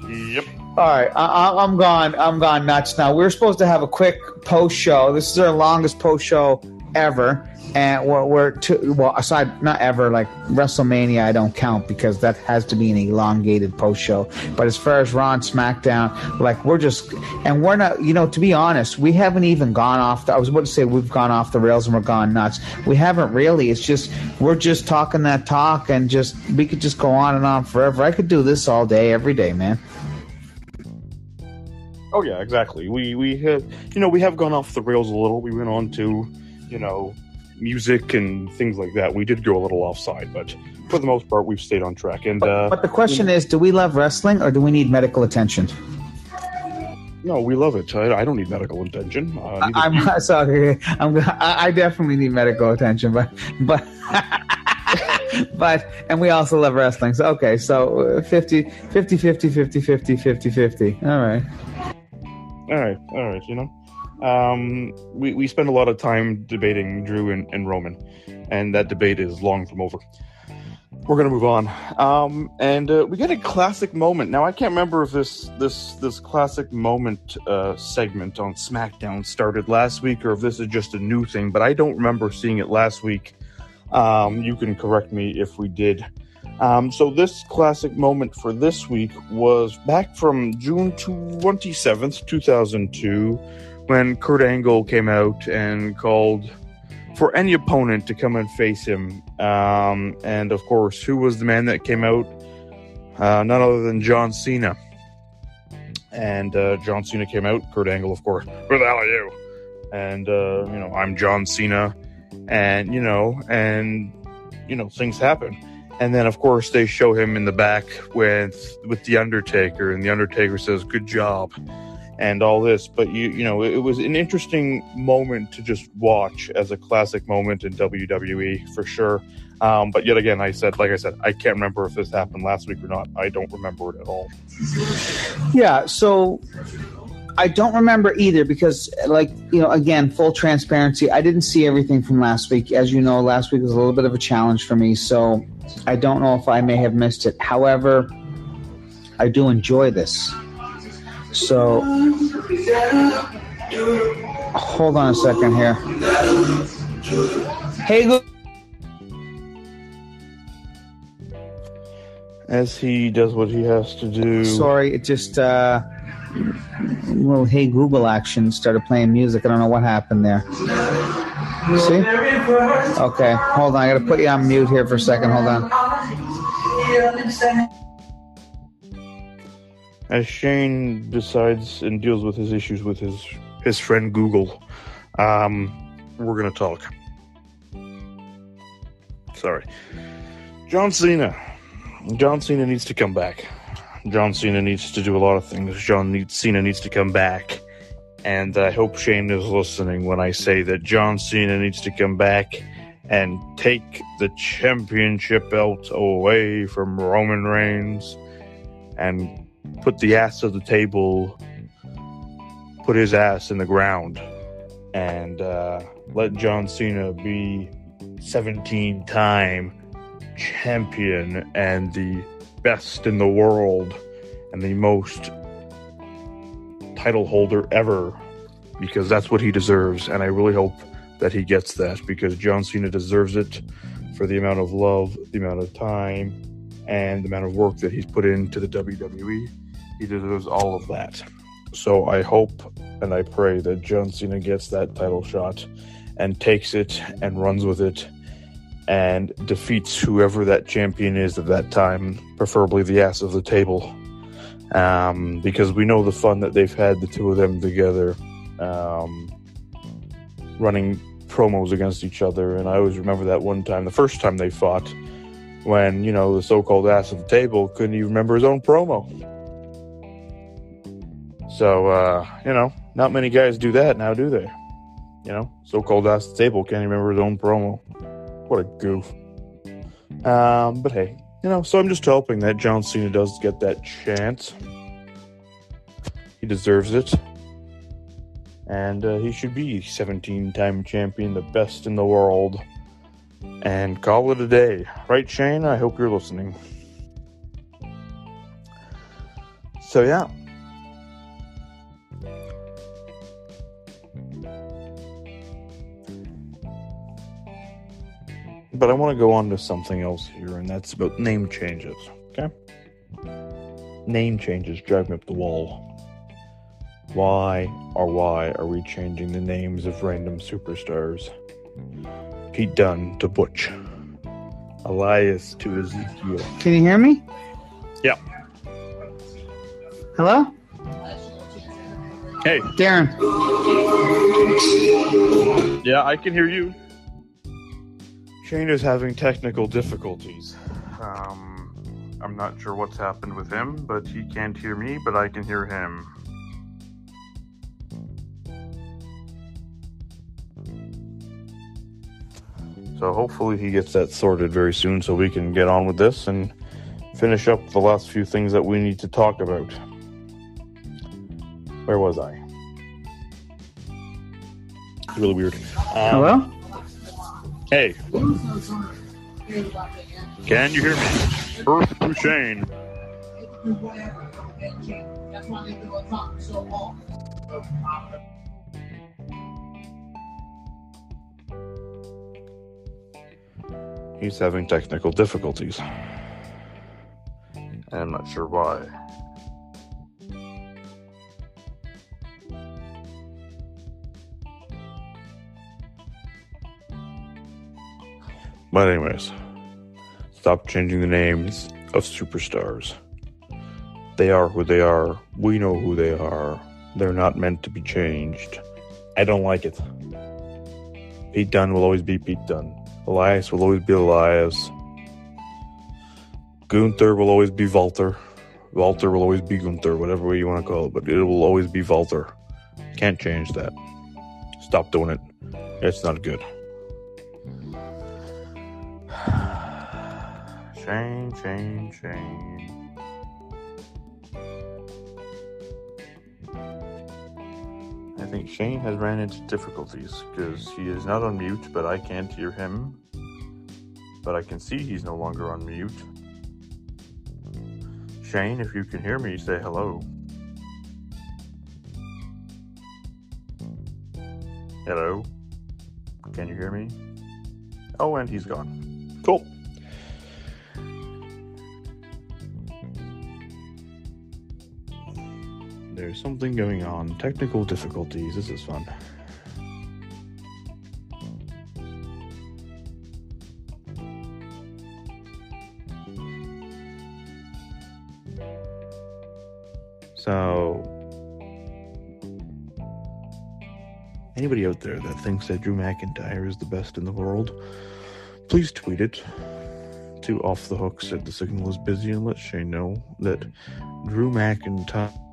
Yep. all right, I, I'm gone. I'm gone nuts now. We are supposed to have a quick post show. This is our longest post show ever and we're, we're too, well aside not ever like WrestleMania I don't count because that has to be an elongated post show but as far as Raw SmackDown like we're just and we're not you know to be honest we haven't even gone off the, I was about to say we've gone off the rails and we're gone nuts we haven't really it's just we're just talking that talk and just we could just go on and on forever I could do this all day every day man Oh yeah, exactly. We we have you know we have gone off the rails a little. We went on to you know music and things like that. We did go a little offside, but for the most part, we've stayed on track. And but, uh, but the question is do we love wrestling or do we need medical attention no, we love it. I, I don't need medical attention. Uh, I'm you. sorry. I'm. I I definitely need medical attention, but but but and we also love wrestling. So okay, so uh, 50 50 50 50 50 50 50. All right. all right, all right. You know, um, we we spend a lot of time debating Drew and, and Roman, and that debate is long from over. We're gonna move on, um, and uh, we get a classic moment. Now I can't remember if this this this classic moment uh, segment on SmackDown started last week or if this is just a new thing. But I don't remember seeing it last week. Um, you can correct me if we did. Um, so this classic moment for this week was back from June twenty seventh, two thousand two, when Kurt Angle came out and called for any opponent to come and face him. Um, and of course, who was the man that came out? Uh, none other than John Cena. And uh, John Cena came out. Kurt Angle, of course. Who the hell are you? And uh, you know, I'm John Cena. And you know, and you know, things happen. And then, of course, they show him in the back with with the Undertaker, and the Undertaker says, "Good job." And all this but you you know it was an interesting moment to just watch as a classic moment in WWE for sure um, but yet again I said like I said I can't remember if this happened last week or not I don't remember it at all Yeah. So I don't remember either because, like you know, again, full transparency. I didn't see everything from last week. As you know, last week was a little bit of a challenge for me, so I don't know if I may have missed it. However, I do enjoy this. So hold on a second here. Hey, Goo- as he does what he has to do sorry, it just uh, little Hey Google action started playing music. I don't know what happened there. See? Okay, hold on. I gotta put you on mute here for a second. Hold on. As Shane decides and deals with his issues with his his friend Google, um, we're gonna talk. Sorry, John Cena. John Cena needs to come back. John Cena needs to do a lot of things. John needs, Cena needs to come back, and I hope Shane is listening when I say that John Cena needs to come back and take the championship belt away from Roman Reigns and put the ass of the table, put his ass in the ground, and uh, let John Cena be 17 time champion and the best in the world and the most title holder ever because that's what he deserves. And I really hope that he gets that because John Cena deserves it for the amount of love, the amount of time, and the amount of work that he's put into the WWE. He deserves all of that. So I hope and I pray that John Cena gets that title shot and takes it and runs with it and defeats whoever that champion is at that time, preferably the ass of the table. Um, because we know the fun that they've had, the two of them together, um, running promos against each other. And I always remember that one time, the first time they fought, when, you know, the so called ass of the table couldn't even remember his own promo. So, uh, you know, not many guys do that now, do they? You know, so called ass of the table can't even remember his own promo. What a goof. Um, but hey, you know, so I'm just hoping that John Cena does get that chance. He deserves it. And uh, he should be 17 time champion, the best in the world. And call it a day. Right, Shane? I hope you're listening. So, yeah. But I want to go on to something else here, and that's about name changes. Okay? Name changes drive me up the wall. Why or why are we changing the names of random superstars? Pete Dunne to Butch. Elias to Ezekiel. Can you hear me? Yeah. Hello? Hey. Darren. Yeah, I can hear you. Shane is having technical difficulties. Um, I'm not sure what's happened with him, but he can't hear me, but I can hear him. So hopefully he gets that sorted very soon so we can get on with this and finish up the last few things that we need to talk about. Where was I? It's really weird. Um, Hello? Hey. Can you hear me? Earth to Shane. He's having technical difficulties. And I'm not sure why. But anyways, stop changing the names of superstars. They are who they are. We know who they are. They're not meant to be changed. I don't like it. Pete Dunne will always be Pete Dunne. Elias will always be Elias. Gunther will always be Walter. Walter will always be Gunther, whatever way you want to call it, but it will always be Walter. Can't change that. Stop doing it. It's not good. Change, change, Shane. Think Shane has ran into difficulties because he is not on mute, but I can't hear him. But I can see he's no longer on mute. Shane, if you can hear me, say hello. Hello? Can you hear me? Oh, and he's gone. Cool. There's something going on. Technical difficulties. This is fun. So, anybody out there that thinks that Drew McIntyre is the best in the world, please tweet it to Off the Hook said the signal is busy and let Shane know that Drew McIntyre.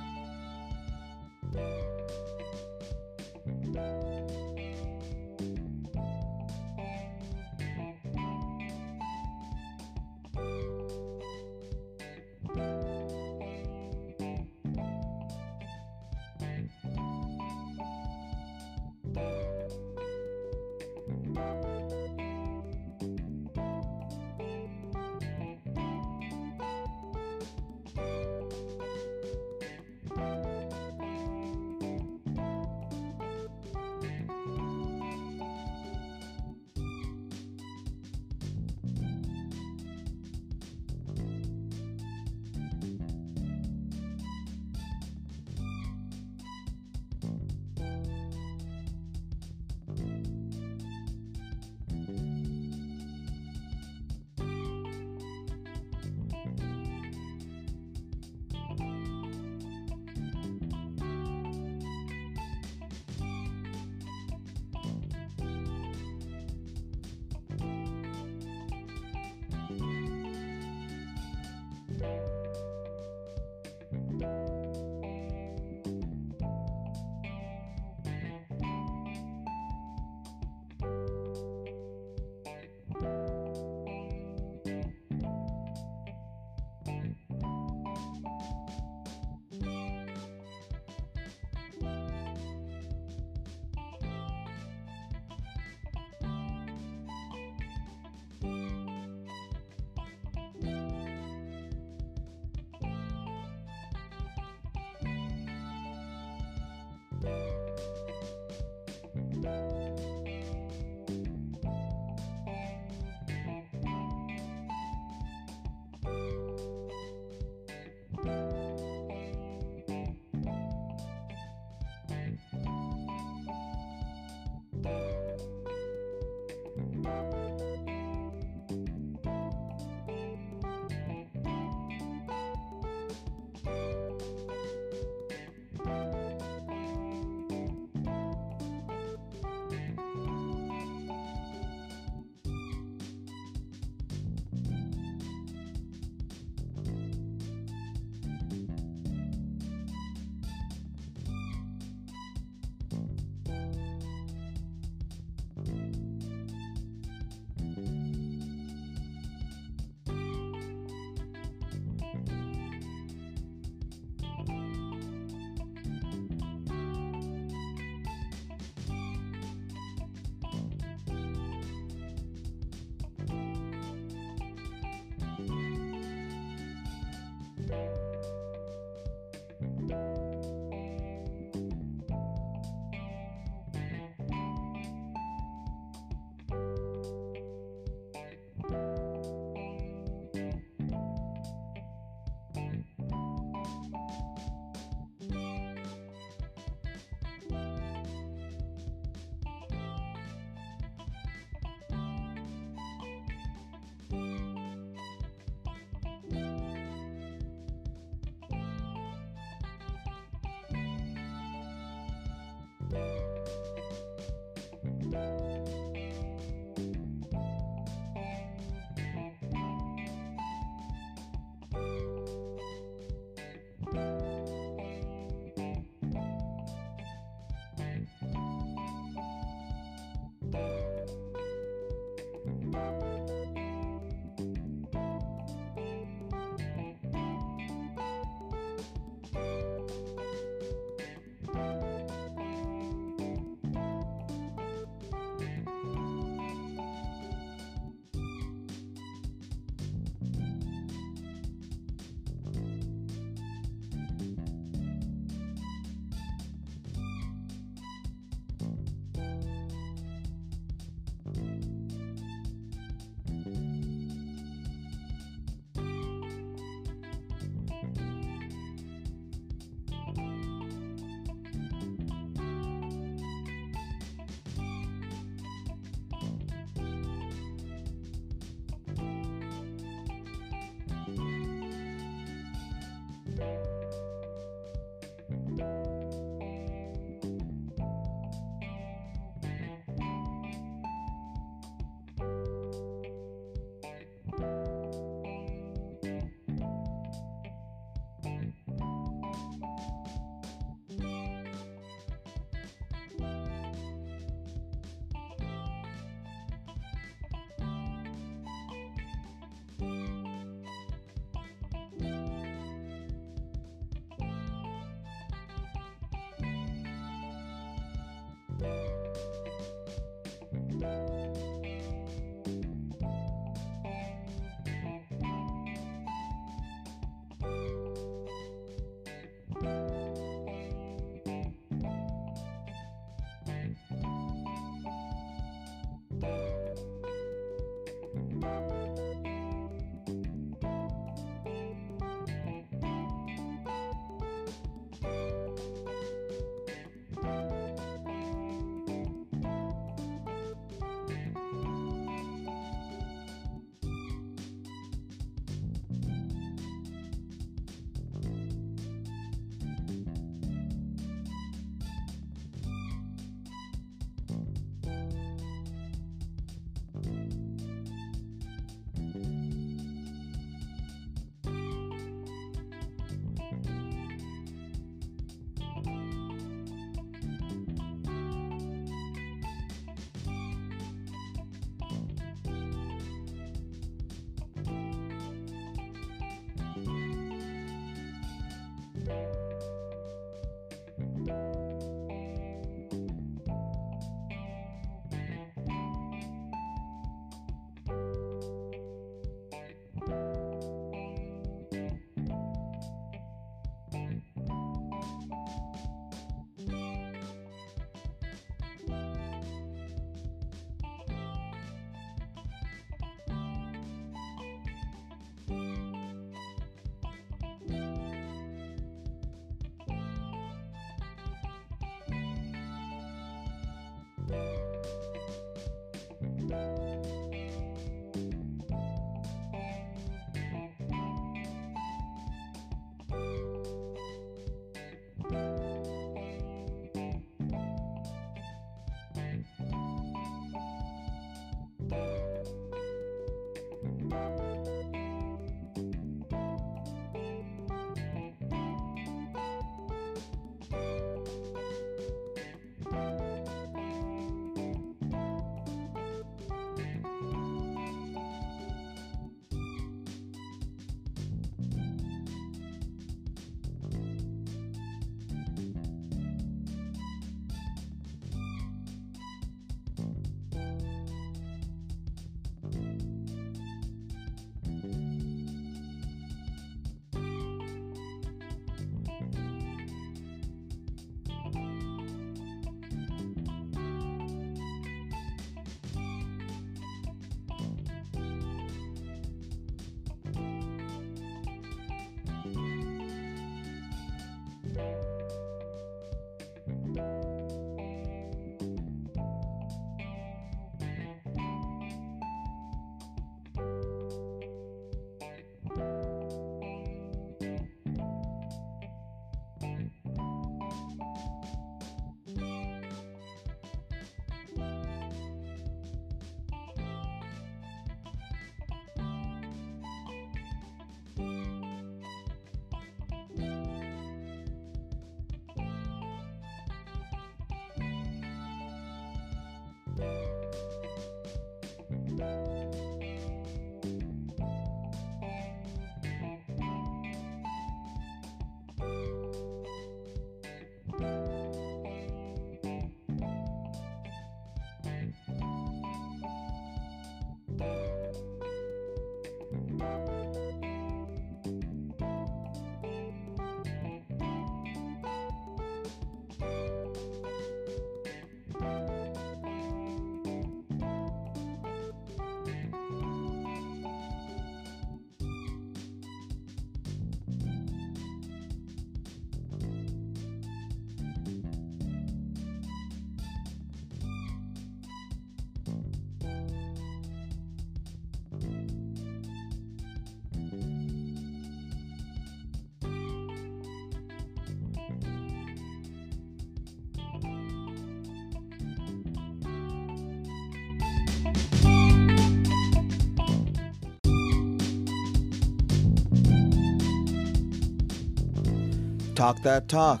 Talk that talk.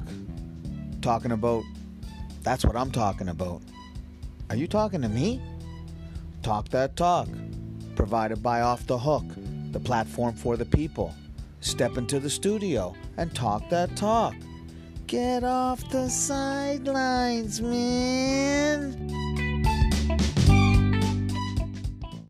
Talking about. That's what I'm talking about. Are you talking to me? Talk that talk. Provided by Off the Hook, the platform for the people. Step into the studio and talk that talk. Get off the sidelines, man.